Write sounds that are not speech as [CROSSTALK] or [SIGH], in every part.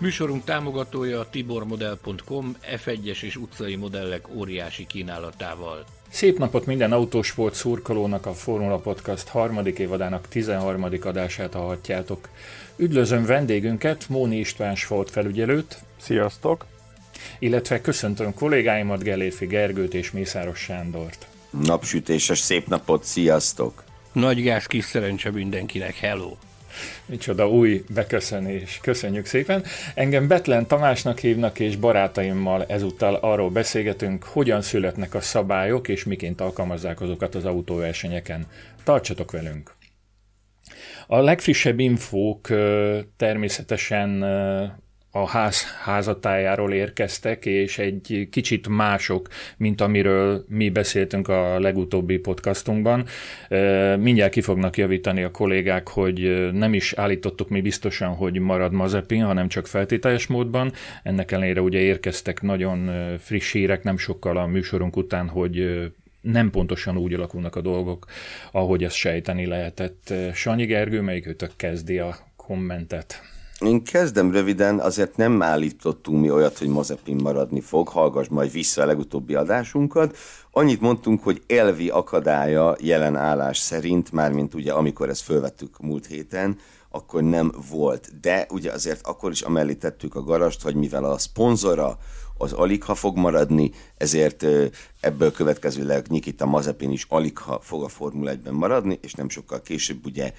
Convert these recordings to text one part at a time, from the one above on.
Műsorunk támogatója a tibormodel.com F1-es és utcai modellek óriási kínálatával. Szép napot minden autósport szurkolónak a Formula Podcast harmadik évadának 13. adását hallhatjátok. Üdvözlöm vendégünket, Móni István Sport felügyelőt. Sziasztok! Illetve köszöntöm kollégáimat, Gelérfi Gergőt és Mészáros Sándort. Napsütéses szép napot, sziasztok! Nagy gáz kis szerencse mindenkinek, hello! Micsoda új beköszönés. Köszönjük szépen. Engem Betlen Tamásnak hívnak, és barátaimmal ezúttal arról beszélgetünk, hogyan születnek a szabályok, és miként alkalmazzák azokat az autóversenyeken. Tartsatok velünk! A legfrissebb infók természetesen a ház házatájáról érkeztek, és egy kicsit mások, mint amiről mi beszéltünk a legutóbbi podcastunkban. Mindjárt ki fognak javítani a kollégák, hogy nem is állítottuk mi biztosan, hogy marad Mazepin, hanem csak feltételes módban. Ennek ellenére ugye érkeztek nagyon friss hírek nem sokkal a műsorunk után, hogy nem pontosan úgy alakulnak a dolgok, ahogy ezt sejteni lehetett. Sanyi Gergő, melyikőtök kezdi a kommentet? Én kezdem röviden, azért nem állítottunk mi olyat, hogy Mazepin maradni fog, hallgass majd vissza a legutóbbi adásunkat. Annyit mondtunk, hogy elvi akadálya jelen állás szerint, mármint ugye amikor ezt fölvettük múlt héten, akkor nem volt. De ugye azért akkor is amellé tettük a garast, hogy mivel a szponzora az alig fog maradni, ezért ebből következőleg Nikita Mazepin is alig fog a Formula 1-ben maradni, és nem sokkal később ugye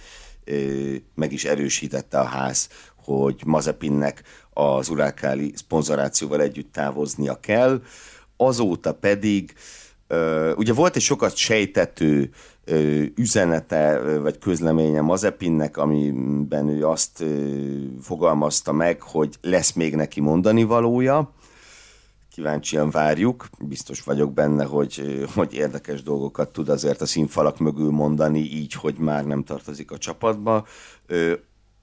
meg is erősítette a ház, hogy Mazepinnek az Urákáli szponzorációval együtt távoznia kell. Azóta pedig ugye volt egy sokat sejtető üzenete vagy közleménye Mazepinnek, amiben ő azt fogalmazta meg, hogy lesz még neki mondani valója. Kíváncsian várjuk, biztos vagyok benne, hogy, hogy érdekes dolgokat tud azért a színfalak mögül mondani, így, hogy már nem tartozik a csapatba.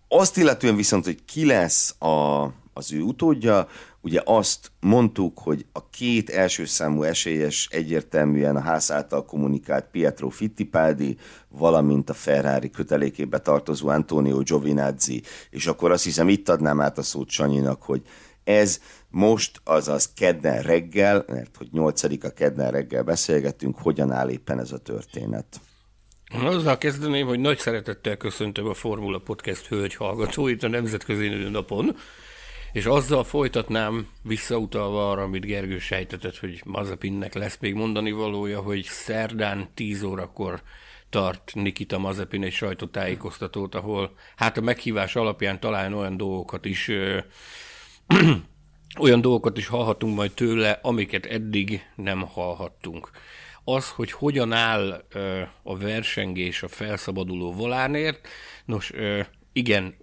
Azt illetően viszont, hogy ki lesz a, az ő utódja, ugye azt mondtuk, hogy a két első számú esélyes egyértelműen a ház által kommunikált Pietro Fittipaldi, valamint a Ferrari kötelékébe tartozó Antonio Giovinazzi, és akkor azt hiszem itt adnám át a szót Sanyinak, hogy ez most, azaz kedden reggel, mert hogy nyolcadika kedden reggel beszélgettünk, hogyan áll éppen ez a történet. Azzal kezdeném, hogy nagy szeretettel köszöntöm a Formula Podcast hölgy hallgatóit a Nemzetközi Nőnapon, és azzal folytatnám visszautalva arra, amit Gergő sejtetett, hogy Mazepinnek lesz még mondani valója, hogy szerdán 10 órakor tart Nikita Mazepin egy sajtótájékoztatót, ahol hát a meghívás alapján talán olyan dolgokat is [CLEARS THROAT] olyan dolgokat is hallhatunk majd tőle, amiket eddig nem hallhattunk az, hogy hogyan áll ö, a versengés a felszabaduló volánért. Nos, ö, igen,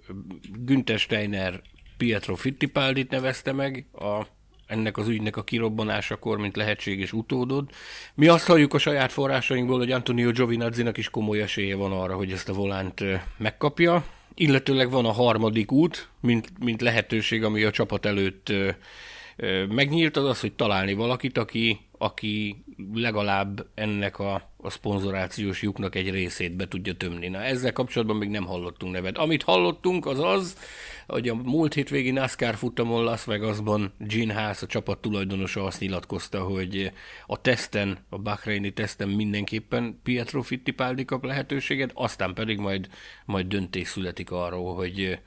Günther Steiner Pietro Fittipaldit nevezte meg a, ennek az ügynek a kirobbanásakor, mint lehetséges utódod. Mi azt halljuk a saját forrásainkból, hogy Antonio Giovinazzi-nak is komoly esélye van arra, hogy ezt a volánt ö, megkapja. Illetőleg van a harmadik út, mint, mint lehetőség, ami a csapat előtt ö, megnyílt, az az, hogy találni valakit, aki, aki legalább ennek a, a szponzorációs lyuknak egy részét be tudja tömni. Na, ezzel kapcsolatban még nem hallottunk nevet. Amit hallottunk, az az, hogy a múlt hétvégi NASCAR futamon Las Vegasban Gene Haas, a csapat tulajdonosa azt nyilatkozta, hogy a teszten, a Bahreini teszten mindenképpen Pietro Fittipaldi kap lehetőséget, aztán pedig majd, majd döntés születik arról, hogy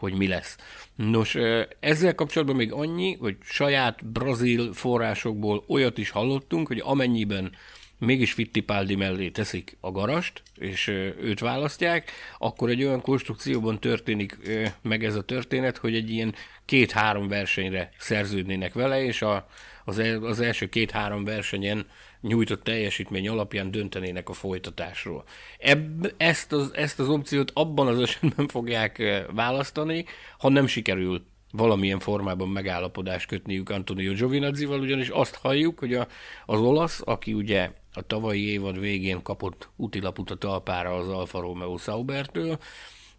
hogy mi lesz. Nos, ezzel kapcsolatban még annyi, hogy saját brazil forrásokból olyat is hallottunk, hogy amennyiben mégis Fittipaldi mellé teszik a garast, és őt választják, akkor egy olyan konstrukcióban történik meg ez a történet, hogy egy ilyen két-három versenyre szerződnének vele, és a, az, az első két-három versenyen nyújtott teljesítmény alapján döntenének a folytatásról. Ebb, ezt, az, ezt az opciót abban az esetben [LAUGHS] fogják választani, ha nem sikerül valamilyen formában megállapodást kötniük Antonio Giovinazzival, ugyanis azt halljuk, hogy a, az olasz, aki ugye a tavalyi évad végén kapott utilaput a talpára az Alfa Romeo Saubertől,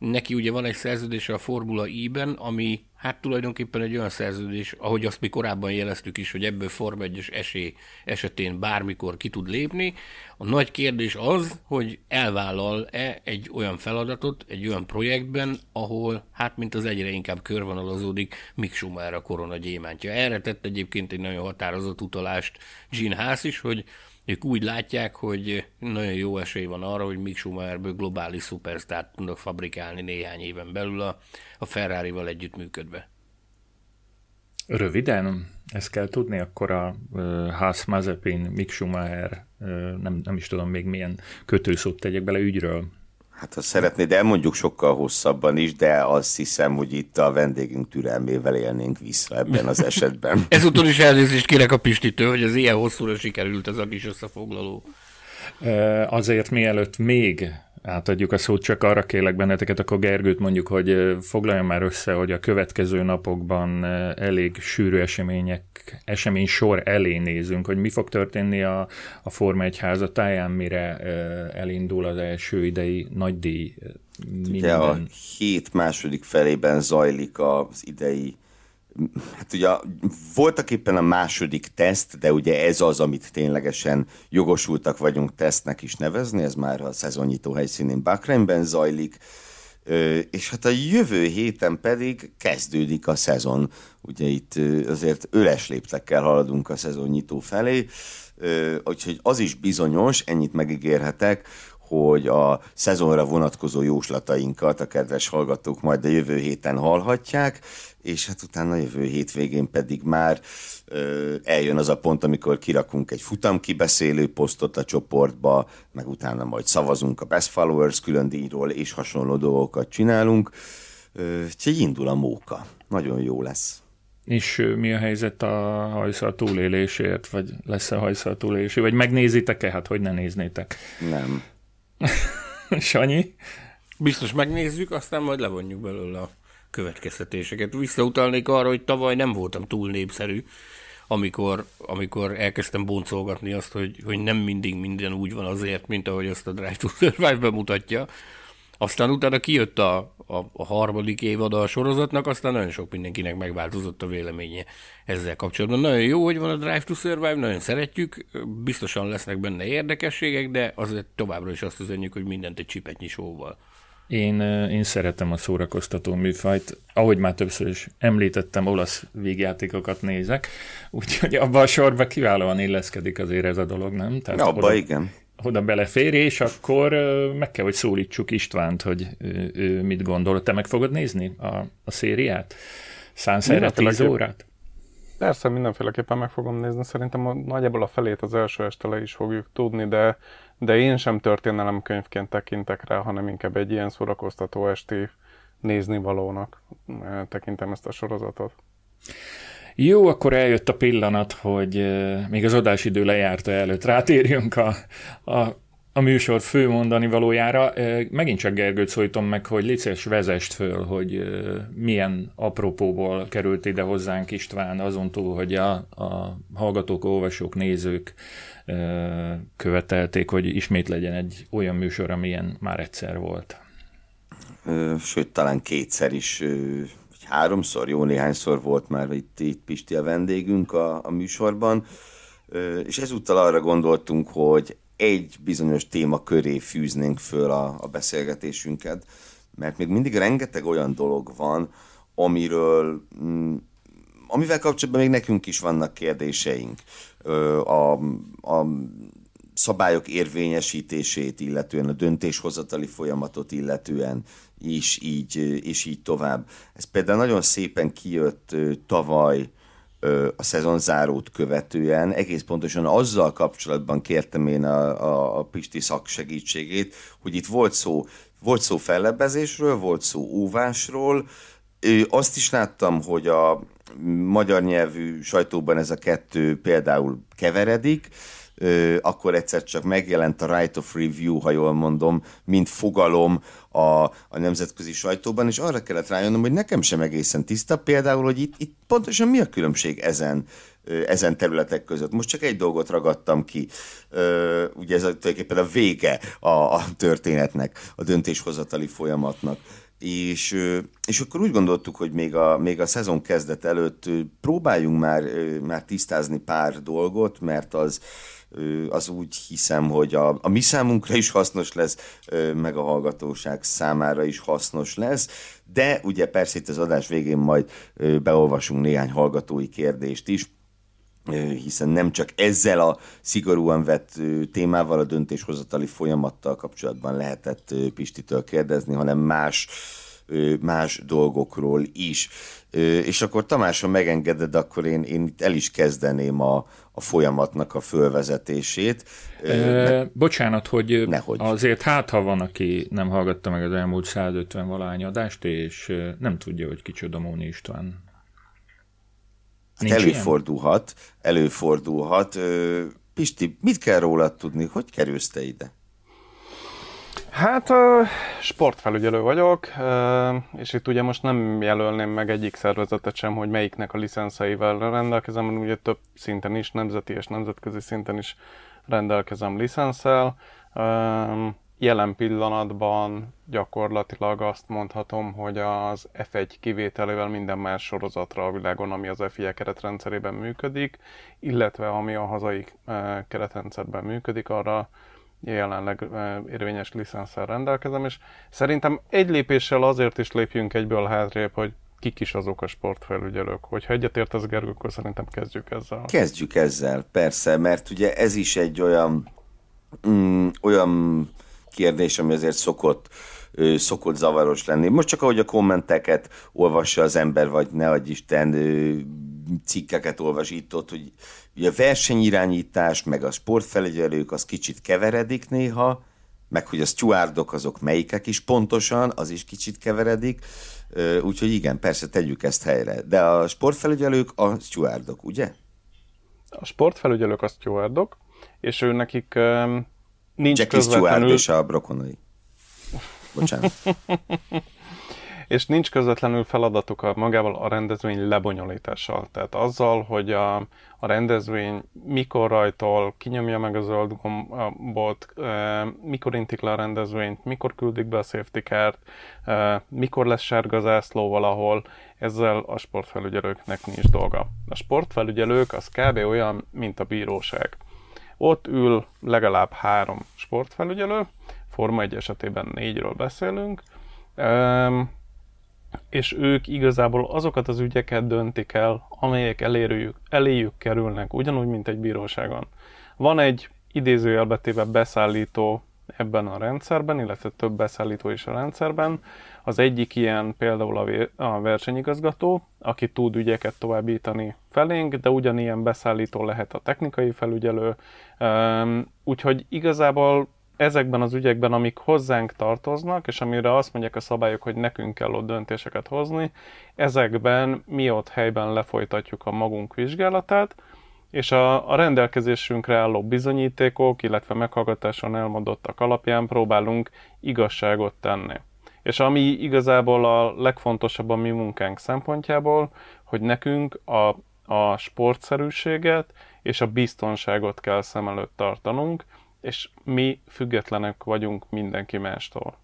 neki ugye van egy szerződése a Formula I-ben, ami hát tulajdonképpen egy olyan szerződés, ahogy azt mi korábban jeleztük is, hogy ebből Forma 1 esély esetén bármikor ki tud lépni. A nagy kérdés az, hogy elvállal-e egy olyan feladatot, egy olyan projektben, ahol hát mint az egyre inkább körvonalazódik Mick Schumacher a korona gyémántja. Erre tett egyébként egy nagyon határozott utalást Gene Haas is, hogy ők úgy látják, hogy nagyon jó esély van arra, hogy Mick Schumacherből globális szupersztárt tudnak fabrikálni néhány éven belül a, a Ferrari-val együttműködve. Röviden, ezt kell tudni, akkor a Haas Mazepin, Mick Schumacher, nem, nem is tudom még milyen kötőszót tegyek bele ügyről, Hát ha szeretnéd, elmondjuk sokkal hosszabban is, de azt hiszem, hogy itt a vendégünk türelmével élnénk vissza ebben az esetben. [LAUGHS] Ezúton is elnézést kérek a Pistitől, hogy az ilyen hosszúra sikerült ez a kis összefoglaló. Azért mielőtt még átadjuk a szót, csak arra kérlek benneteket, akkor Gergőt mondjuk, hogy foglaljon már össze, hogy a következő napokban elég sűrű események, esemény sor elé nézünk, hogy mi fog történni a, a Forma 1 házatáján, mire elindul az első idei nagydíj. Ugye a hét második felében zajlik az idei hát ugye voltak éppen a második teszt, de ugye ez az, amit ténylegesen jogosultak vagyunk tesztnek is nevezni, ez már a szezonnyitó helyszínén Bakreinben zajlik, és hát a jövő héten pedig kezdődik a szezon. Ugye itt azért öles léptekkel haladunk a szezonnyitó felé, úgyhogy az is bizonyos, ennyit megígérhetek, hogy a szezonra vonatkozó jóslatainkat a kedves hallgatók majd a jövő héten hallhatják, és hát utána jövő hétvégén pedig már eljön az a pont, amikor kirakunk egy futam kibeszélő posztot a csoportba, meg utána majd szavazunk a Best Followers külön díjról, és hasonló dolgokat csinálunk. Úgyhogy indul a móka. Nagyon jó lesz. És mi a helyzet a hajszal túlélésért, vagy lesz-e hajszal túlélésé, vagy megnézitek-e? Hát hogy ne néznétek? Nem. [LAUGHS] Sanyi? Biztos megnézzük, aztán majd levonjuk belőle a következtetéseket. Visszautalnék arra, hogy tavaly nem voltam túl népszerű, amikor, amikor elkezdtem boncolgatni azt, hogy, hogy nem mindig minden úgy van azért, mint ahogy azt a Drive to Survive bemutatja. Aztán utána kijött a, a, a harmadik évad a sorozatnak, aztán nagyon sok mindenkinek megváltozott a véleménye ezzel kapcsolatban. Nagyon jó, hogy van a Drive to Survive, nagyon szeretjük, biztosan lesznek benne érdekességek, de azért továbbra is azt üzenjük, hogy mindent egy csipetnyi sóval. Én, én szeretem a szórakoztató műfajt. Ahogy már többször is említettem, olasz végjátékokat nézek, úgyhogy abba a sorba kiválóan illeszkedik azért ez a dolog, nem? Tehát abba oda, igen. Oda belefér, és akkor meg kell, hogy szólítsuk Istvánt, hogy ő, ő mit gondol. Te meg fogod nézni a, a szériát? Szánsz erre 10 órát? Persze, mindenféleképpen meg fogom nézni. Szerintem a, nagyjából a felét az első este le is fogjuk tudni, de de én sem történelemkönyvként tekintek rá, hanem inkább egy ilyen szórakoztató esti nézni valónak eh, tekintem ezt a sorozatot. Jó, akkor eljött a pillanat, hogy eh, még az adásidő lejárta előtt rátérjünk a, a, a műsor fő mondani valójára. Eh, megint csak Gergőt szólítom meg, hogy licés vezest föl, hogy milyen apropóból került ide hozzánk István, azon túl, hogy a, a hallgatók, olvasók, nézők követelték, hogy ismét legyen egy olyan műsor, amilyen már egyszer volt. Sőt, talán kétszer is, vagy háromszor, jó néhányszor volt már itt, itt Pisti a vendégünk a, a műsorban, és ezúttal arra gondoltunk, hogy egy bizonyos téma köré fűznénk föl a, a beszélgetésünket, mert még mindig rengeteg olyan dolog van, amiről mm, amivel kapcsolatban még nekünk is vannak kérdéseink. A, a szabályok érvényesítését illetően, a döntéshozatali folyamatot illetően is így, és így tovább. Ez például nagyon szépen kijött tavaly a szezonzárót követően, egész pontosan azzal kapcsolatban kértem én a, a, a Pisti szaksegítségét, hogy itt volt szó, volt szó fellebbezésről, volt szó óvásról, azt is láttam, hogy a magyar nyelvű sajtóban ez a kettő például keveredik, akkor egyszer csak megjelent a right of review, ha jól mondom, mint fogalom a, a nemzetközi sajtóban, és arra kellett rájönnöm, hogy nekem sem egészen tiszta például, hogy itt, itt pontosan mi a különbség ezen ezen területek között. Most csak egy dolgot ragadtam ki, ugye ez a, tulajdonképpen a vége a, a történetnek, a döntéshozatali folyamatnak. És, és akkor úgy gondoltuk, hogy még a, még a szezon kezdet előtt próbáljunk már, már tisztázni pár dolgot, mert az, az úgy hiszem, hogy a, a mi számunkra is hasznos lesz, meg a hallgatóság számára is hasznos lesz, de ugye persze itt az adás végén majd beolvasunk néhány hallgatói kérdést is, hiszen nem csak ezzel a szigorúan vett témával, a döntéshozatali folyamattal kapcsolatban lehetett Pistitől kérdezni, hanem más más dolgokról is. És akkor Tamás, ha megengeded, akkor én, én el is kezdeném a, a folyamatnak a fölvezetését. E, bocsánat, hogy Nehogy. azért hát, ha van, aki nem hallgatta meg az elmúlt 150 valány adást, és nem tudja, hogy kicsoda Móni István. Hát előfordulhat, ilyen? előfordulhat. Pisti, mit kell rólad tudni? Hogy kerülsz te ide? Hát sportfelügyelő vagyok, és itt ugye most nem jelölném meg egyik szervezetet sem, hogy melyiknek a licenszeivel rendelkezem, ugye több szinten is, nemzeti és nemzetközi szinten is rendelkezem licenszel. Jelen pillanatban gyakorlatilag azt mondhatom, hogy az F1 kivételével minden más sorozatra a világon, ami az FIA keretrendszerében működik, illetve ami a hazai keretrendszerben működik, arra jelenleg érvényes licenszer rendelkezem, és szerintem egy lépéssel azért is lépjünk egyből hátrébb, hogy kik is azok a sportfelügyelők. Hogyha egyetért az Gergő, akkor szerintem kezdjük ezzel. Kezdjük ezzel, persze, mert ugye ez is egy olyan, mm, olyan kérdés, ami azért szokott szokott zavaros lenni. Most csak ahogy a kommenteket olvassa az ember, vagy ne adj Isten cikkeket olvas itt ott, hogy ugye a versenyirányítás, meg a sportfelügyelők az kicsit keveredik néha, meg hogy a stewardok azok melyikek is pontosan, az is kicsit keveredik, úgyhogy igen, persze tegyük ezt helyre. De a sportfelügyelők a stewardok, ugye? A sportfelügyelők a stewardok, és ő nekik um, nincs Jackie közvetlenül... Steward és a brokonai. [LAUGHS] Bocsánat. és nincs közvetlenül feladatuk a magával a rendezvény lebonyolítással. Tehát azzal, hogy a, a rendezvény mikor rajtol, kinyomja meg a zöld gombot, e, mikor intik le a rendezvényt, mikor küldik be a safety car e, mikor lesz sárga zászló valahol, ezzel a sportfelügyelőknek nincs dolga. A sportfelügyelők az kb. olyan, mint a bíróság. Ott ül legalább három sportfelügyelő, Forma 1 esetében négyről beszélünk, és ők igazából azokat az ügyeket döntik el, amelyek eléjük, eléjük kerülnek, ugyanúgy, mint egy bíróságon. Van egy idézőjelbetéve beszállító ebben a rendszerben, illetve több beszállító is a rendszerben. Az egyik ilyen például a, versenyigazgató, aki tud ügyeket továbbítani felénk, de ugyanilyen beszállító lehet a technikai felügyelő. Úgyhogy igazából ezekben az ügyekben, amik hozzánk tartoznak, és amire azt mondják a szabályok, hogy nekünk kell ott döntéseket hozni, ezekben mi ott helyben lefolytatjuk a magunk vizsgálatát, és a, a rendelkezésünkre álló bizonyítékok, illetve meghallgatáson elmondottak alapján próbálunk igazságot tenni. És ami igazából a legfontosabb a mi munkánk szempontjából, hogy nekünk a, a sportszerűséget és a biztonságot kell szem előtt tartanunk, és mi függetlenek vagyunk mindenki mástól.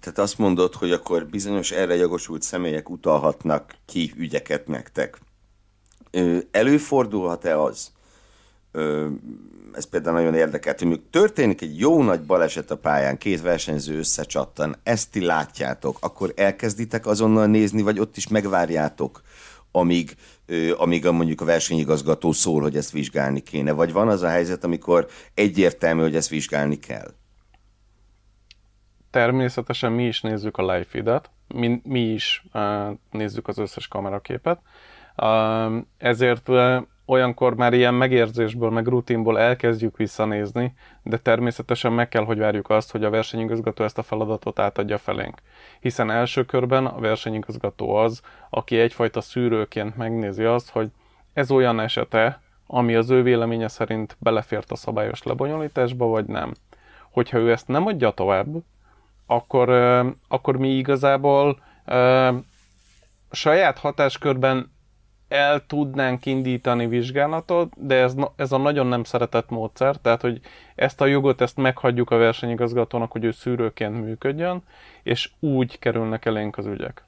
Tehát azt mondod, hogy akkor bizonyos erre jogosult személyek utalhatnak ki ügyeket nektek. Előfordulhat-e az, ez például nagyon érdekelt, hogy történik egy jó nagy baleset a pályán, két versenyző összecsattan, ezt ti látjátok, akkor elkezditek azonnal nézni, vagy ott is megvárjátok, amíg, amíg mondjuk a versenyigazgató szól, hogy ezt vizsgálni kéne? Vagy van az a helyzet, amikor egyértelmű, hogy ezt vizsgálni kell? Természetesen mi is nézzük a live feedet, mi, mi is uh, nézzük az összes kameraképet. Ezért olyankor már ilyen megérzésből, meg rutinból elkezdjük visszanézni, de természetesen meg kell, hogy várjuk azt, hogy a versenyigazgató ezt a feladatot átadja felénk. Hiszen első körben a versenyigazgató az, aki egyfajta szűrőként megnézi azt, hogy ez olyan esete, ami az ő véleménye szerint belefért a szabályos lebonyolításba, vagy nem. Hogyha ő ezt nem adja tovább, akkor, akkor mi igazából saját hatáskörben el tudnánk indítani vizsgálatot, de ez, ez a nagyon nem szeretett módszer, tehát hogy ezt a jogot ezt meghagyjuk a versenyigazgatónak, hogy ő szűrőként működjön, és úgy kerülnek elénk az ügyek.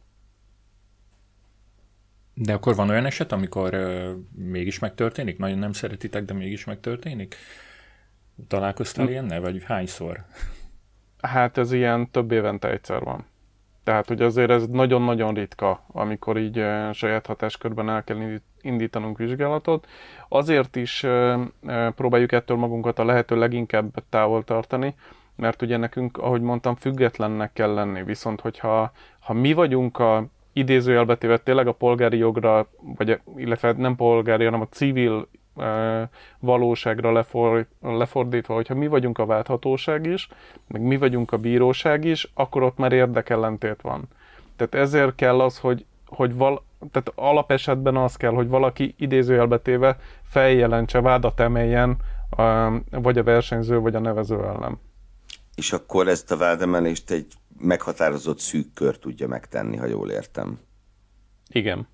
De akkor van olyan eset, amikor uh, mégis megtörténik? Nagyon nem szeretitek, de mégis megtörténik? Találkoztál hm. ilyennel, vagy hányszor? Hát ez ilyen több évente egyszer van. Tehát, hogy azért ez nagyon-nagyon ritka, amikor így saját hatáskörben el kell indítanunk vizsgálatot. Azért is próbáljuk ettől magunkat a lehető leginkább távol tartani, mert ugye nekünk, ahogy mondtam, függetlennek kell lenni. Viszont, hogyha ha mi vagyunk a idézőjelbetéve tényleg a polgári jogra, vagy illetve nem polgári, hanem a civil valóságra lefor, lefordítva, hogyha mi vagyunk a válthatóság is, meg mi vagyunk a bíróság is, akkor ott már érdekellentét van. Tehát ezért kell az, hogy, hogy val, tehát alapesetben az kell, hogy valaki idézőjelbetéve feljelentse, vádat emeljen, vagy a versenyző, vagy a nevező ellen. És akkor ezt a vádemelést egy meghatározott szűk kör tudja megtenni, ha jól értem. Igen.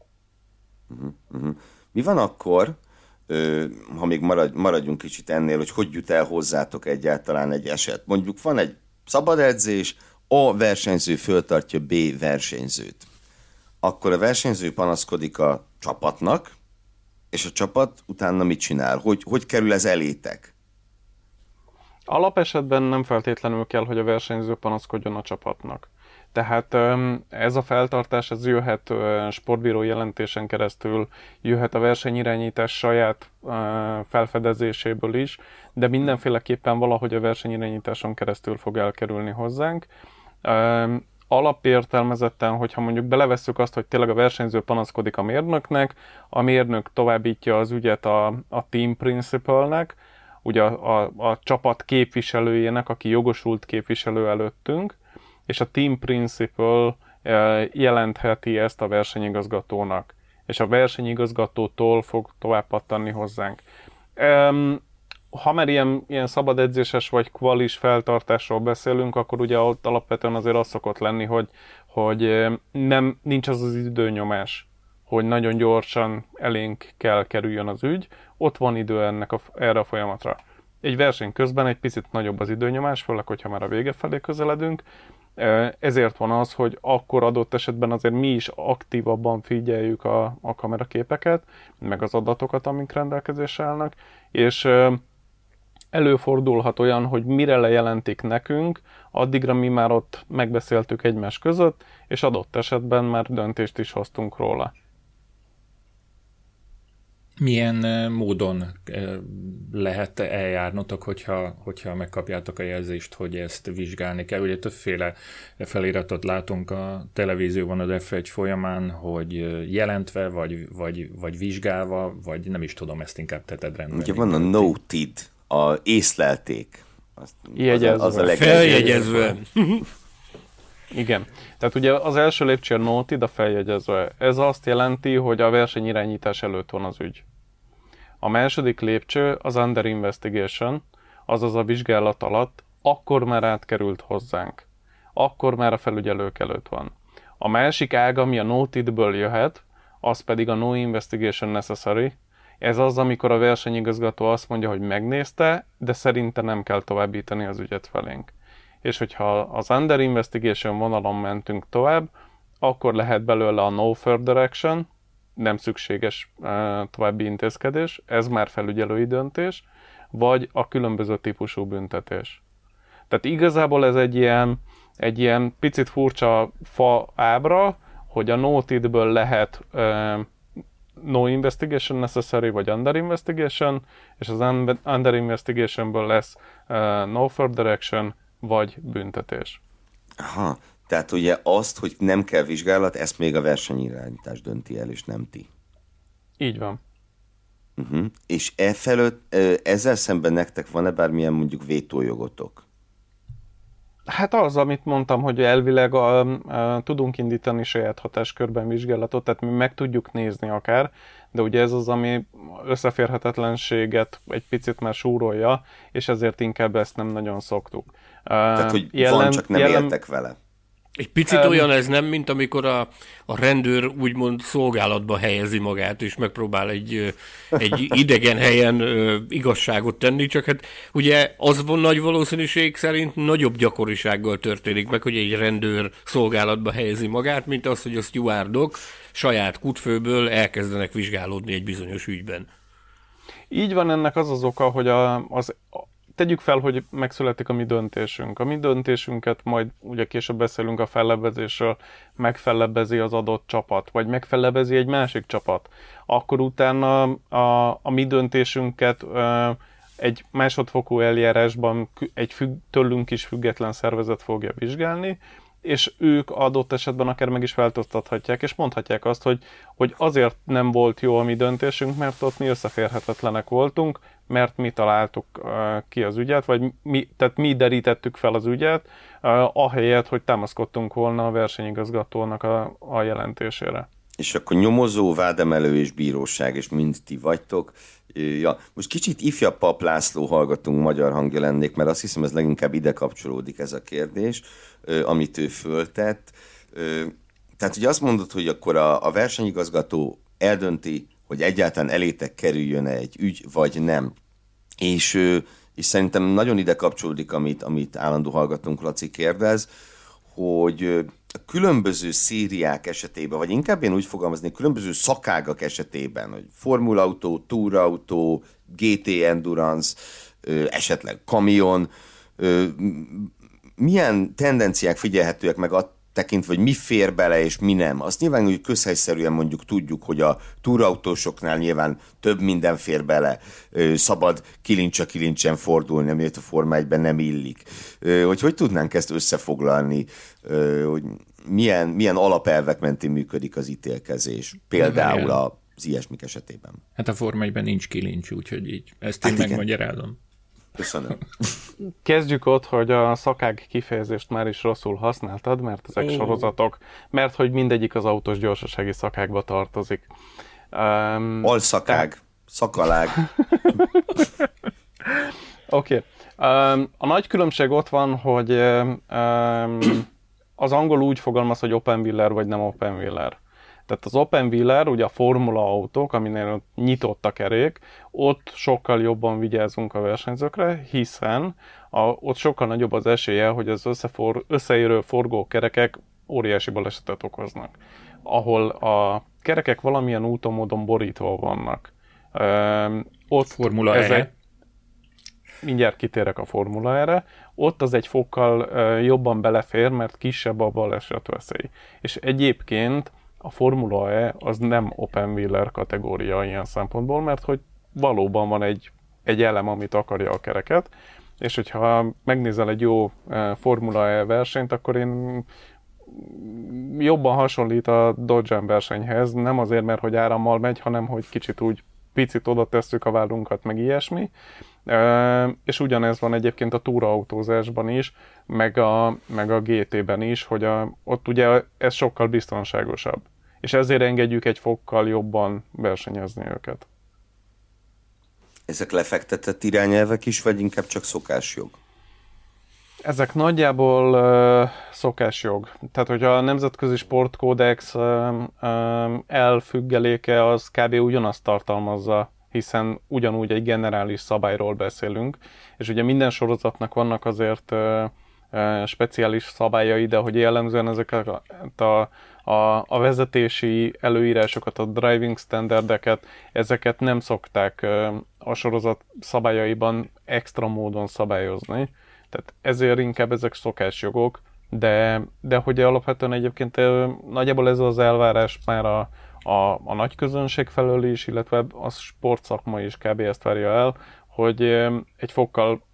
Uh-huh, uh-huh. Mi van akkor, ha még maradj, maradjunk kicsit ennél, hogy hogy jut el hozzátok egyáltalán egy eset. Mondjuk van egy szabad edzés, A versenyző föltartja B versenyzőt. Akkor a versenyző panaszkodik a csapatnak, és a csapat utána mit csinál? Hogy, hogy kerül ez elétek? Alapesetben nem feltétlenül kell, hogy a versenyző panaszkodjon a csapatnak. Tehát ez a feltartás, ez jöhet sportbíró jelentésen keresztül, jöhet a versenyirányítás saját felfedezéséből is, de mindenféleképpen valahogy a versenyirányításon keresztül fog elkerülni hozzánk. Alapértelmezetten, hogyha mondjuk belevesszük azt, hogy tényleg a versenyző panaszkodik a mérnöknek, a mérnök továbbítja az ügyet a, a team principalnek, ugye a, a, a csapat képviselőjének, aki jogosult képviselő előttünk, és a team principal eh, jelentheti ezt a versenyigazgatónak, és a versenyigazgatótól fog tovább pattanni hozzánk. Ha már ilyen, ilyen szabad edzéses vagy kvalis feltartásról beszélünk, akkor ugye ott alapvetően azért az szokott lenni, hogy, hogy nem, nincs az az időnyomás, hogy nagyon gyorsan elénk kell kerüljön az ügy, ott van idő ennek a, erre a folyamatra. Egy verseny közben egy picit nagyobb az időnyomás, főleg, hogyha már a vége felé közeledünk, ezért van az, hogy akkor adott esetben azért mi is aktívabban figyeljük a, a kameraképeket, meg az adatokat, amik rendelkezésre állnak, és előfordulhat olyan, hogy mire lejelentik nekünk, addigra mi már ott megbeszéltük egymás között, és adott esetben már döntést is hoztunk róla milyen módon lehet eljárnotok, hogyha, hogyha megkapjátok a jelzést, hogy ezt vizsgálni kell? Ugye többféle feliratot látunk a televízióban az F1 folyamán, hogy jelentve, vagy, vagy, vagy vizsgálva, vagy nem is tudom, ezt inkább teted rendben. Ugye van a noted, a észlelték. Azt, Jegyezve. Az a, az a Feljegyezve. [LAUGHS] Igen. Tehát ugye az első lépcső a noted, a feljegyezve. Ez azt jelenti, hogy a versenyirányítás előtt van az ügy. A második lépcső az under investigation, azaz a vizsgálat alatt, akkor már átkerült hozzánk. Akkor már a felügyelők előtt van. A másik ág, ami a noted-ből jöhet, az pedig a no investigation necessary. Ez az, amikor a versenyigazgató azt mondja, hogy megnézte, de szerinte nem kell továbbítani az ügyet felénk és hogyha az under investigation vonalon mentünk tovább, akkor lehet belőle a no further action, nem szükséges további intézkedés, ez már felügyelői döntés, vagy a különböző típusú büntetés. Tehát igazából ez egy ilyen, egy ilyen picit furcsa fa ábra, hogy a notidből lehet no investigation necessary, vagy under investigation, és az under investigationből lesz uh, no further action, vagy büntetés. Aha, tehát ugye azt, hogy nem kell vizsgálat, ezt még a versenyirányítás dönti el, és nem ti. Így van. Uh-huh. És e felett, ezzel szemben nektek van-e bármilyen mondjuk vétójogotok? Hát az, amit mondtam, hogy elvileg a, a, tudunk indítani saját hatáskörben vizsgálatot, tehát mi meg tudjuk nézni akár, de ugye ez az, ami összeférhetetlenséget egy picit már súrolja, és ezért inkább ezt nem nagyon szoktuk. Tehát, hogy jelen, van, csak nem jelen, éltek vele. Egy picit um, olyan ez nem, mint amikor a, a rendőr úgymond szolgálatba helyezi magát, és megpróbál egy, egy idegen helyen igazságot tenni, csak hát ugye az van nagy valószínűség szerint nagyobb gyakorisággal történik meg, hogy egy rendőr szolgálatba helyezi magát, mint az, hogy a stewardok saját kutfőből elkezdenek vizsgálódni egy bizonyos ügyben. Így van, ennek az az oka, hogy a, az tegyük fel, hogy megszületik a mi döntésünk. A mi döntésünket majd ugye később beszélünk a fellebezésről, megfellebezi az adott csapat, vagy megfellebezi egy másik csapat. Akkor utána a, a mi döntésünket egy másodfokú eljárásban egy függ, tőlünk is független szervezet fogja vizsgálni, és ők adott esetben akár meg is változtathatják, és mondhatják azt, hogy, hogy azért nem volt jó a mi döntésünk, mert ott mi összeférhetetlenek voltunk, mert mi találtuk ki az ügyet, vagy mi, tehát mi derítettük fel az ügyet, ahelyett, hogy támaszkodtunk volna a versenyigazgatónak a, a jelentésére. És akkor nyomozó, vádemelő és bíróság, és mind ti vagytok. Ja, most kicsit ifjabb Pap László hallgatunk magyar hangja lennék, mert azt hiszem ez leginkább ide kapcsolódik ez a kérdés, amit ő föltett. Tehát ugye azt mondod, hogy akkor a, a versenyigazgató eldönti, hogy egyáltalán elétek kerüljön egy ügy, vagy nem. És, és szerintem nagyon ide kapcsolódik, amit, amit állandó hallgatónk Laci kérdez, hogy a különböző szériák esetében, vagy inkább én úgy fogalmazni, különböző szakágak esetében, hogy formulautó, túrautó, GT Endurance, esetleg kamion, milyen tendenciák figyelhetőek meg tekintve, hogy mi fér bele és mi nem. Azt nyilván hogy közhelyszerűen mondjuk tudjuk, hogy a túrautósoknál nyilván több minden fér bele, szabad kilincsa kilincsen fordulni, amit a Forma 1 nem illik. Hogy hogy tudnánk ezt összefoglalni, hogy milyen, milyen alapelvek mentén működik az ítélkezés, például az ilyesmik esetében. Hát a Forma 1 nincs kilincs, úgyhogy így ezt én hát megmagyarázom. Köszönöm. Kezdjük ott, hogy a szakág kifejezést már is rosszul használtad, mert ezek oh. sorozatok, mert hogy mindegyik az autós gyorsasági szakágba tartozik. Um, Alszakág, te... szakalág. [LAUGHS] Oké. okay. um, a nagy különbség ott van, hogy um, az angol úgy fogalmaz, hogy open wheeler vagy nem open wheeler. Tehát az open wheeler, ugye a formula autók, aminél nyitott a kerék, ott sokkal jobban vigyázunk a versenyzőkre, hiszen a, ott sokkal nagyobb az esélye, hogy az összefor, összeérő forgókerekek óriási balesetet okoznak. Ahol a kerekek valamilyen úton, módon borítva vannak. Üm, ott Formula e. ezek, mindjárt kitérek a Formula erre, ott az egy fokkal uh, jobban belefér, mert kisebb a baleset veszély. És egyébként a Formula E az nem open wheeler kategória ilyen szempontból, mert hogy valóban van egy, egy elem, amit akarja a kereket, és hogyha megnézel egy jó e, Formula E versenyt, akkor én jobban hasonlít a Dodge versenyhez, nem azért, mert hogy árammal megy, hanem hogy kicsit úgy picit oda tesszük a vállunkat, meg ilyesmi. E, és ugyanez van egyébként a túraautózásban is, meg a, meg a GT-ben is, hogy a, ott ugye ez sokkal biztonságosabb és ezért engedjük egy fokkal jobban versenyezni őket. Ezek lefektetett irányelvek is, vagy inkább csak szokásjog? Ezek nagyjából uh, szokásjog. Tehát, hogyha a Nemzetközi Sportkódex uh, uh, elfüggeléke az kb. ugyanazt tartalmazza, hiszen ugyanúgy egy generális szabályról beszélünk, és ugye minden sorozatnak vannak azért uh, uh, speciális szabályai, de hogy jellemzően ezeket a, a, a vezetési előírásokat, a driving standardeket, ezeket nem szokták a sorozat szabályaiban extra módon szabályozni. Tehát ezért inkább ezek szokásjogok, de, de hogy alapvetően egyébként nagyjából ez az elvárás már a, a, a nagy közönség felől is, illetve a sportszakma is kb. ezt várja el, hogy egy fokkal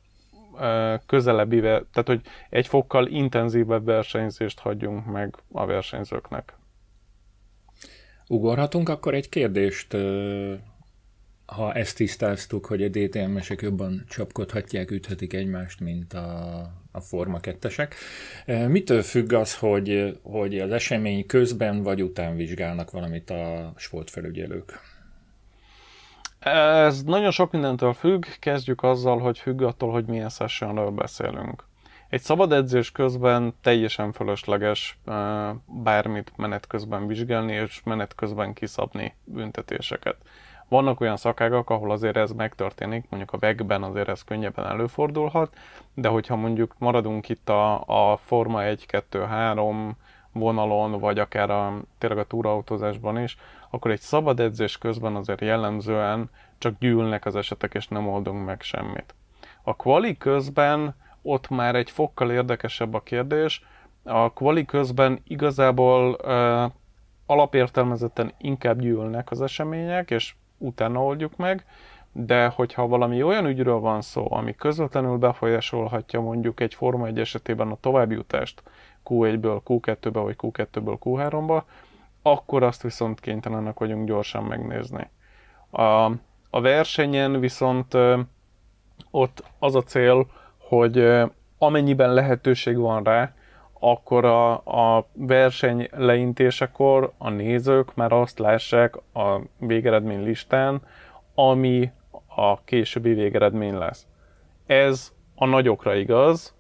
közelebbi, tehát hogy egy fokkal intenzívebb versenyzést hagyjunk meg a versenyzőknek. Ugorhatunk akkor egy kérdést, ha ezt tisztáztuk, hogy a DTM-esek jobban csapkodhatják, üthetik egymást, mint a, a Forma 2-esek. Mitől függ az, hogy, hogy az esemény közben vagy után vizsgálnak valamit a sportfelügyelők? Ez nagyon sok mindentől függ, kezdjük azzal, hogy függ attól, hogy milyen sessionről beszélünk. Egy szabad edzés közben teljesen fölösleges bármit menet közben vizsgálni, és menet közben kiszabni büntetéseket. Vannak olyan szakágak, ahol azért ez megtörténik, mondjuk a vegben azért ez könnyebben előfordulhat, de hogyha mondjuk maradunk itt a, a Forma 1, 2, 3 vonalon, vagy akár a, tényleg a túrautózásban is, akkor egy szabad edzés közben azért jellemzően csak gyűlnek az esetek, és nem oldunk meg semmit. A kvali közben ott már egy fokkal érdekesebb a kérdés. A kvali közben igazából uh, alapértelmezetten inkább gyűlnek az események, és utána oldjuk meg, de hogyha valami olyan ügyről van szó, ami közvetlenül befolyásolhatja mondjuk egy Forma 1 esetében a továbbjutást Q1-ből Q2-be vagy Q2-ből Q3-ba, akkor azt viszont kénytelenek vagyunk gyorsan megnézni. A, a versenyen viszont ott az a cél, hogy amennyiben lehetőség van rá, akkor a, a verseny leintésekor a nézők már azt lássák a végeredmény listán, ami a későbbi végeredmény lesz. Ez a nagyokra igaz,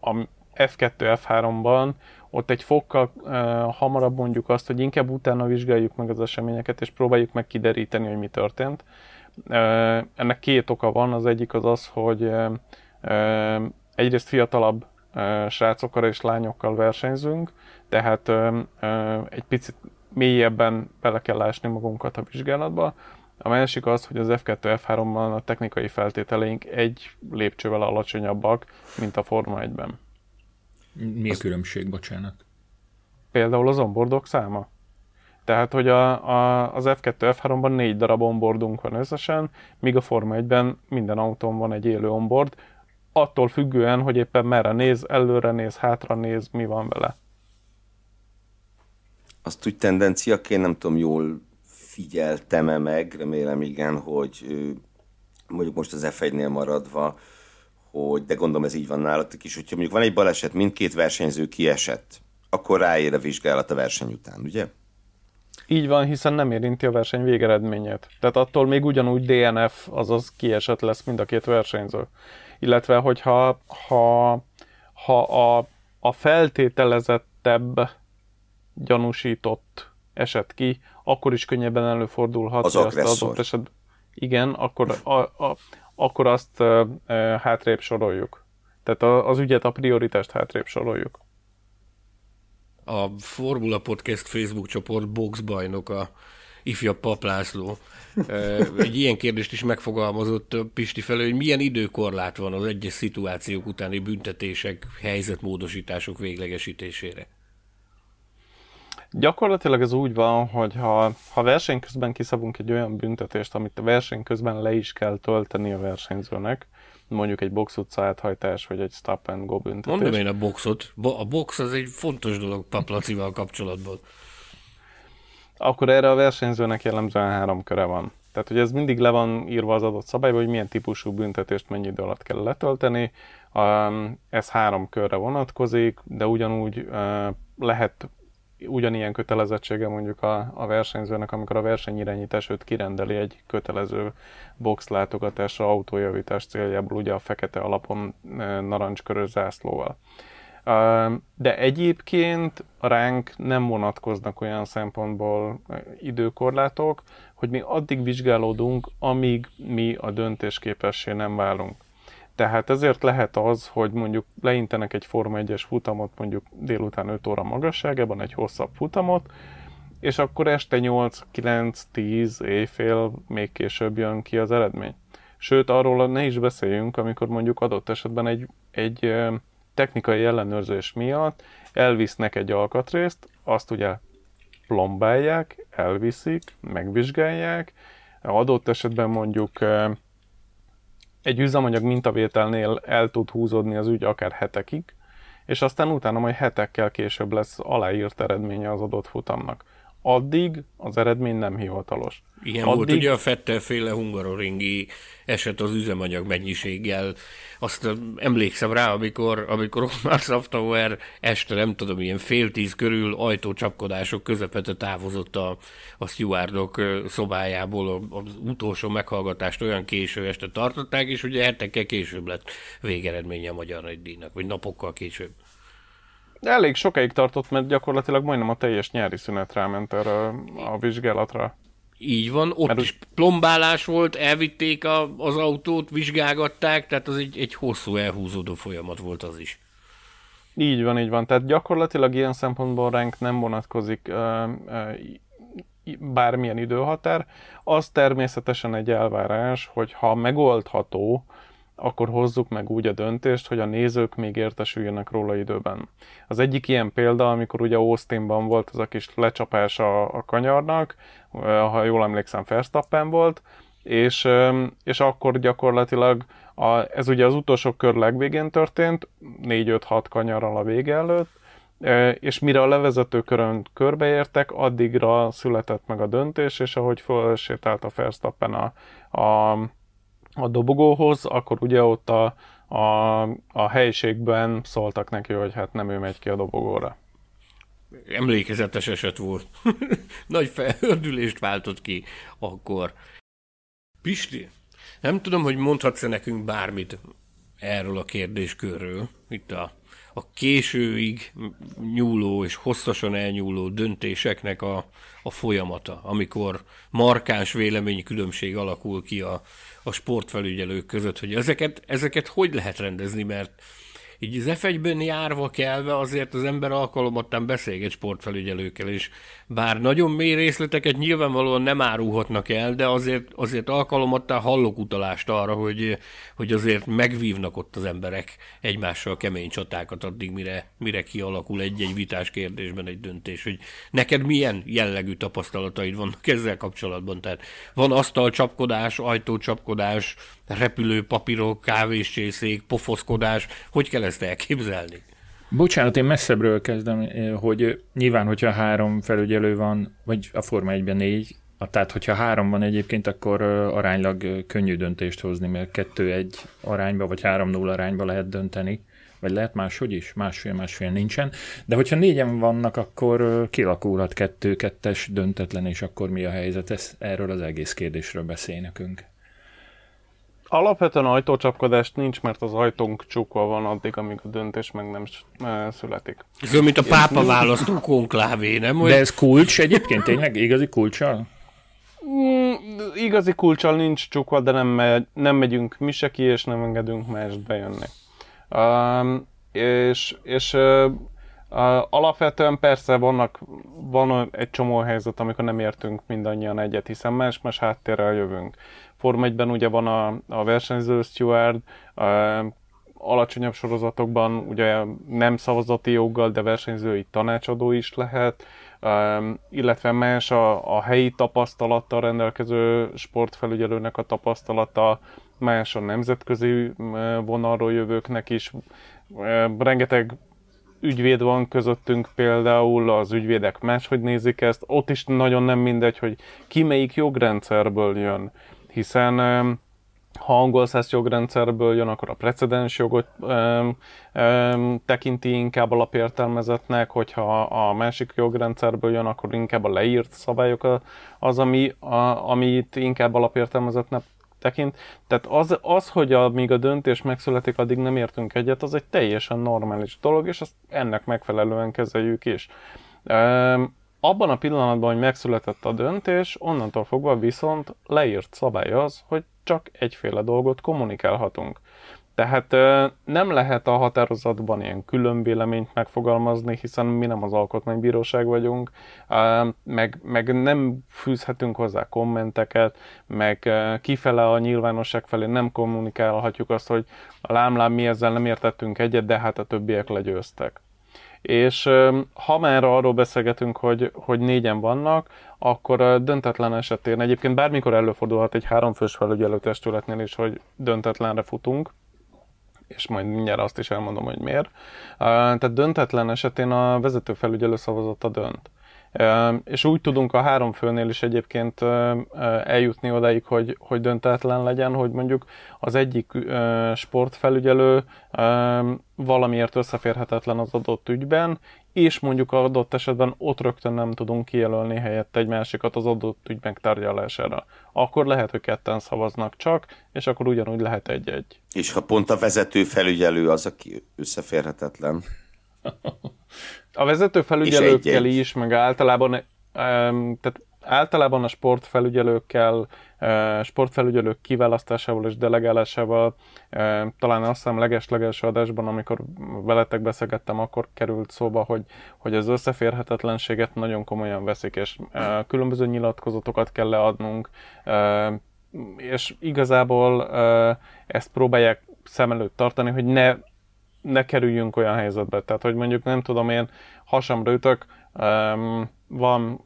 a F2, F3-ban ott egy fokkal uh, hamarabb mondjuk azt, hogy inkább utána vizsgáljuk meg az eseményeket, és próbáljuk meg kideríteni, hogy mi történt. Uh, ennek két oka van, az egyik az az, hogy uh, egyrészt fiatalabb srácokkal és lányokkal versenyzünk, tehát egy picit mélyebben bele kell ásni magunkat a vizsgálatba. A másik az, hogy az F2, F3-ban a technikai feltételeink egy lépcsővel alacsonyabbak, mint a Forma 1-ben. Mi a különbség, bocsánat? Például az onboardok száma. Tehát, hogy a, a, az F2, F3-ban négy darab onboardunk van összesen, míg a Forma 1-ben minden autón van egy élő onboard, attól függően, hogy éppen merre néz, előre néz, hátra néz, mi van vele. Azt úgy tendenciaként nem tudom, jól figyeltem-e meg, remélem igen, hogy mondjuk most az F1-nél maradva, hogy, de gondolom ez így van nálatok is, hogyha mondjuk van egy baleset, mindkét versenyző kiesett, akkor ráér a vizsgálat a verseny után, ugye? Így van, hiszen nem érinti a verseny végeredményét. Tehát attól még ugyanúgy DNF, azaz kiesett lesz mind a két versenyző illetve hogyha ha, ha a, a feltételezettebb gyanúsított eset ki, akkor is könnyebben előfordulhat, az hogy azt az adott eset, igen, akkor, a, a, akkor azt e, e, hátrébb soroljuk. Tehát a, az ügyet, a prioritást hátrébb soroljuk. A Formula Podcast Facebook csoport boxbajnoka ifjabb Paplászló egy ilyen kérdést is megfogalmazott Pisti felől, hogy milyen időkorlát van az egyes szituációk utáni büntetések, helyzetmódosítások véglegesítésére? Gyakorlatilag ez úgy van, hogy ha, ha verseny közben kiszabunk egy olyan büntetést, amit a verseny közben le is kell tölteni a versenyzőnek, mondjuk egy box utca áthajtás, vagy egy stop and go büntetés. Mondom én a boxot. A box az egy fontos dolog Paplacival kapcsolatban akkor erre a versenyzőnek jellemzően három köre van. Tehát, hogy ez mindig le van írva az adott szabályban, hogy milyen típusú büntetést mennyi idő alatt kell letölteni. Ez három körre vonatkozik, de ugyanúgy lehet ugyanilyen kötelezettsége mondjuk a, a versenyzőnek, amikor a versenyirányítás őt kirendeli egy kötelező box látogatásra autójavítás céljából, ugye a fekete alapon narancskörös zászlóval. De egyébként ránk nem vonatkoznak olyan szempontból időkorlátok, hogy mi addig vizsgálódunk, amíg mi a döntésképessé nem válunk. Tehát ezért lehet az, hogy mondjuk leintenek egy Forma 1-es futamot mondjuk délután 5 óra magasságában, egy hosszabb futamot, és akkor este 8, 9, 10, éjfél, még később jön ki az eredmény. Sőt, arról ne is beszéljünk, amikor mondjuk adott esetben egy, egy technikai ellenőrzés miatt elvisznek egy alkatrészt, azt ugye plombálják, elviszik, megvizsgálják, adott esetben mondjuk eh, egy üzemanyag mintavételnél el tud húzódni az ügy akár hetekig, és aztán utána majd hetekkel később lesz aláírt eredménye az adott futamnak. Addig az eredmény nem hivatalos. Ilyen Addig... volt ugye a Fettel féle hungaroringi eset az üzemanyag mennyiséggel. Azt emlékszem rá, amikor, amikor Osmar Saftower este, nem tudom, ilyen fél tíz körül ajtócsapkodások közepete távozott a, a stewardok szobájából, az utolsó meghallgatást olyan késő este tartották, és ugye hetekkel később lett végeredménye a Magyar Nagydíjnak, vagy napokkal később. Elég sokáig tartott, mert gyakorlatilag majdnem a teljes nyári szünet ráment erre a vizsgálatra. Így van, ott Mert is plombálás volt, elvitték a, az autót, vizsgálgatták, tehát az egy, egy hosszú elhúzódó folyamat volt az is. Így van, így van. Tehát gyakorlatilag ilyen szempontból ránk nem vonatkozik uh, uh, bármilyen időhatár. Az természetesen egy elvárás, hogy ha megoldható, akkor hozzuk meg úgy a döntést, hogy a nézők még értesüljenek róla időben. Az egyik ilyen példa, amikor ugye Austinban volt az a kis lecsapás a, a kanyarnak, ha jól emlékszem Verstappen volt, és, és akkor gyakorlatilag a, ez ugye az utolsó kör legvégén történt, 4-5-6 kanyarral a vége előtt, és mire a levezető körön körbeértek, addigra született meg a döntés, és ahogy felsétált a Verstappen a, a a dobogóhoz, akkor ugye ott a, a, a helyiségben szóltak neki, hogy hát nem ő megy ki a dobogóra. Emlékezetes eset volt. [LAUGHS] Nagy felhördülést váltott ki akkor. Pisti, nem tudom, hogy mondhatsz-e nekünk bármit erről a kérdéskörről, itt a, a későig nyúló és hosszasan elnyúló döntéseknek a, a folyamata, amikor markáns véleménykülönbség alakul ki a, a sportfelügyelők között, hogy ezeket, ezeket hogy lehet rendezni, mert így az f járva kelve azért az ember alkalomattán beszélget sportfelügyelőkkel, és bár nagyon mély részleteket nyilvánvalóan nem árulhatnak el, de azért, azért alkalomattán hallok utalást arra, hogy, hogy azért megvívnak ott az emberek egymással kemény csatákat addig, mire, mire kialakul egy-egy vitás kérdésben egy döntés, hogy neked milyen jellegű tapasztalataid vannak ezzel kapcsolatban, tehát van asztalcsapkodás, ajtócsapkodás, repülő papírok, kávéscsészék, pofoszkodás, hogy kell ezt elképzelni? Bocsánat, én messzebbről kezdem, eh, hogy nyilván, hogyha három felügyelő van, vagy a Forma 1-ben négy, tehát hogyha három van egyébként, akkor eh, aránylag eh, könnyű döntést hozni, mert kettő-egy arányba, vagy három-null arányba lehet dönteni, vagy lehet máshogy is, másfél-másfél nincsen, de hogyha négyen vannak, akkor kilakulhat kettő-kettes döntetlen, és akkor mi a helyzet? Ez, erről az egész kérdésről beszél nekünk. Alapvetően ajtócsapkodást nincs, mert az ajtónk csukva van addig, amíg a döntés meg nem születik. Ez olyan, mint a pápa választó konklávé, nem? De ez kulcs egyébként tényleg? Igazi kulcsal? Mm, igazi kulcsal nincs csukva, de nem, megy, nem megyünk mi se ki, és nem engedünk mást bejönni. Um, és és alapvetően persze vannak, van egy csomó helyzet, amikor nem értünk mindannyian egyet, hiszen más-más háttérrel jövünk. Form 1 ugye van a, a versenyző steward, a, alacsonyabb sorozatokban ugye nem szavazati joggal, de versenyzői tanácsadó is lehet, illetve más a, a helyi tapasztalattal rendelkező sportfelügyelőnek a tapasztalata, más a nemzetközi vonalról jövőknek is. Rengeteg ügyvéd van közöttünk például, az ügyvédek máshogy nézik ezt, ott is nagyon nem mindegy, hogy ki melyik jogrendszerből jön hiszen ha angol száz jogrendszerből jön, akkor a precedens jogot um, um, tekinti inkább alapértelmezetnek, hogyha a másik jogrendszerből jön, akkor inkább a leírt szabályok az, ami, a, amit inkább alapértelmezetnek tekint. Tehát az, az hogy amíg a döntés megszületik, addig nem értünk egyet, az egy teljesen normális dolog, és azt ennek megfelelően kezeljük is. Um, abban a pillanatban, hogy megszületett a döntés, onnantól fogva viszont leírt szabály az, hogy csak egyféle dolgot kommunikálhatunk. Tehát nem lehet a határozatban ilyen külön véleményt megfogalmazni, hiszen mi nem az alkotmánybíróság vagyunk, meg, meg nem fűzhetünk hozzá kommenteket, meg kifele a nyilvánosság felé nem kommunikálhatjuk azt, hogy lámlám mi ezzel nem értettünk egyet, de hát a többiek legyőztek. És ha már arról beszélgetünk, hogy, hogy négyen vannak, akkor döntetlen esetén egyébként bármikor előfordulhat egy háromfős felügyelő testületnél is, hogy döntetlenre futunk, és majd mindjárt azt is elmondom, hogy miért. Tehát döntetlen esetén a vezető felügyelő szavazata dönt. És úgy tudunk a három főnél is egyébként eljutni odaig, hogy, hogy döntetlen legyen, hogy mondjuk az egyik sportfelügyelő valamiért összeférhetetlen az adott ügyben, és mondjuk adott esetben ott rögtön nem tudunk kijelölni helyett egy másikat az adott ügy megtárgyalására. Akkor lehet, hogy ketten szavaznak csak, és akkor ugyanúgy lehet egy-egy. És ha pont a vezető felügyelő az, aki összeférhetetlen? [LAUGHS] A vezető felügyelőkkel is, meg általában, tehát általában a sportfelügyelőkkel, sportfelügyelők kiválasztásával és delegálásával, talán azt hiszem leges-leges adásban, amikor veletek beszélgettem, akkor került szóba, hogy, hogy az összeférhetetlenséget nagyon komolyan veszik, és különböző nyilatkozatokat kell leadnunk, és igazából ezt próbálják szem előtt tartani, hogy ne ne kerüljünk olyan helyzetbe. Tehát, hogy mondjuk nem tudom én, hasamra ütök, van,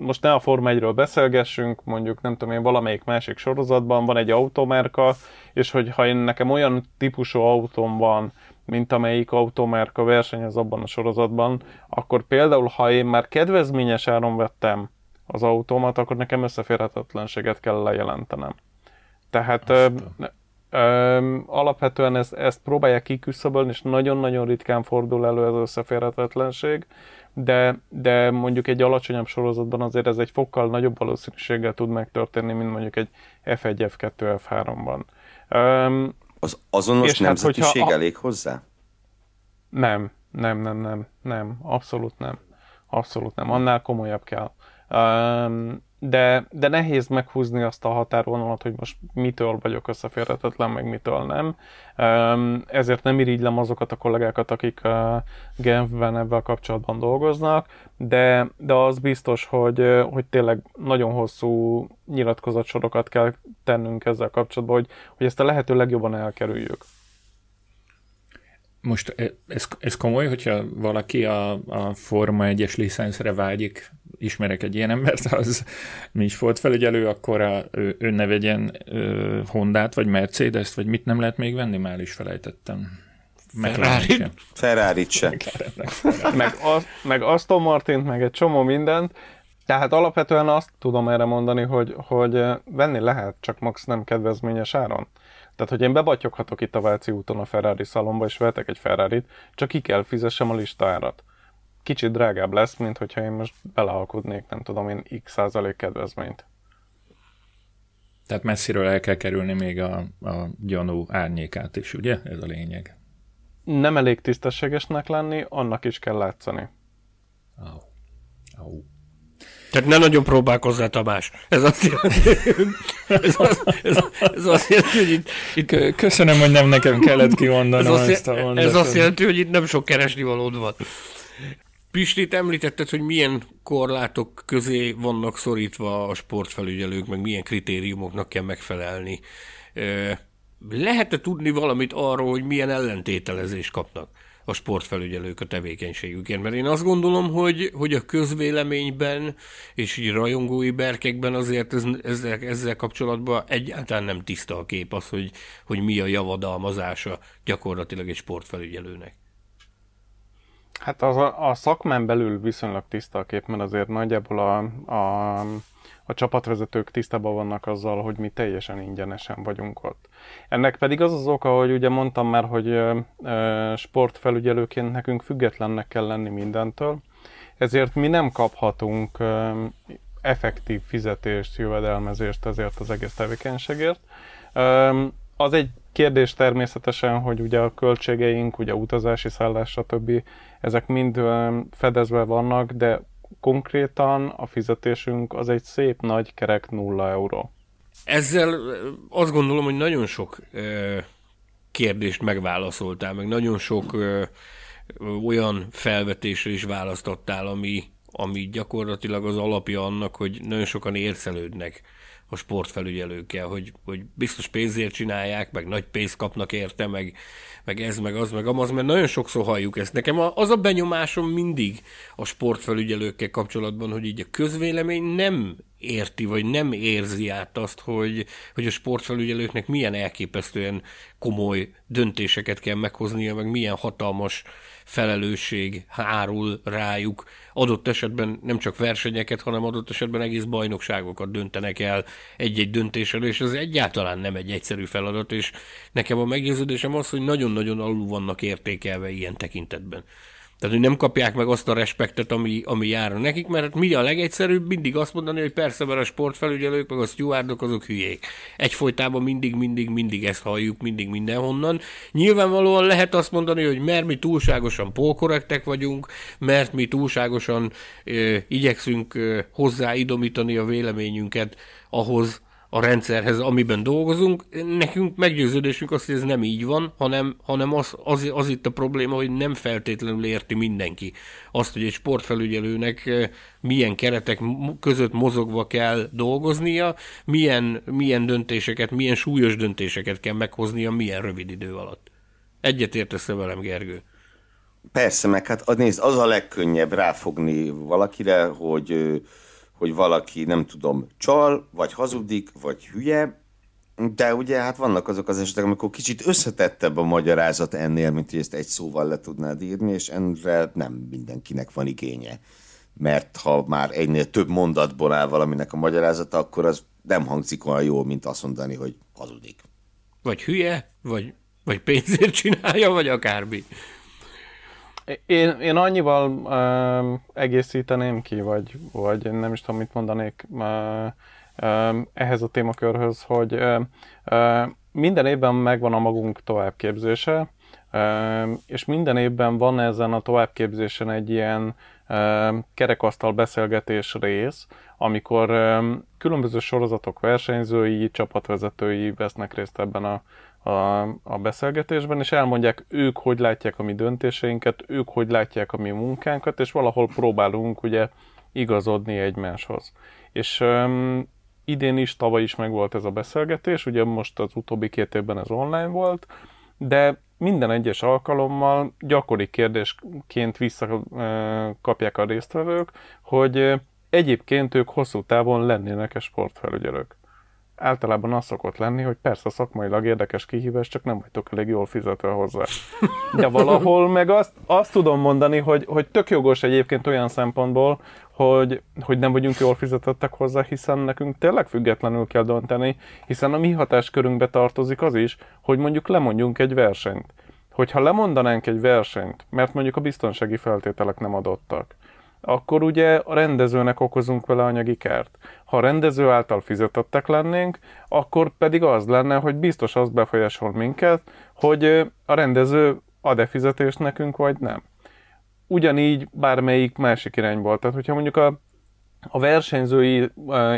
most ne a Forma 1-ről beszélgessünk, mondjuk nem tudom én, valamelyik másik sorozatban van egy automárka, és hogy ha én nekem olyan típusú autóm van, mint amelyik automárka versenyez abban a sorozatban, akkor például, ha én már kedvezményes áron vettem az autómat, akkor nekem összeférhetetlenséget kell lejelentenem. Tehát Öm, alapvetően ezt, ezt próbálják kiküszöbölni, és nagyon-nagyon ritkán fordul elő ez összeférhetetlenség, de, de mondjuk egy alacsonyabb sorozatban azért ez egy fokkal nagyobb valószínűséggel tud megtörténni, mint mondjuk egy F1, F2, F3-ban. Öm, az azonos hát, nemzetiség hát, elég hozzá? Nem, nem, nem, nem, nem, abszolút nem. Abszolút nem, annál komolyabb kell. Um, de, de nehéz meghúzni azt a határvonalat, hogy most mitől vagyok összeférhetetlen, meg mitől nem. Ezért nem irigylem azokat a kollégákat, akik Genfben ebben kapcsolatban dolgoznak, de, de az biztos, hogy, hogy tényleg nagyon hosszú nyilatkozatsorokat kell tennünk ezzel kapcsolatban, hogy, hogy ezt a lehető legjobban elkerüljük. Most ez, ez komoly, hogyha valaki a, a Forma 1-es licenszre vágyik, ismerek egy ilyen embert, [LAUGHS] az mi is volt felügyelő, akkor a, ő, ő ne vegyen ö, Hondát, vagy Mercedes-t, vagy mit nem lehet még venni, már is felejtettem. Ferrari. [LAUGHS] Ferrari se. meg, az, meg Aston Martint, meg egy csomó mindent, tehát alapvetően azt tudom erre mondani, hogy, hogy venni lehet, csak max nem kedvezményes áron. Tehát, hogy én bebatyoghatok itt a Váci úton a Ferrari szalomba, és vehetek egy ferrari csak ki kell fizessem a listárat. Kicsit drágább lesz, mint hogyha én most belealkudnék, nem tudom én, x százalék kedvezményt. Tehát messziről el kell kerülni még a, a gyanú árnyékát is, ugye? Ez a lényeg. Nem elég tisztességesnek lenni, annak is kell látszani. Oh. Oh. Tehát ne nagyon próbálkozzál, Tamás. Ez azt jelenti, ez, az, ez, ez azt jelenti hogy itt, itt... Köszönöm, hogy nem nekem kellett kimondanom ez ezt a mondatot. Ez azt jelenti, hogy itt nem sok keresni valód van. Pistit említetted, hogy milyen korlátok közé vannak szorítva a sportfelügyelők, meg milyen kritériumoknak kell megfelelni. Lehet-e tudni valamit arról, hogy milyen ellentételezést kapnak? a sportfelügyelők a tevékenységükért. Mert én azt gondolom, hogy, hogy a közvéleményben és így rajongói berkekben azért ez, ezzel, ezzel kapcsolatban egyáltalán nem tiszta a kép az, hogy, hogy mi a javadalmazása gyakorlatilag egy sportfelügyelőnek. Hát az a, a szakmán belül viszonylag tiszta a kép, mert azért nagyjából a, a a csapatvezetők tisztában vannak azzal, hogy mi teljesen ingyenesen vagyunk ott. Ennek pedig az az oka, hogy ugye mondtam már, hogy sportfelügyelőként nekünk függetlennek kell lenni mindentől, ezért mi nem kaphatunk effektív fizetést, jövedelmezést ezért az egész tevékenységért. Az egy kérdés természetesen, hogy ugye a költségeink, ugye utazási szállás, stb. ezek mind fedezve vannak, de konkrétan a fizetésünk az egy szép nagy kerek nulla euró. Ezzel azt gondolom, hogy nagyon sok kérdést megválaszoltál, meg nagyon sok olyan felvetésre is választottál, ami, ami gyakorlatilag az alapja annak, hogy nagyon sokan ércelődnek a sportfelügyelőkkel, hogy, hogy biztos pénzért csinálják, meg nagy pénzt kapnak érte, meg, meg ez, meg az, meg amaz, mert nagyon sokszor halljuk ezt. Nekem az a benyomásom mindig a sportfelügyelőkkel kapcsolatban, hogy így a közvélemény nem érti, vagy nem érzi át azt, hogy, hogy a sportfelügyelőknek milyen elképesztően komoly döntéseket kell meghoznia, meg milyen hatalmas felelősség hárul rájuk. Adott esetben nem csak versenyeket, hanem adott esetben egész bajnokságokat döntenek el egy-egy döntéssel, és ez egyáltalán nem egy egyszerű feladat, és nekem a meggyőződésem az, hogy nagyon-nagyon alul vannak értékelve ilyen tekintetben. Tehát, hogy nem kapják meg azt a respektet, ami, ami jár nekik, mert mi a legegyszerűbb mindig azt mondani, hogy persze, mert a sportfelügyelők, meg a stewardok azok hülyék. Egyfolytában mindig, mindig, mindig ezt halljuk, mindig mindenhonnan. Nyilvánvalóan lehet azt mondani, hogy mert mi túlságosan polkorrektek vagyunk, mert mi túlságosan ö, igyekszünk ö, hozzáidomítani a véleményünket ahhoz, a rendszerhez, amiben dolgozunk. Nekünk meggyőződésünk az, hogy ez nem így van, hanem, hanem az, az, az itt a probléma, hogy nem feltétlenül érti mindenki azt, hogy egy sportfelügyelőnek eh, milyen keretek között mozogva kell dolgoznia, milyen, milyen döntéseket, milyen súlyos döntéseket kell meghoznia, milyen rövid idő alatt. Egyetértesz velem, Gergő? Persze, meg hát nézd, az a legkönnyebb ráfogni valakire, hogy hogy valaki, nem tudom, csal, vagy hazudik, vagy hülye, de ugye hát vannak azok az esetek, amikor kicsit összetettebb a magyarázat ennél, mint hogy ezt egy szóval le tudnád írni, és enre nem mindenkinek van igénye. Mert ha már egynél több mondatból áll valaminek a magyarázata, akkor az nem hangzik olyan jól, mint azt mondani, hogy hazudik. Vagy hülye, vagy, vagy pénzért csinálja, vagy akármi. Én, én annyival uh, egészíteném ki, vagy, vagy nem is tudom, mit mondanék uh, uh, ehhez a témakörhöz, hogy uh, uh, minden évben megvan a magunk továbbképzése, uh, és minden évben van ezen a továbbképzésen egy ilyen uh, kerekasztal beszélgetés rész, amikor um, különböző sorozatok versenyzői, csapatvezetői vesznek részt ebben a a, a beszélgetésben, és elmondják ők, hogy látják a mi döntéseinket, ők, hogy látják a mi munkánkat, és valahol próbálunk ugye igazodni egymáshoz. És um, idén is, tavaly is megvolt ez a beszélgetés, ugye most az utóbbi két évben ez online volt, de minden egyes alkalommal gyakori kérdésként visszakapják a résztvevők, hogy egyébként ők hosszú távon lennének-e sportfelügyelők általában az szokott lenni, hogy persze szakmailag érdekes kihívás, csak nem vagytok elég jól fizetve hozzá. De valahol meg azt, azt tudom mondani, hogy, hogy tök jogos egyébként olyan szempontból, hogy, hogy nem vagyunk jól fizetettek hozzá, hiszen nekünk tényleg függetlenül kell dönteni, hiszen a mi hatáskörünkbe tartozik az is, hogy mondjuk lemondjunk egy versenyt. Hogyha lemondanánk egy versenyt, mert mondjuk a biztonsági feltételek nem adottak, akkor ugye a rendezőnek okozunk vele anyagi kárt. Ha a rendező által fizetettek lennénk, akkor pedig az lenne, hogy biztos az befolyásol minket, hogy a rendező ad-e fizetést nekünk, vagy nem. Ugyanígy bármelyik másik irányból. Tehát, hogyha mondjuk a, a versenyzői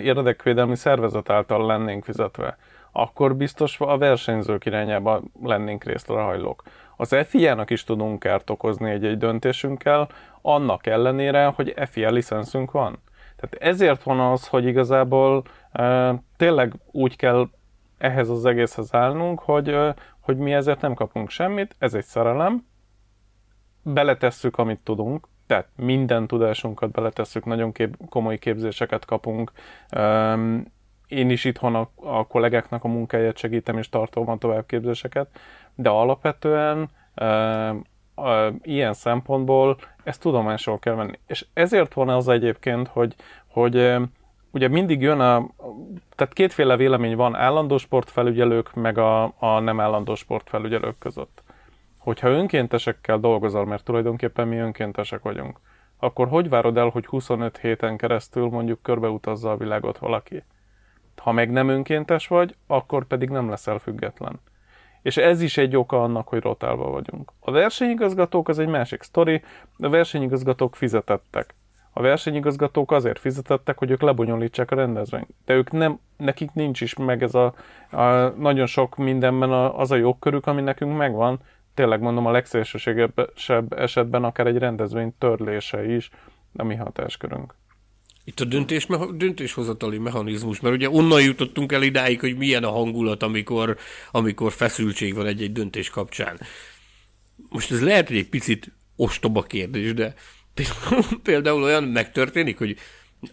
érdekvédelmi szervezet által lennénk fizetve, akkor biztos a versenyzők irányába lennénk részrehajlók. Az FIA-nak is tudunk kárt okozni egy-egy döntésünkkel, annak ellenére, hogy FIA licenszünk van. Tehát ezért van az, hogy igazából e, tényleg úgy kell ehhez az egészhez állnunk, hogy, e, hogy mi ezért nem kapunk semmit, ez egy szerelem, beletesszük, amit tudunk, tehát minden tudásunkat beletesszük, nagyon kép, komoly képzéseket kapunk, e, én is itthon a, a kollégáknak a munkáját segítem, és tartom a továbbképzéseket, de alapvetően ilyen szempontból ezt tudomásul kell venni. És ezért van az egyébként, hogy, hogy ugye mindig jön a, tehát kétféle vélemény van állandó sportfelügyelők, meg a, a nem állandó sportfelügyelők között. Hogyha önkéntesekkel dolgozol, mert tulajdonképpen mi önkéntesek vagyunk, akkor hogy várod el, hogy 25 héten keresztül mondjuk körbeutazza a világot valaki? Ha meg nem önkéntes vagy, akkor pedig nem leszel független. És ez is egy oka annak, hogy rotálva vagyunk. A versenyigazgatók az egy másik sztori, a versenyigazgatók fizetettek. A versenyigazgatók azért fizetettek, hogy ők lebonyolítsák a rendezvényt. De ők nem, nekik nincs is meg ez a, a nagyon sok mindenben a, az a jogkörük, ami nekünk megvan. Tényleg mondom, a legszélsőségesebb esetben akár egy rendezvény törlése is a mi hatáskörünk. Itt a döntés, döntéshozatali mechanizmus, mert ugye onnan jutottunk el idáig, hogy milyen a hangulat, amikor, amikor feszültség van egy-egy döntés kapcsán. Most ez lehet, hogy egy picit ostoba kérdés, de például, olyan megtörténik, hogy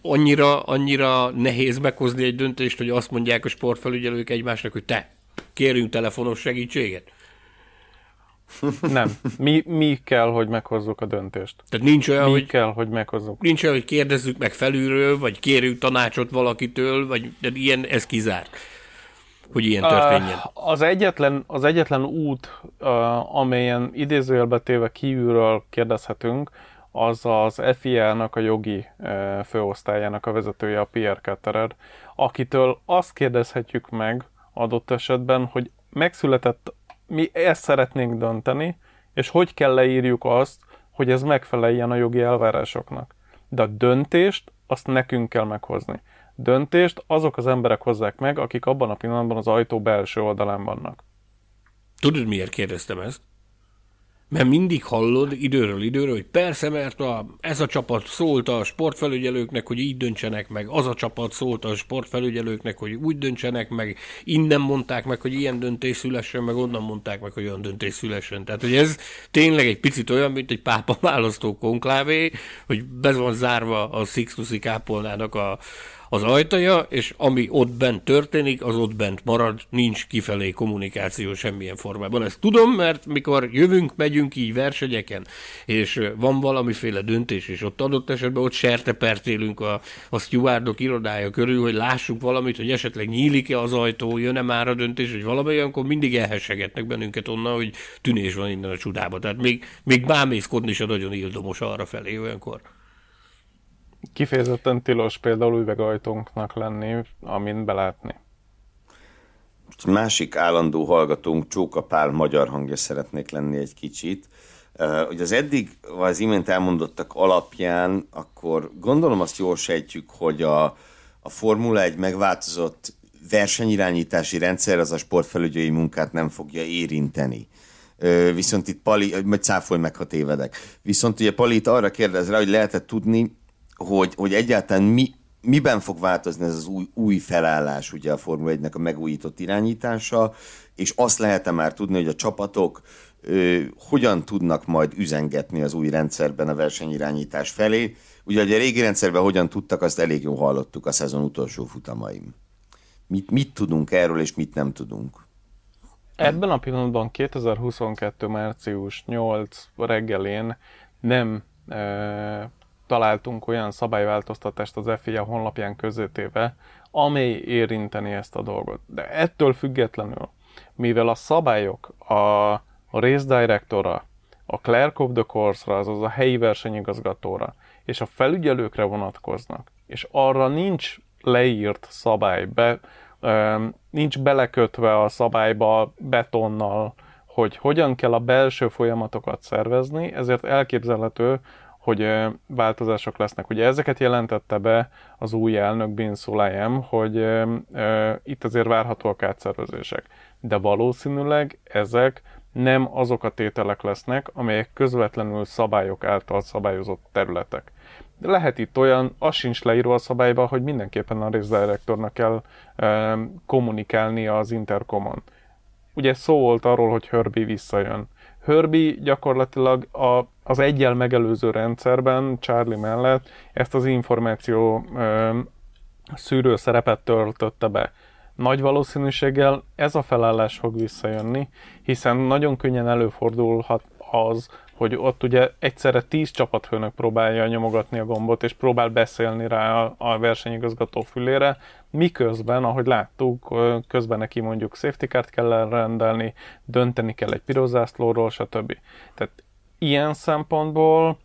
annyira, annyira nehéz meghozni egy döntést, hogy azt mondják a sportfelügyelők egymásnak, hogy te, kérünk telefonos segítséget? Nem. Mi, mi kell, hogy meghozzuk a döntést. Tehát nincs olyan, mi hogy, kell, hogy meghozzuk. nincs olyan, hogy kérdezzük meg felülről, vagy kérünk tanácsot valakitől, vagy de ilyen, ez kizárt, hogy ilyen történjen. Az, egyetlen, az egyetlen út, amelyen idézőjelbe téve kívülről kérdezhetünk, az az FIA-nak a jogi főosztályának a vezetője, a Pierre Ketterer, akitől azt kérdezhetjük meg adott esetben, hogy megszületett mi ezt szeretnénk dönteni, és hogy kell leírjuk azt, hogy ez megfeleljen a jogi elvárásoknak. De a döntést azt nekünk kell meghozni. Döntést azok az emberek hozzák meg, akik abban a pillanatban az ajtó belső oldalán vannak. Tudod, miért kérdeztem ezt? Mert mindig hallod időről időről, hogy persze, mert a, ez a csapat szólt a sportfelügyelőknek, hogy így döntsenek meg, az a csapat szólt a sportfelügyelőknek, hogy úgy döntsenek meg, innen mondták meg, hogy ilyen döntés szülessen, meg onnan mondták meg, hogy olyan döntés szülessen. Tehát, hogy ez tényleg egy picit olyan, mint egy pápa választó konklávé, hogy be van zárva a Sixtusi kápolnának a, az ajtaja, és ami ott bent történik, az ott bent marad, nincs kifelé kommunikáció semmilyen formában. Ezt tudom, mert mikor jövünk, megyünk így versenyeken, és van valamiféle döntés, és ott adott esetben ott sertepertélünk a, a stewardok irodája körül, hogy lássuk valamit, hogy esetleg nyílik-e az ajtó, jön-e már a döntés, hogy valami mindig elhessegetnek bennünket onnan, hogy tűnés van innen a csodába. Tehát még, még bámészkodni a nagyon ildomos arra felé olyankor kifejezetten tilos például üvegajtónknak lenni, amin belátni. Másik állandó hallgatónk, Csóka Pál magyar hangja szeretnék lenni egy kicsit. Hogy az eddig, vagy az imént elmondottak alapján, akkor gondolom azt jól sejtjük, hogy a, a Formula egy megváltozott versenyirányítási rendszer az a sportfelügyői munkát nem fogja érinteni. Viszont itt Pali, majd cáfolj meg, ha tévedek. Viszont ugye Pali itt arra kérdez rá, hogy lehetett tudni, hogy, hogy egyáltalán mi, miben fog változni ez az új, új felállás ugye a Formula 1-nek a megújított irányítása, és azt lehet-e már tudni, hogy a csapatok ö, hogyan tudnak majd üzengetni az új rendszerben a versenyirányítás felé. Ugye, hogy a régi rendszerben hogyan tudtak, azt elég jól hallottuk a szezon utolsó futamaim. Mit, mit tudunk erről, és mit nem tudunk? Ebben a pillanatban 2022. március 8 reggelén nem találtunk olyan szabályváltoztatást az FIA honlapján közötéve, amely érinteni ezt a dolgot. De ettől függetlenül, mivel a szabályok a, race directora, a clerk of the course-ra, azaz a helyi versenyigazgatóra és a felügyelőkre vonatkoznak, és arra nincs leírt szabály, be, nincs belekötve a szabályba betonnal, hogy hogyan kell a belső folyamatokat szervezni, ezért elképzelhető, hogy változások lesznek. Ugye ezeket jelentette be az új elnök Bin Sulayem, hogy itt azért várhatóak átszervezések. De valószínűleg ezek nem azok a tételek lesznek, amelyek közvetlenül szabályok által szabályozott területek. De lehet itt olyan, az sincs leírva a szabályba, hogy mindenképpen a race directornak kell uh, kommunikálni az interkomon. Ugye szó volt arról, hogy Herbie visszajön. Herbie gyakorlatilag a, az egyel megelőző rendszerben, Charlie mellett ezt az információ ö, szűrő szerepet töltötte be. Nagy valószínűséggel ez a felállás fog visszajönni, hiszen nagyon könnyen előfordulhat az, hogy ott ugye egyszerre tíz csapatfőnök próbálja nyomogatni a gombot, és próbál beszélni rá a, a versenyigazgató fülére, miközben, ahogy láttuk, közben neki mondjuk safety card kell rendelni, dönteni kell egy pirozászlóról, stb. Tehát ilyen szempontból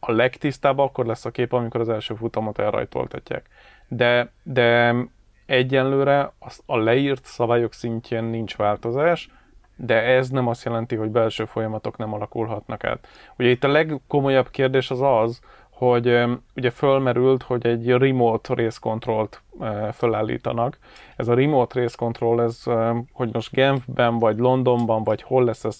a legtisztább akkor lesz a kép, amikor az első futamot elrajtoltatják. De, de egyenlőre a leírt szabályok szintjén nincs változás, de ez nem azt jelenti, hogy belső folyamatok nem alakulhatnak át. Ugye itt a legkomolyabb kérdés az az, hogy ugye fölmerült, hogy egy remote race control-t fölállítanak. Ez a remote race control, ez, hogy most Genfben, vagy Londonban, vagy hol lesz, ez,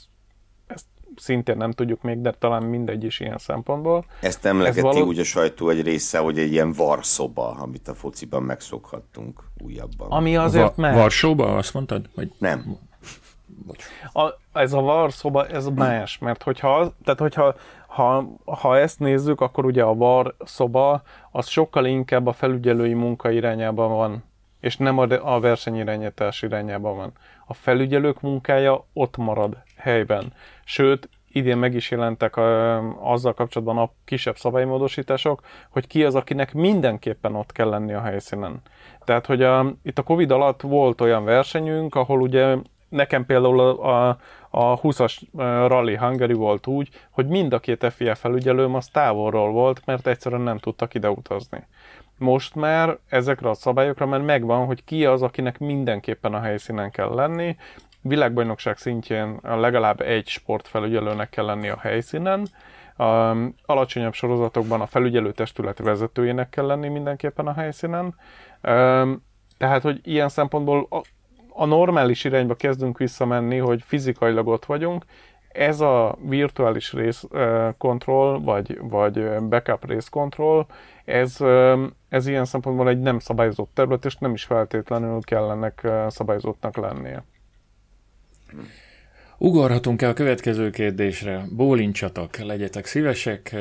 ezt szintén nem tudjuk még, de talán mindegy is ilyen szempontból. Ezt emlegeti ez való... úgy a sajtó egy része, hogy egy ilyen varszoba, amit a fociban megszokhattunk újabban. Ami azért Va- Varsóba, azt mondtad? Vagy... Nem. Bocs. A, ez a VAR szoba, ez más, mert hogyha, tehát hogyha ha, ha ezt nézzük, akkor ugye a VAR szoba az sokkal inkább a felügyelői munka irányában van, és nem a, a versenyirányítás irányában van. A felügyelők munkája ott marad helyben. Sőt, idén meg is jelentek a, azzal kapcsolatban a kisebb szabálymódosítások, hogy ki az, akinek mindenképpen ott kell lenni a helyszínen. Tehát, hogy a, itt a Covid alatt volt olyan versenyünk, ahol ugye nekem például a, a, a 20-as Rally Hungary volt úgy, hogy mind a két FIA felügyelőm az távolról volt, mert egyszerűen nem tudtak ide utazni. Most már ezekre a szabályokra már megvan, hogy ki az, akinek mindenképpen a helyszínen kell lenni, világbajnokság szintjén legalább egy sportfelügyelőnek kell lenni a helyszínen, a alacsonyabb sorozatokban a felügyelőtestület vezetőjének kell lenni mindenképpen a helyszínen. Tehát, hogy ilyen szempontból a normális irányba kezdünk visszamenni, hogy fizikailag ott vagyunk, ez a virtuális részkontroll, vagy, vagy backup részkontroll, ez, ez ilyen szempontból egy nem szabályozott terület, és nem is feltétlenül kellenek szabályozottnak lennie. Ugorhatunk el a következő kérdésre. Bólincsatok, legyetek szívesek.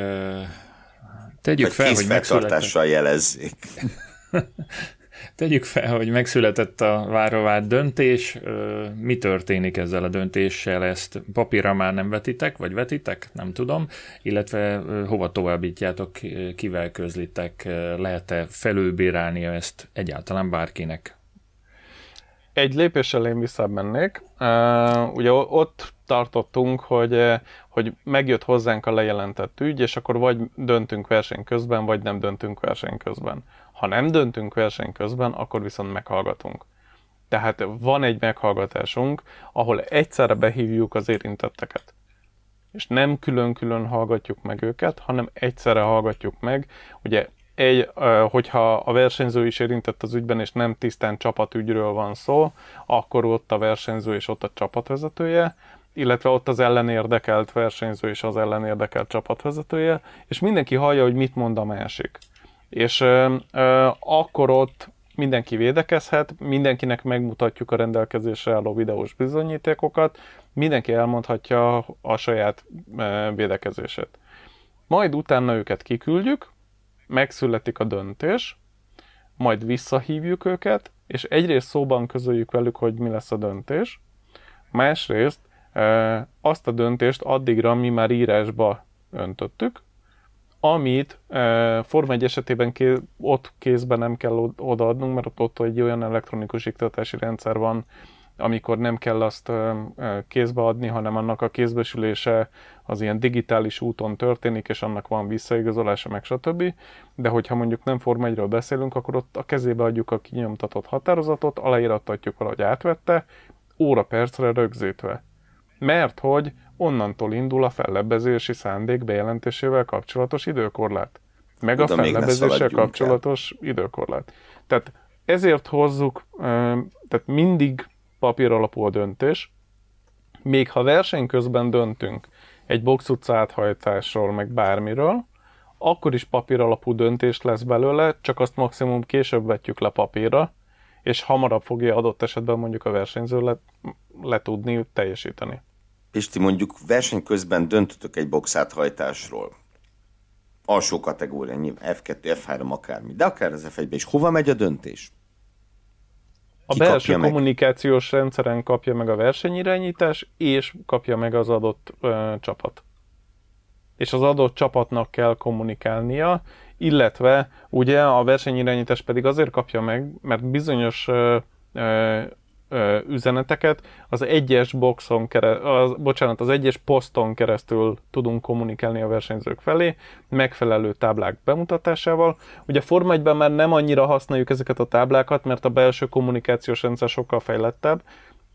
Tegyük Vagy fel, hogy megszületett... jelezzék. [LAUGHS] Tegyük fel, hogy megszületett a várovált döntés. Mi történik ezzel a döntéssel? Ezt papírra már nem vetitek, vagy vetitek? Nem tudom. Illetve hova továbbítjátok, kivel közlitek? Lehet-e felülbírálni ezt egyáltalán bárkinek? Egy lépéssel én visszamennék. Ugye ott tartottunk, hogy, hogy megjött hozzánk a lejelentett ügy, és akkor vagy döntünk verseny közben, vagy nem döntünk verseny közben. Ha nem döntünk verseny közben, akkor viszont meghallgatunk. Tehát van egy meghallgatásunk, ahol egyszerre behívjuk az érintetteket. És nem külön-külön hallgatjuk meg őket, hanem egyszerre hallgatjuk meg. Ugye egy, hogyha a versenyző is érintett az ügyben, és nem tisztán csapatügyről van szó, akkor ott a versenyző és ott a csapatvezetője, illetve ott az ellenérdekelt versenyző és az ellenérdekelt csapatvezetője, és mindenki hallja, hogy mit mond a másik. És ö, ö, akkor ott mindenki védekezhet, mindenkinek megmutatjuk a rendelkezésre álló videós bizonyítékokat, mindenki elmondhatja a saját védekezését. Majd utána őket kiküldjük, megszületik a döntés, majd visszahívjuk őket, és egyrészt szóban közöljük velük, hogy mi lesz a döntés, másrészt azt a döntést addigra mi már írásba öntöttük, amit e, Forma 1 esetében ké, ott kézben nem kell odaadnunk, mert ott, egy olyan elektronikus iktatási rendszer van, amikor nem kell azt kézbe adni, hanem annak a kézbesülése az ilyen digitális úton történik, és annak van visszaigazolása, meg stb. De hogyha mondjuk nem Forma 1 beszélünk, akkor ott a kezébe adjuk a kinyomtatott határozatot, aláírattatjuk valahogy átvette, óra percre rögzítve. Mert hogy onnantól indul a fellebbezési szándék bejelentésével kapcsolatos időkorlát. Meg Oda a fellebbezéssel kapcsolatos el. időkorlát. Tehát ezért hozzuk, tehát mindig papír alapú a döntés, még ha verseny közben döntünk egy box utca áthajtásról, meg bármiről, akkor is papír alapú döntés lesz belőle, csak azt maximum később vetjük le papírra, és hamarabb fogja adott esetben mondjuk a versenyző le, le tudni teljesíteni. Pisti, mondjuk verseny közben döntötök egy box áthajtásról. Alsó kategória, nyilván F2, F3, akármi, de akár az F1-be is. Hova megy a döntés? A belső meg? kommunikációs rendszeren kapja meg a versenyirányítás, és kapja meg az adott ö, csapat. És az adott csapatnak kell kommunikálnia, illetve ugye a versenyirányítás pedig azért kapja meg, mert bizonyos ö, ö, üzeneteket. Az egyes boxon keresztül, bocsánat, az egyes poszton keresztül tudunk kommunikálni a versenyzők felé, megfelelő táblák bemutatásával. Ugye Forma 1 már nem annyira használjuk ezeket a táblákat, mert a belső kommunikációs rendszer sokkal fejlettebb,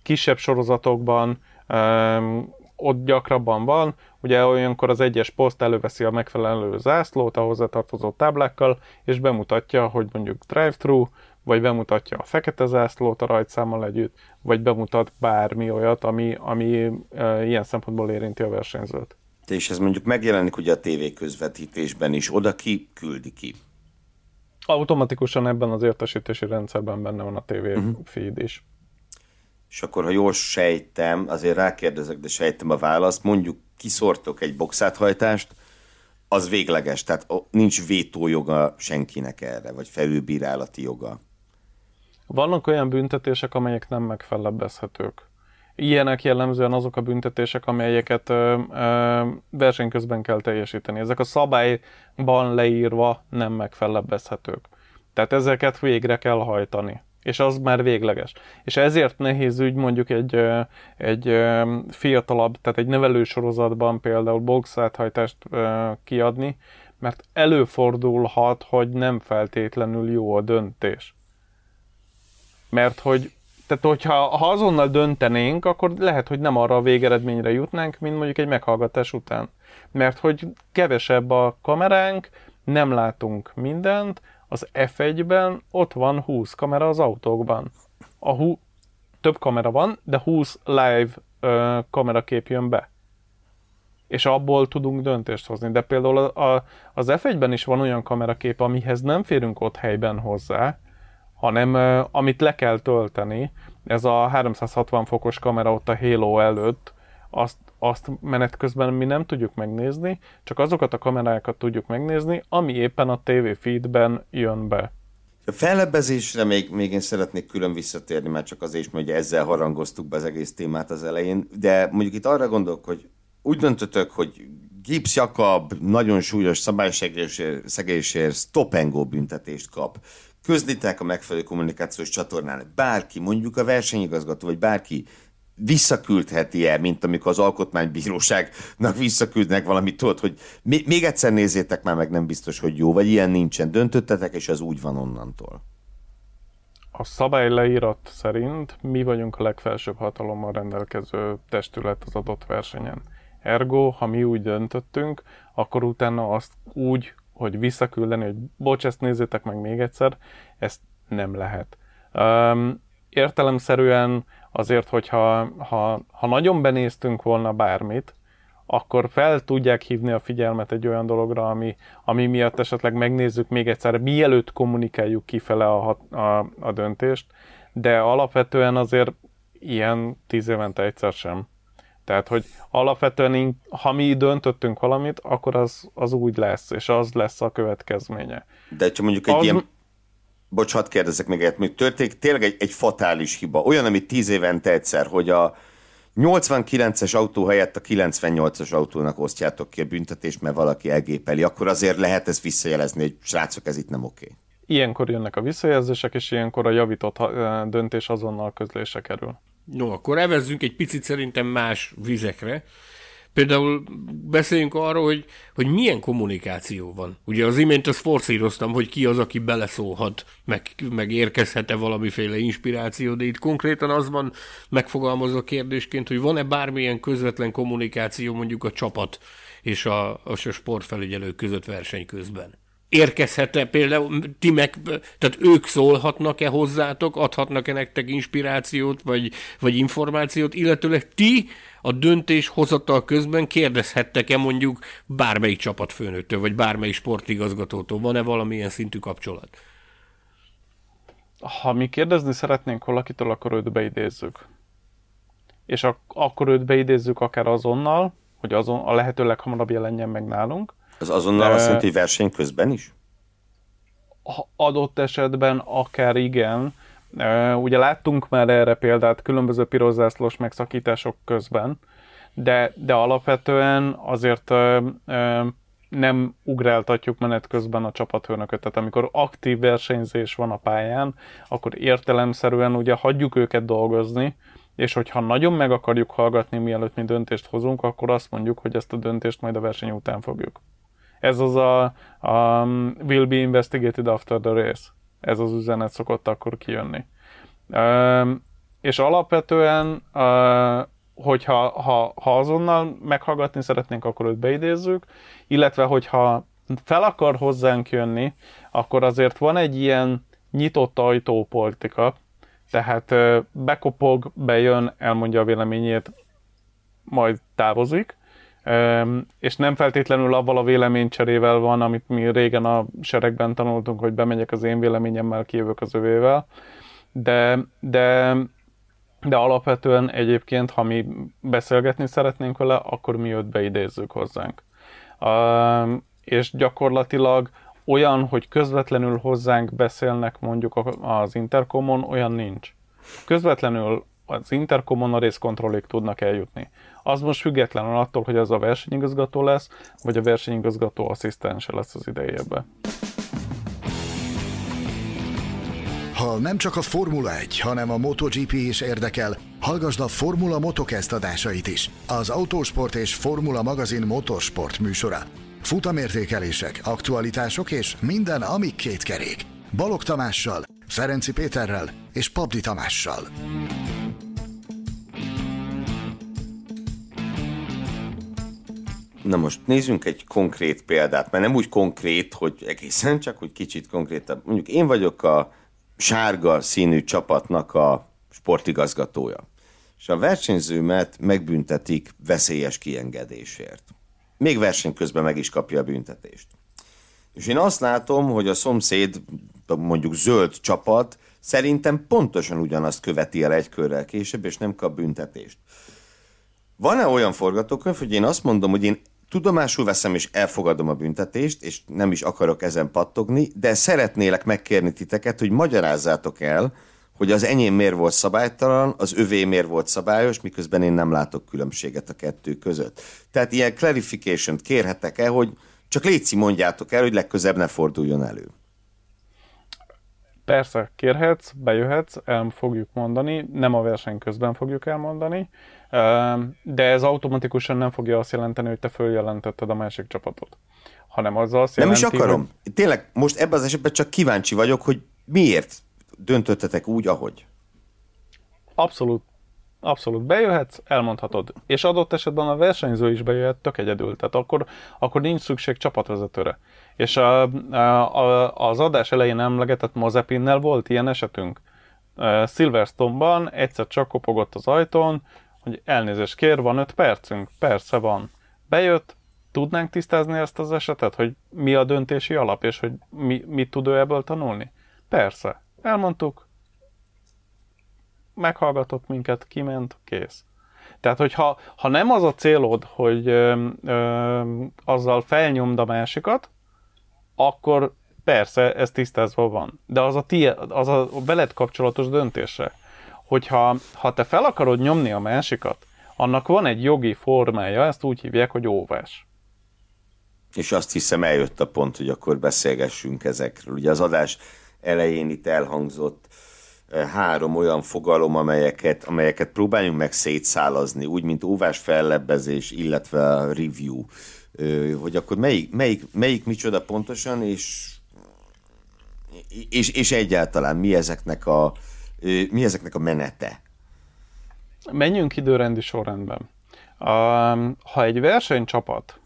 kisebb sorozatokban um, ott gyakrabban van, ugye olyankor az egyes poszt előveszi a megfelelő zászlót a hozzátartozó táblákkal, és bemutatja, hogy mondjuk drive-thru, vagy bemutatja a fekete zászlót a rajtszámmal együtt, vagy bemutat bármi olyat, ami, ami e, ilyen szempontból érinti a versenyzőt. És ez mondjuk megjelenik ugye a tévé közvetítésben is, oda ki küldi ki? Automatikusan ebben az értesítési rendszerben benne van a TV uh-huh. feed is. És akkor, ha jól sejtem, azért rákérdezek, de sejtem a választ, mondjuk kiszortok egy boxáthajtást, az végleges, tehát nincs vétójoga senkinek erre, vagy felülbírálati joga. Vannak olyan büntetések, amelyek nem megfelebbezhetők. Ilyenek jellemzően azok a büntetések, amelyeket ö, ö, verseny közben kell teljesíteni. Ezek a szabályban leírva nem megfelebbezhetők. Tehát ezeket végre kell hajtani és az már végleges. És ezért nehéz ügy mondjuk egy, egy fiatalabb, tehát egy nevelősorozatban például boxáthajtást kiadni, mert előfordulhat, hogy nem feltétlenül jó a döntés. Mert hogy tehát, hogyha ha azonnal döntenénk, akkor lehet, hogy nem arra a végeredményre jutnánk, mint mondjuk egy meghallgatás után. Mert hogy kevesebb a kameránk, nem látunk mindent, az F1-ben ott van 20 kamera az autókban. A hu- több kamera van, de 20 live ö, kamerakép jön be. És abból tudunk döntést hozni. De például a, a, az F1-ben is van olyan kamerakép, amihez nem férünk ott helyben hozzá, hanem amit le kell tölteni. Ez a 360 fokos kamera ott a Halo előtt, azt azt menet közben mi nem tudjuk megnézni, csak azokat a kamerákat tudjuk megnézni, ami éppen a TV feedben jön be. A fellebbezésre még, még én szeretnék külön visszatérni, mert csak azért is, hogy ezzel harangoztuk be az egész témát az elején, de mondjuk itt arra gondolok, hogy úgy döntötök, hogy Gibbs nagyon súlyos szabályszegésért stop and go büntetést kap. Közlitek a megfelelő kommunikációs csatornán. Bárki, mondjuk a versenyigazgató, vagy bárki visszaküldheti-e, mint amikor az alkotmánybíróságnak visszaküldnek valamit, tudod, hogy még egyszer nézzétek már meg, nem biztos, hogy jó, vagy ilyen nincsen. Döntöttetek, és az úgy van onnantól. A szabály leírat szerint mi vagyunk a legfelsőbb hatalommal rendelkező testület az adott versenyen. Ergo, ha mi úgy döntöttünk, akkor utána azt úgy, hogy visszaküldeni, hogy bocs, ezt nézzétek meg még egyszer, ezt nem lehet. Um, értelemszerűen azért, hogyha ha, ha nagyon benéztünk volna bármit, akkor fel tudják hívni a figyelmet egy olyan dologra, ami, ami miatt esetleg megnézzük még egyszer, mielőtt kommunikáljuk kifele a, a, a döntést, de alapvetően azért ilyen tíz évente egyszer sem. Tehát, hogy alapvetően, ha mi döntöttünk valamit, akkor az, az úgy lesz, és az lesz a következménye. De ha mondjuk egy az... ilyen bocs, hadd kérdezek még egyet, még történik tényleg egy, egy fatális hiba, olyan, amit tíz évente egyszer, hogy a 89-es autó helyett a 98-as autónak osztjátok ki a büntetést, mert valaki elgépeli, akkor azért lehet ez visszajelezni, hogy srácok, ez itt nem oké. Okay. Ilyenkor jönnek a visszajelzések, és ilyenkor a javított döntés azonnal közlése kerül. No, akkor evezzünk egy picit szerintem más vizekre. Például beszéljünk arról, hogy, hogy milyen kommunikáció van. Ugye az imént azt forszíroztam, hogy ki az, aki beleszólhat, meg, meg érkezhet-e valamiféle inspiráció, de itt konkrétan az van megfogalmazva kérdésként, hogy van-e bármilyen közvetlen kommunikáció mondjuk a csapat és a, a sportfelügyelő között verseny közben érkezhet-e például, ti meg, tehát ők szólhatnak-e hozzátok, adhatnak-e nektek inspirációt, vagy, vagy információt, illetőleg ti a döntés hozatal közben kérdezhettek-e mondjuk bármelyik csapatfőnöktől, vagy bármelyik sportigazgatótól? Van-e valamilyen szintű kapcsolat? Ha mi kérdezni szeretnénk valakitől, akkor őt beidézzük. És ak- akkor őt beidézzük akár azonnal, hogy azon a lehető leghamarabb jelenjen meg nálunk, az azonnal azt jelenti, hogy verseny közben is? Adott esetben akár igen. Ugye láttunk már erre példát különböző pirozászlós megszakítások közben, de, de alapvetően azért nem ugráltatjuk menet közben a csapatfőnököt. Tehát amikor aktív versenyzés van a pályán, akkor értelemszerűen ugye hagyjuk őket dolgozni, és hogyha nagyon meg akarjuk hallgatni, mielőtt mi döntést hozunk, akkor azt mondjuk, hogy ezt a döntést majd a verseny után fogjuk. Ez az a, a will be investigated after the race. Ez az üzenet szokott akkor kijönni. Um, és alapvetően, uh, hogyha ha, ha azonnal meghallgatni szeretnénk, akkor őt beidézzük, illetve hogyha fel akar hozzánk jönni, akkor azért van egy ilyen nyitott ajtópolitika, tehát bekopog, bejön, elmondja a véleményét, majd távozik, és nem feltétlenül avval a véleménycserével van, amit mi régen a seregben tanultunk, hogy bemegyek az én véleményemmel, kijövök az övével, de, de de alapvetően egyébként, ha mi beszélgetni szeretnénk vele, akkor mi őt beidézzük hozzánk. És gyakorlatilag olyan, hogy közvetlenül hozzánk beszélnek mondjuk az interkomon, olyan nincs. Közvetlenül az interkomon a részkontrollig tudnak eljutni. Az most függetlenül attól, hogy az a versenyigazgató lesz, vagy a versenyigazgató asszisztense lesz az idejében. Ha nem csak a Formula 1, hanem a MotoGP is érdekel, hallgasd a Formula Motocast adásait is. Az Autósport és Formula magazin motorsport műsora. Futamértékelések, aktualitások és minden, ami két kerék. Balog Tamással, Ferenci Péterrel és Pabdi Tamással. Na most nézzünk egy konkrét példát, mert nem úgy konkrét, hogy egészen, [LAUGHS] csak hogy kicsit konkrétabb. Mondjuk én vagyok a sárga színű csapatnak a sportigazgatója, és a versenyzőmet megbüntetik veszélyes kiengedésért. Még verseny közben meg is kapja a büntetést. És én azt látom, hogy a szomszéd, mondjuk zöld csapat szerintem pontosan ugyanazt követi el egy körrel később, és nem kap büntetést. Van-e olyan forgatókönyv, hogy én azt mondom, hogy én tudomásul veszem és elfogadom a büntetést, és nem is akarok ezen pattogni, de szeretnélek megkérni titeket, hogy magyarázzátok el, hogy az enyém miért volt szabálytalan, az övé miért volt szabályos, miközben én nem látok különbséget a kettő között. Tehát ilyen clarification kérhetek el, hogy csak létszi mondjátok el, hogy legközebb ne forduljon elő. Persze, kérhetsz, bejöhetsz, el fogjuk mondani, nem a verseny közben fogjuk elmondani, de ez automatikusan nem fogja azt jelenteni, hogy te följelentetted a másik csapatot. Hanem az azt jelenti, Nem is akarom. Hogy... Tényleg most ebben az esetben csak kíváncsi vagyok, hogy miért döntöttetek úgy, ahogy. Abszolút. Abszolút bejöhetsz, elmondhatod. És adott esetben a versenyző is bejöhet tök egyedül, tehát akkor, akkor nincs szükség csapatvezetőre. És a, a, az adás elején emlegetett Mozepinnel volt ilyen esetünk. Silverstone-ban egyszer csak kopogott az ajtón, hogy elnézést kér, van öt percünk? Persze van. Bejött, tudnánk tisztázni ezt az esetet, hogy mi a döntési alap, és hogy mi, mit tud ő ebből tanulni? Persze. Elmondtuk, meghallgatott minket, kiment, kész. Tehát, hogyha ha nem az a célod, hogy ö, ö, azzal felnyomd a másikat, akkor persze, ez tisztázva van. De az a, tie, az a veled kapcsolatos döntése hogyha ha te fel akarod nyomni a másikat, annak van egy jogi formája, ezt úgy hívják, hogy óvás. És azt hiszem eljött a pont, hogy akkor beszélgessünk ezekről. Ugye az adás elején itt elhangzott eh, három olyan fogalom, amelyeket, amelyeket próbáljunk meg szétszálazni, úgy, mint óvás fellebbezés, illetve review. Hogy akkor melyik, melyik, melyik micsoda pontosan, és, és, és egyáltalán mi ezeknek a, mi ezeknek a menete? Menjünk időrendi sorrendben. Ha egy versenycsapat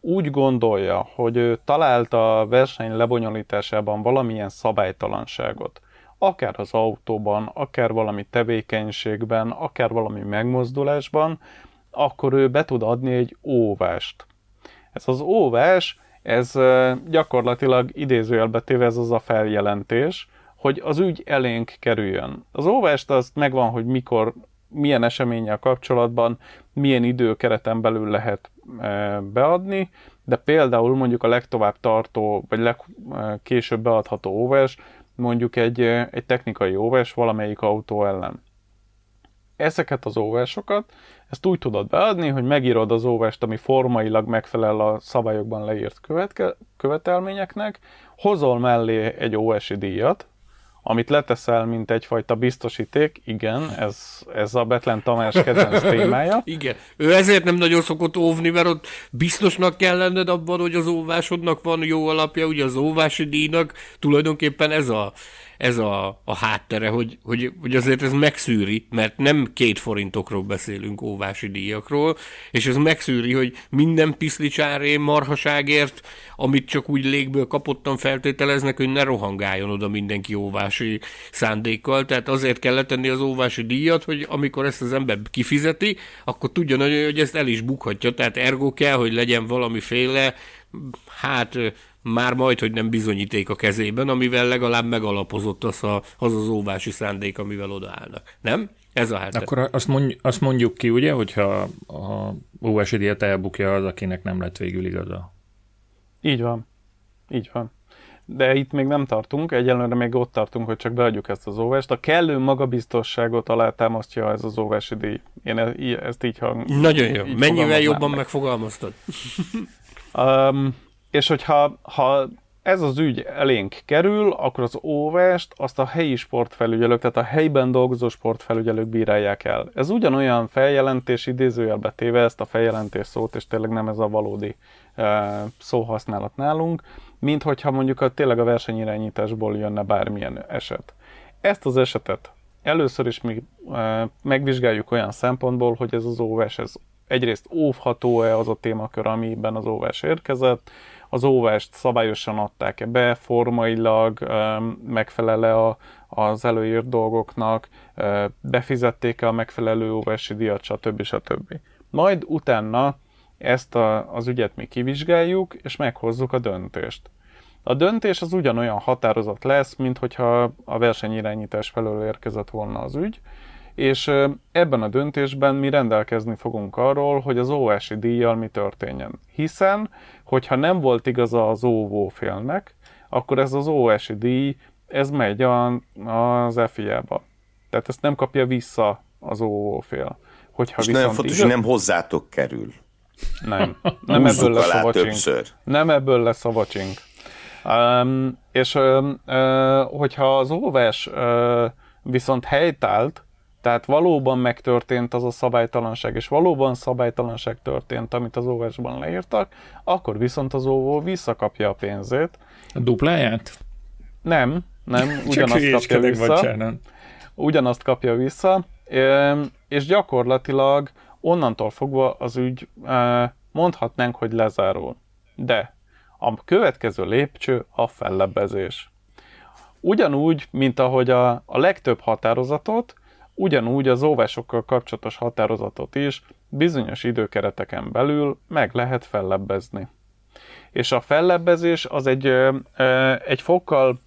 úgy gondolja, hogy ő találta a verseny lebonyolításában valamilyen szabálytalanságot, akár az autóban, akár valami tevékenységben, akár valami megmozdulásban, akkor ő be tud adni egy óvást. Ez az óvás, ez gyakorlatilag idézőjelbe téve ez az a feljelentés, hogy az ügy elénk kerüljön. Az óvást azt megvan, hogy mikor, milyen eseménnyel kapcsolatban, milyen időkereten belül lehet e, beadni, de például mondjuk a legtovább tartó, vagy legkésőbb beadható óvás, mondjuk egy, e, egy technikai óvás valamelyik autó ellen. Ezeket az óvásokat, ezt úgy tudod beadni, hogy megírod az óvást, ami formailag megfelel a szabályokban leírt követke, követelményeknek, hozol mellé egy óvási díjat, amit leteszel, mint egyfajta biztosíték, igen, ez, ez a Betlen Tamás kedvenc [LAUGHS] témája. Igen, ő ezért nem nagyon szokott óvni, mert ott biztosnak kell lenned abban, hogy az óvásodnak van jó alapja, ugye az óvási díjnak tulajdonképpen ez a, ez a, a háttere, hogy, hogy, hogy azért ez megszűri, mert nem két forintokról beszélünk óvási díjakról, és ez megszűri, hogy minden piszlicsáré marhaságért, amit csak úgy légből kapottan feltételeznek, hogy ne rohangáljon oda mindenki óvási szándékkal, tehát azért kell letenni az óvási díjat, hogy amikor ezt az ember kifizeti, akkor tudja, hogy ezt el is bukhatja, tehát ergo kell, hogy legyen valamiféle hát már majd, hogy nem bizonyíték a kezében, amivel legalább megalapozott az a, az, az óvási szándék, amivel odaállnak. Nem? Ez a hát. Akkor azt, mondj, azt mondjuk ki, ugye, hogyha a óvási díjat elbukja az, akinek nem lett végül igaza. Így van. Így van. De itt még nem tartunk, egyelőre még ott tartunk, hogy csak beadjuk ezt az óvást. A kellő magabiztosságot alátámasztja ez az óvási díj. Én e- ezt így hang... Nagyon jó. Mennyivel jobban meg. megfogalmaztad? um, és hogyha ha ez az ügy elénk kerül, akkor az óvást azt a helyi sportfelügyelők, tehát a helyben dolgozó sportfelügyelők bírálják el. Ez ugyanolyan feljelentés, idézőjelbe téve ezt a feljelentés szót, és tényleg nem ez a valódi e, szóhasználat nálunk, mint hogyha mondjuk a, tényleg a versenyirányításból jönne bármilyen eset. Ezt az esetet először is mi e, megvizsgáljuk olyan szempontból, hogy ez az óvás, ez egyrészt óvható-e az a témakör, amiben az óvás érkezett, az óvást szabályosan adták-e be, formailag megfelele a, az előírt dolgoknak, befizették-e a megfelelő óvási díjat, stb. stb. Majd utána ezt a, az ügyet mi kivizsgáljuk, és meghozzuk a döntést. A döntés az ugyanolyan határozat lesz, mint hogyha a versenyirányítás felől érkezett volna az ügy, és ebben a döntésben mi rendelkezni fogunk arról, hogy az óvási díjjal mi történjen. Hiszen, hogyha nem volt igaza az óvófélnek, akkor ez az óvási díj, ez megy a, az FIA-ba. Tehát ezt nem kapja vissza az óvófél. Hogyha és nagyon fontos, igaz... hogy nem hozzátok kerül. Nem. [LAUGHS] Nem ebből lesz a vacsink. Nem ebből lesz a vacsink. Um, és um, uh, hogyha az óvás uh, viszont helytált, tehát valóban megtörtént az a szabálytalanság, és valóban szabálytalanság történt, amit az óvásban leírtak, akkor viszont az óvó visszakapja a pénzét. A dupláját? Nem, nem, ugyanazt kapja vissza. Ugyanazt kapja vissza, és gyakorlatilag onnantól fogva az ügy mondhatnánk, hogy lezárul. De a következő lépcső a fellebbezés. Ugyanúgy, mint ahogy a, a legtöbb határozatot Ugyanúgy az óvásokkal kapcsolatos határozatot is bizonyos időkereteken belül meg lehet fellebbezni. És a fellebbezés az egy, egy fokkal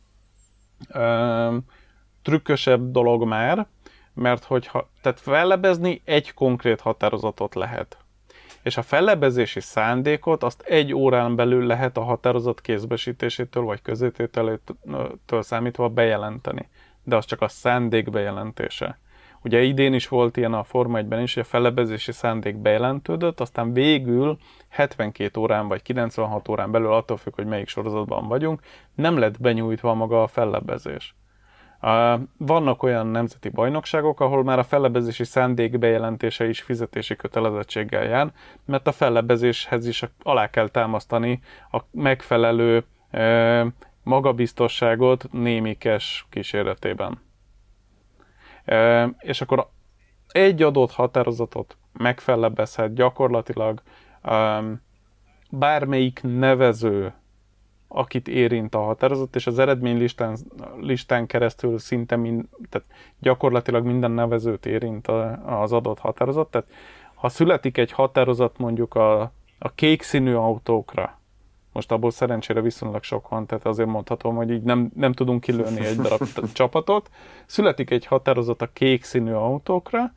trükkösebb dolog már, mert hogyha, tehát fellebbezni egy konkrét határozatot lehet. És a fellebbezési szándékot azt egy órán belül lehet a határozat kézbesítésétől vagy közétételétől számítva bejelenteni. De az csak a szándék bejelentése. Ugye idén is volt ilyen a Forma 1-ben is, hogy a felebezési szándék bejelentődött, aztán végül 72 órán vagy 96 órán belül, attól függ, hogy melyik sorozatban vagyunk, nem lett benyújtva maga a fellebezés. Vannak olyan nemzeti bajnokságok, ahol már a fellebezési szándék bejelentése is fizetési kötelezettséggel jár, mert a fellebezéshez is alá kell támasztani a megfelelő magabiztosságot némikes kíséretében és akkor egy adott határozatot megfellebbezhet gyakorlatilag bármelyik nevező, akit érint a határozat, és az eredmény listán, keresztül szinte mind, tehát gyakorlatilag minden nevezőt érint az adott határozat. Tehát ha születik egy határozat mondjuk a, a kék színű autókra, most abból szerencsére viszonylag sok van, tehát azért mondhatom, hogy így nem, nem tudunk kilőni egy darab [LAUGHS] csapatot. Születik egy határozat a kék színű autókra,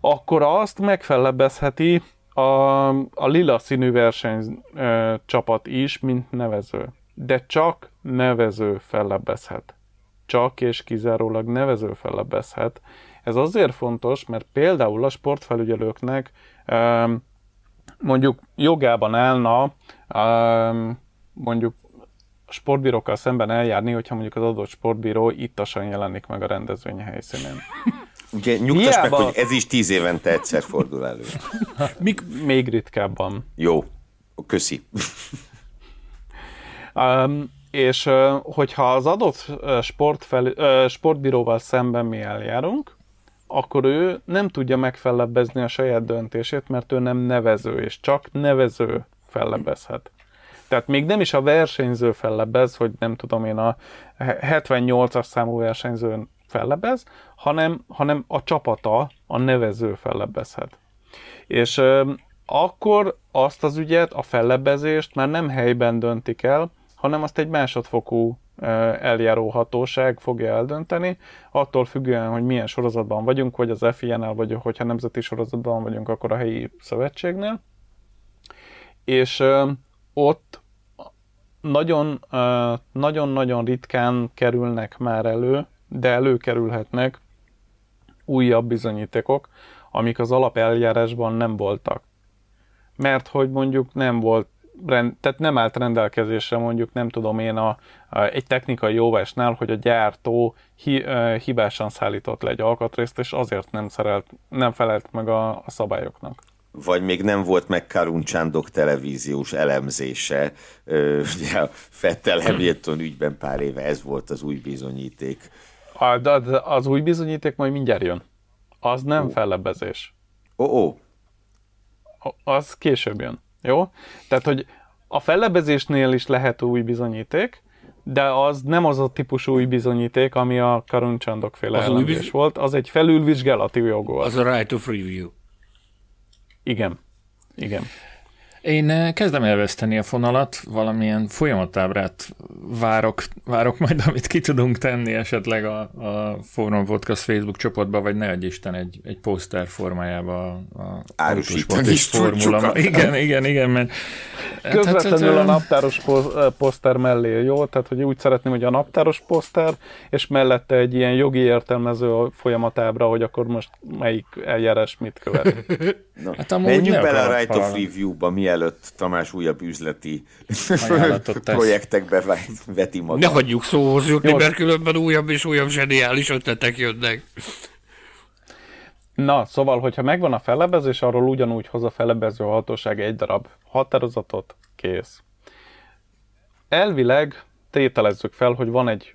akkor azt megfellebbezheti a, a lila színű verseny csapat is, mint nevező. De csak nevező fellebbezhet. Csak és kizárólag nevező fellebbezhet. Ez azért fontos, mert például a sportfelügyelőknek e, mondjuk jogában állna mondjuk sportbírókkal szemben eljárni, hogyha mondjuk az adott sportbíró ittasan jelenik meg a rendezvény helyszínén. Ugye nyugtass Hiába... meg, hogy ez is tíz évente egyszer fordul elő. [LAUGHS] Mik... Még ritkábban. Jó, köszi. um, és hogyha az adott sportfel, sportbíróval szemben mi eljárunk, akkor ő nem tudja megfellebbezni a saját döntését, mert ő nem nevező, és csak nevező fellebbezhet. Tehát még nem is a versenyző fellebbez, hogy nem tudom én a 78-as számú versenyző fellebez, hanem, hanem a csapata, a nevező fellebbezhet. És akkor azt az ügyet, a fellebbezést már nem helyben döntik el, hanem azt egy másodfokú eljáró hatóság fogja eldönteni, attól függően, hogy milyen sorozatban vagyunk, vagy az FIA-nál, vagy hogyha nemzeti sorozatban vagyunk, akkor a helyi szövetségnél. És ott nagyon, nagyon-nagyon ritkán kerülnek már elő, de előkerülhetnek újabb bizonyítékok, amik az alapeljárásban nem voltak. Mert hogy mondjuk nem volt rend, tehát nem állt rendelkezésre mondjuk, nem tudom én, a, a, egy technikai jóvásnál, hogy a gyártó hi, a, hibásan szállított le egy alkatrészt, és azért nem, szerelt, nem felelt meg a, a szabályoknak. Vagy még nem volt meg Karun Csándok televíziós elemzése, ugye a Fettel Hamilton ügyben pár éve ez volt az új bizonyíték. A, de az új bizonyíték majd mindjárt jön. Az nem oh. fellebbezés. Ó, oh, oh. Az később jön. Jó? Tehát, hogy a fellebezésnél is lehet új bizonyíték, de az nem az a típusú új bizonyíték, ami a Karuncsandok féle az biz... volt, az egy felülvizsgálati jog volt. Az a right of review. Igen. Igen. Én eh, kezdem elveszteni a fonalat, valamilyen folyamatábrát várok, várok majd, [LAUGHS] amit ki tudunk tenni esetleg a, a Forum Podcast Facebook csoportba, vagy ne Isten egy, egy poszter formájába a Árusítani is formula. Igen, igen, igen, mert... Közvetlenül hát, a naptáros poszter mellé, jó? Tehát, hogy úgy szeretném, hogy a naptáros poszter, és mellette egy ilyen jogi értelmező folyamatábra, hogy akkor most melyik eljárás mit követ. Na, [LAUGHS] hát menjünk bele a Right of Review-ba, mielőtt Tamás újabb üzleti projektekbe veti magát. Ne hagyjuk szóhoz jutni, mert különben újabb és újabb zseniális ötletek jönnek. Na, szóval, hogyha megvan a fellebezés, arról ugyanúgy hoz a fellebező hatóság egy darab határozatot, kész. Elvileg tételezzük fel, hogy van egy